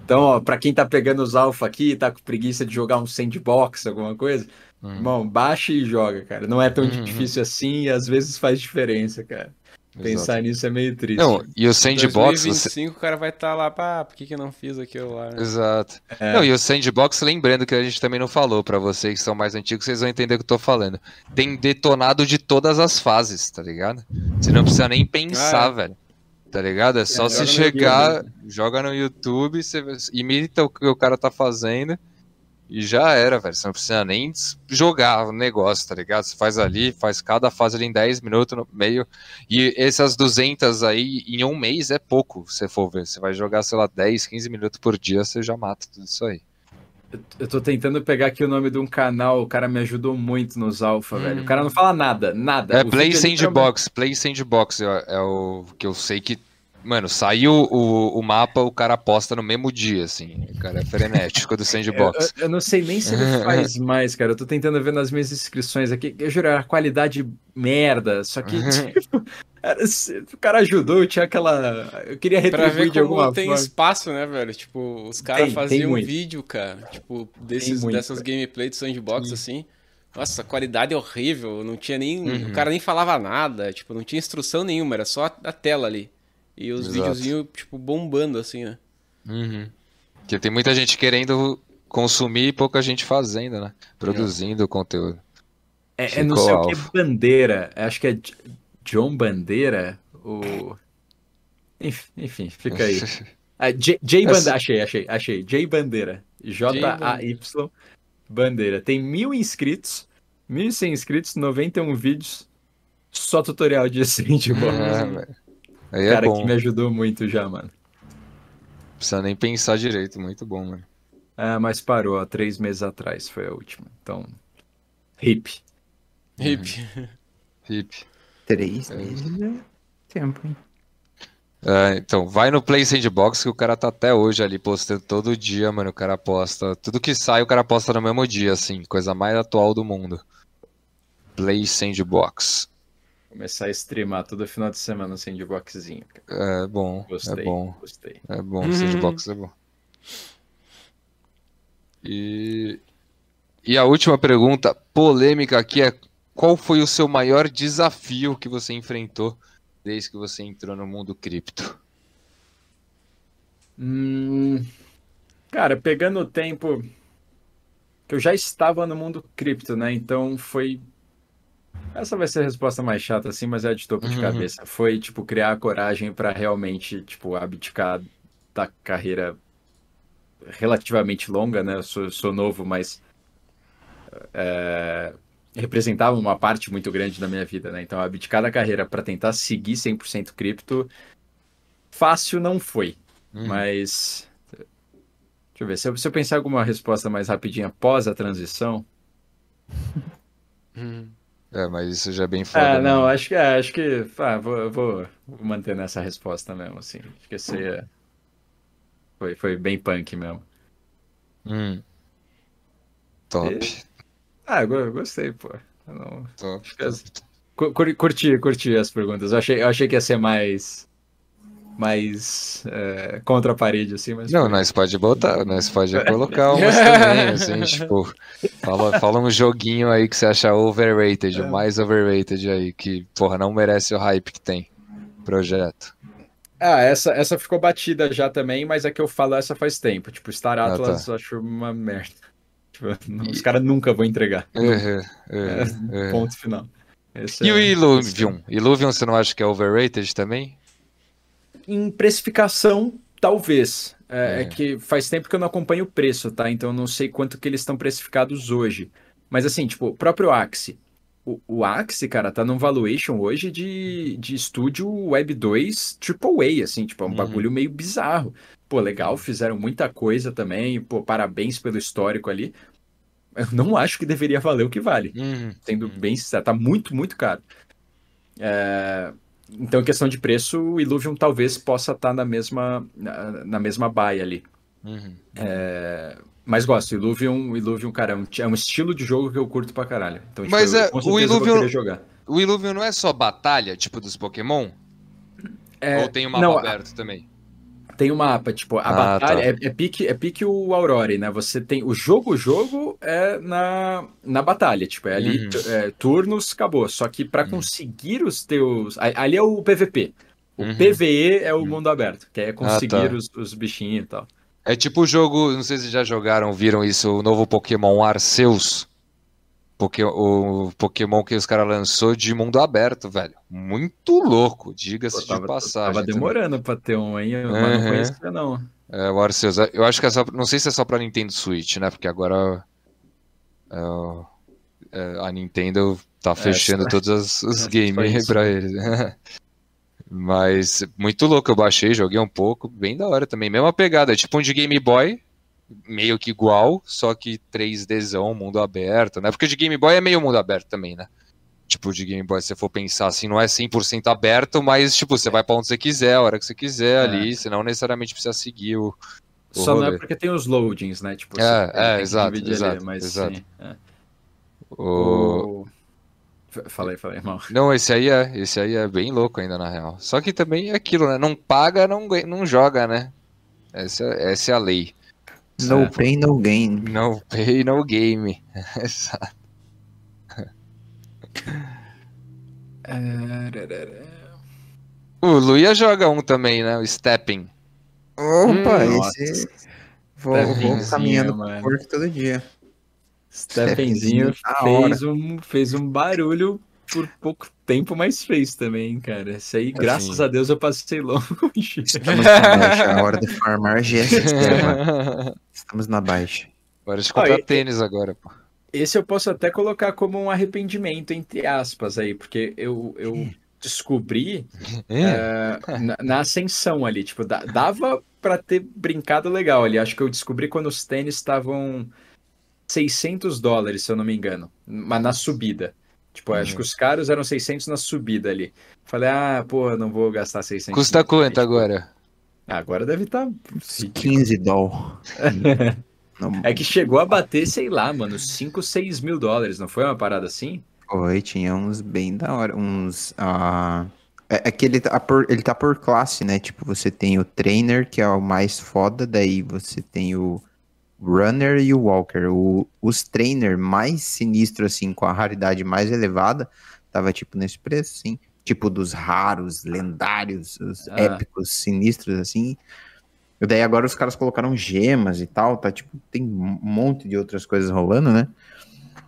Então, ó, pra quem tá pegando os alfa aqui, tá com preguiça de jogar um sandbox, alguma coisa, uhum. irmão, baixa e joga, cara. Não é tão uhum. difícil assim e às vezes faz diferença, cara. Pensar Exato. nisso é meio triste. Não, e o sandbox. Em 2025 você... o cara vai estar tá lá, pá, por que, que eu não fiz aquilo lá? Né? Exato. É. Não, e o sandbox, lembrando que a gente também não falou, para vocês que são mais antigos, vocês vão entender o que eu tô falando. Tem detonado de todas as fases, tá ligado? Você não precisa nem pensar, ah, é. velho. Tá ligado? É só é, se chegar, joga no YouTube, você imita o que o cara tá fazendo e já era, velho. Você não precisa nem jogar o negócio, tá ligado? Você faz ali, faz cada fase ali em 10 minutos no meio. E essas 200 aí, em um mês é pouco, se for ver. Você vai jogar, sei lá, 10, 15 minutos por dia, você já mata tudo isso aí. Eu tô tentando pegar aqui o nome de um canal, o cara me ajudou muito nos alfa, hum. velho. O cara não fala nada, nada. É o Play Sandbox, Play Sandbox é, é o que eu sei que Mano, saiu o, o mapa, o cara posta no mesmo dia, assim. O cara é frenético do sandbox. Eu, eu, não sei nem se ele faz mais, cara. Eu tô tentando ver nas minhas inscrições aqui. Eu juro, a qualidade merda. Só que, tipo, o cara ajudou, tinha aquela. Eu queria retribuir pra ver de alguma tem forma. espaço, né, velho? Tipo, os caras faziam um vídeo, cara. Tipo, desses, dessas gameplay do sandbox, Sim. assim. Nossa, a qualidade é horrível. Não tinha nem. Uhum. O cara nem falava nada. Tipo, não tinha instrução nenhuma. Era só a tela ali. E os Exato. videozinhos, tipo, bombando, assim, né? Uhum. Porque tem muita gente querendo consumir e pouca gente fazendo, né? Produzindo é. conteúdo. É, é não sei alfa. o que Bandeira. Acho que é John Bandeira. O... Enfim, fica aí. Ah, J, J Bandeira. Achei, achei, achei. J Bandeira. J-A-Y Bandeira. Tem mil inscritos. 1.100 inscritos, 91 vídeos. Só tutorial de Sandbox. É, Aí é Cara, é bom. que me ajudou muito já, mano. Precisa nem pensar direito, muito bom, mano. É, mas parou há três meses atrás, foi a última. Então, hip. Hip. Uhum. Hip. Três é. meses é tempo, hein? É, então, vai no Play Sandbox que o cara tá até hoje ali postando todo dia, mano. O cara posta. Tudo que sai, o cara posta no mesmo dia, assim. Coisa mais atual do mundo. Play Sandbox. Começar a streamar todo final de semana sem sandboxzinho. É bom. É gostei, é bom. Gostei. É bom, uhum. sandbox é bom. E... e a última pergunta polêmica aqui é: qual foi o seu maior desafio que você enfrentou desde que você entrou no mundo cripto? Hum, cara, pegando o tempo que eu já estava no mundo cripto, né? Então foi essa vai ser a resposta mais chata, assim, mas é de topo uhum. de cabeça. Foi, tipo, criar a coragem para realmente, tipo, abdicar da carreira relativamente longa, né? Eu sou, sou novo, mas é, representava uma parte muito grande da minha vida, né? Então, abdicar da carreira para tentar seguir 100% cripto, fácil não foi. Uhum. Mas, deixa eu ver, se eu, se eu pensar alguma resposta mais rapidinha após a transição... Uhum. É, mas isso já é bem foda. É, não, acho que é, acho que. Ah, vou, vou, vou manter nessa resposta mesmo, assim. Acho que esse é, foi, foi bem punk mesmo. Hum. Top. E... Ah, eu gostei, pô. Não... Top. top. Curti, curti as perguntas. Eu achei, eu achei que ia ser mais mais é, contra a parede, assim. Mas não, nós pode botar, nós pode colocar umas também, assim, tipo, fala, fala um joguinho aí que você acha overrated, é. mais overrated aí, que, porra, não merece o hype que tem projeto. Ah, essa, essa ficou batida já também, mas é que eu falo essa faz tempo. Tipo, Star Atlas ah, tá. eu acho uma merda. Tipo, os caras nunca vão entregar. Uhum, uhum, é, ponto final. Esse e é, o Illuvium? Illuvium você não acha que é overrated também? Em precificação, talvez. É, é. é, que faz tempo que eu não acompanho o preço, tá? Então eu não sei quanto que eles estão precificados hoje. Mas assim, tipo, o próprio Axie. O, o Axie, cara, tá num valuation hoje de, de estúdio Web 2 AAA, assim, tipo, é um uhum. bagulho meio bizarro. Pô, legal, fizeram muita coisa também, pô, parabéns pelo histórico ali. Eu não acho que deveria valer o que vale. Uhum. Sendo bem sincero, tá muito, muito caro. É... Então, em questão de preço, o Illuvium talvez possa estar tá na mesma, na, na mesma baia ali. Uhum. É, mas gosto, Illuvium, Illuvium, cara, é um, é um, estilo de jogo que eu curto pra caralho. Então, tipo, mas eu, é, o Illuvium, jogar. O Illuvium não é só batalha, tipo dos Pokémon? É, Ou tem um mapa não, aberto também? Tem um mapa, tipo, a ah, batalha tá. é, é, pique, é pique o Aurora, né? Você tem o jogo, o jogo é na, na batalha, tipo, é ali uhum. é, turnos, acabou. Só que para uhum. conseguir os teus, ali é o PVP. O uhum. PVE é o uhum. mundo aberto, que é conseguir ah, tá. os, os bichinhos e tal. É tipo o jogo, não sei se já jogaram, viram isso, o novo Pokémon Arceus. O Pokémon que os caras lançou de mundo aberto, velho. Muito louco, diga-se de passagem. Tava demorando pra ter um, hein? Eu uhum. não conhecia, não. É, o Arceus. Eu acho que é só. Não sei se é só pra Nintendo Switch, né? Porque agora. É, é, a Nintendo tá é, fechando é, todos os, games pra eles. Mas muito louco, eu baixei, joguei um pouco, bem da hora também. Mesma pegada, tipo um de Game Boy, meio que igual, só que 3Dzão, mundo aberto, né? Porque de Game Boy é meio mundo aberto também, né? Tipo, de Game Boy, se você for pensar assim, não é 100% aberto, mas, tipo, você vai pra onde você quiser, a hora que você quiser é. ali, você não necessariamente precisa seguir o. o Só rolê. não é porque tem os loadings, né? Tipo, é, é, exato, exato, ali, mas exato. Sim, é. O... o... Falei, falei, irmão. Não, esse aí é, esse aí é bem louco ainda, na real. Só que também é aquilo, né? Não paga, não, não joga, né? Essa, essa é a lei. No é. pain, no gain. No pay, no game. Exato. o Luia joga um também, né? O Stepping. Opa, hum, esse. Vou, vou caminhando pro porto todo dia. Steppingzinho fez um, fez um barulho por pouco tempo, mas fez também, cara. Isso aí, assim, graças a Deus, eu passei longe. Estamos na baixa. A hora de farmar já é Estamos na baixa. Hora de comprar tênis agora, pô. Esse eu posso até colocar como um arrependimento, entre aspas, aí, porque eu, eu descobri uh, na, na, ascensão ali. Tipo, dava para ter brincado legal ali. Acho que eu descobri quando os tênis estavam 600 dólares, se eu não me engano, mas na subida. Tipo, uhum. acho que os caros eram 600 na subida ali. Falei, ah, pô, não vou gastar 600. Custa quanto agora? Agora deve estar... Tá... 15 dólares. é que chegou a bater, sei lá, mano, 5, 6 mil dólares, não foi uma parada assim? Foi, tinha uns bem da hora, uns... Uh... É, é que ele tá, por, ele tá por classe, né? Tipo, você tem o trainer, que é o mais foda, daí você tem o Runner e o Walker. O, os trainer mais sinistro, assim, com a raridade mais elevada, tava tipo nesse preço, assim. Tipo dos raros, lendários, os ah. épicos, sinistros, assim. E daí agora os caras colocaram gemas e tal, tá? Tipo, tem um monte de outras coisas rolando, né?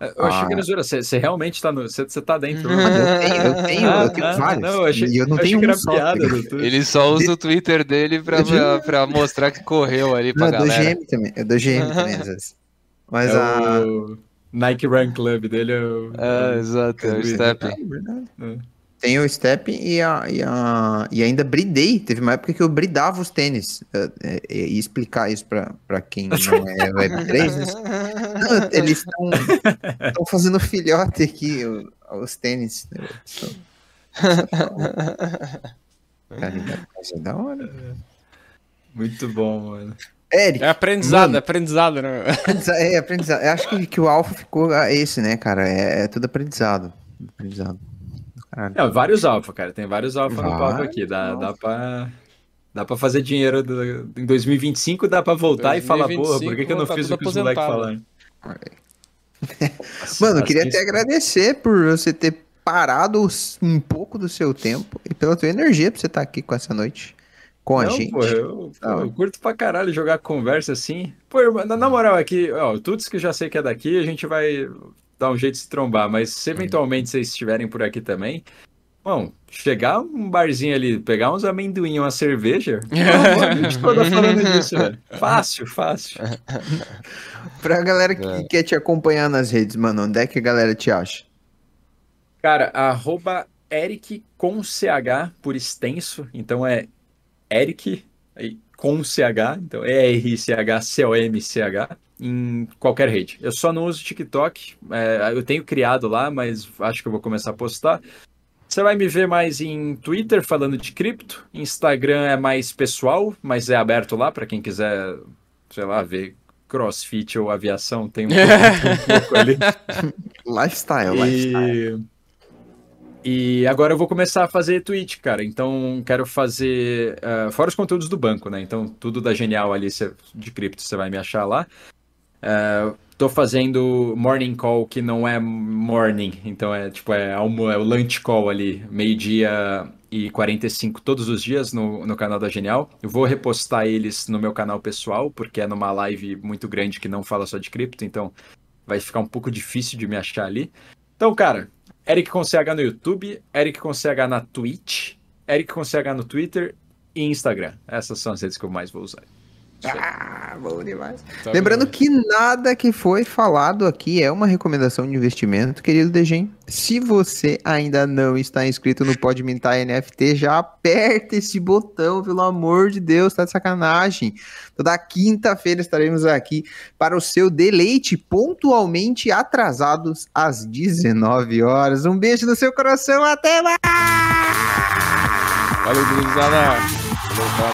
Eu achei ah. que era zoeira. Você, realmente tá no. Você, tá dentro. Né? Eu tenho, eu tenho, eu tenho ah, vários. Não, eu achei, e eu não eu tenho um só. Piada, Ele só usa o Twitter dele pra, pra, pra mostrar que correu ali pra não, galera. Eu dou GM também. Eu dou GM também, às vezes. Mas é a. O Nike Run Club dele é o. É, exato, é o Step. É, verdade. É. Tem o Step e, a, e, a, e ainda bridei. Teve uma época que eu bridava os tênis. É, é, e explicar isso pra, pra quem não é Web3. Né? eles estão fazendo filhote aqui, os tênis. Cara, é da hora. Muito bom, mano. Eric, é aprendizado, mano, é aprendizado, né? É aprendizado. Eu acho que, que o alfa ficou esse, né, cara? É, é tudo aprendizado. Aprendizado. É, vários alfa, cara. Tem vários alfa no papo aqui. Dá, dá pra. Dá pra fazer dinheiro do, em 2025, dá pra voltar 2025, e falar, porra, por que, que eu não fiz o que os moleques falaram? Mano, eu queria até agradecer por você ter parado um pouco do seu tempo e pela tua energia pra você estar aqui com essa noite com não, a gente. Pô, eu, pô, eu, curto pra caralho jogar conversa assim. Pô, na, na moral, aqui, ó, tudo que eu já sei que é daqui, a gente vai dar um jeito de se trombar, mas se eventualmente vocês estiverem por aqui também, bom, chegar um barzinho ali, pegar uns amendoim e uma cerveja, a gente toda falando disso, velho. Fácil, fácil. pra galera que é. quer te acompanhar nas redes, mano, onde é que a galera te acha? Cara, arroba Eric com CH por extenso, então é Eric com CH, então E-R-C-H-C-O-M-C-H em qualquer rede. Eu só não uso TikTok, é, eu tenho criado lá, mas acho que eu vou começar a postar. Você vai me ver mais em Twitter falando de cripto, Instagram é mais pessoal, mas é aberto lá para quem quiser sei lá, ver crossfit ou aviação, tem um, um pouco ali. lifestyle, e... lifestyle. E agora eu vou começar a fazer Twitch, cara. Então quero fazer. Uh, fora os conteúdos do banco, né? Então tudo da Genial ali cê, de cripto você vai me achar lá. Uh, tô fazendo morning call que não é morning, então é tipo é, é o lunch call ali, meio-dia e 45 todos os dias no, no canal da Genial. Eu vou repostar eles no meu canal pessoal, porque é numa live muito grande que não fala só de cripto, então vai ficar um pouco difícil de me achar ali. Então, cara, Eric com CH no YouTube, Eric com CH na Twitch, Eric com CH no Twitter e Instagram. Essas são as redes que eu mais vou usar. Ah, bom demais. Tá Lembrando que nada que foi falado aqui é uma recomendação de investimento, querido Degen. Se você ainda não está inscrito no Pode Mintar NFT, já aperta esse botão, pelo amor de Deus, tá de sacanagem. Toda quinta-feira estaremos aqui para o seu deleite, pontualmente atrasados às 19 horas. Um beijo no seu coração, até mais! Valeu, gurizada!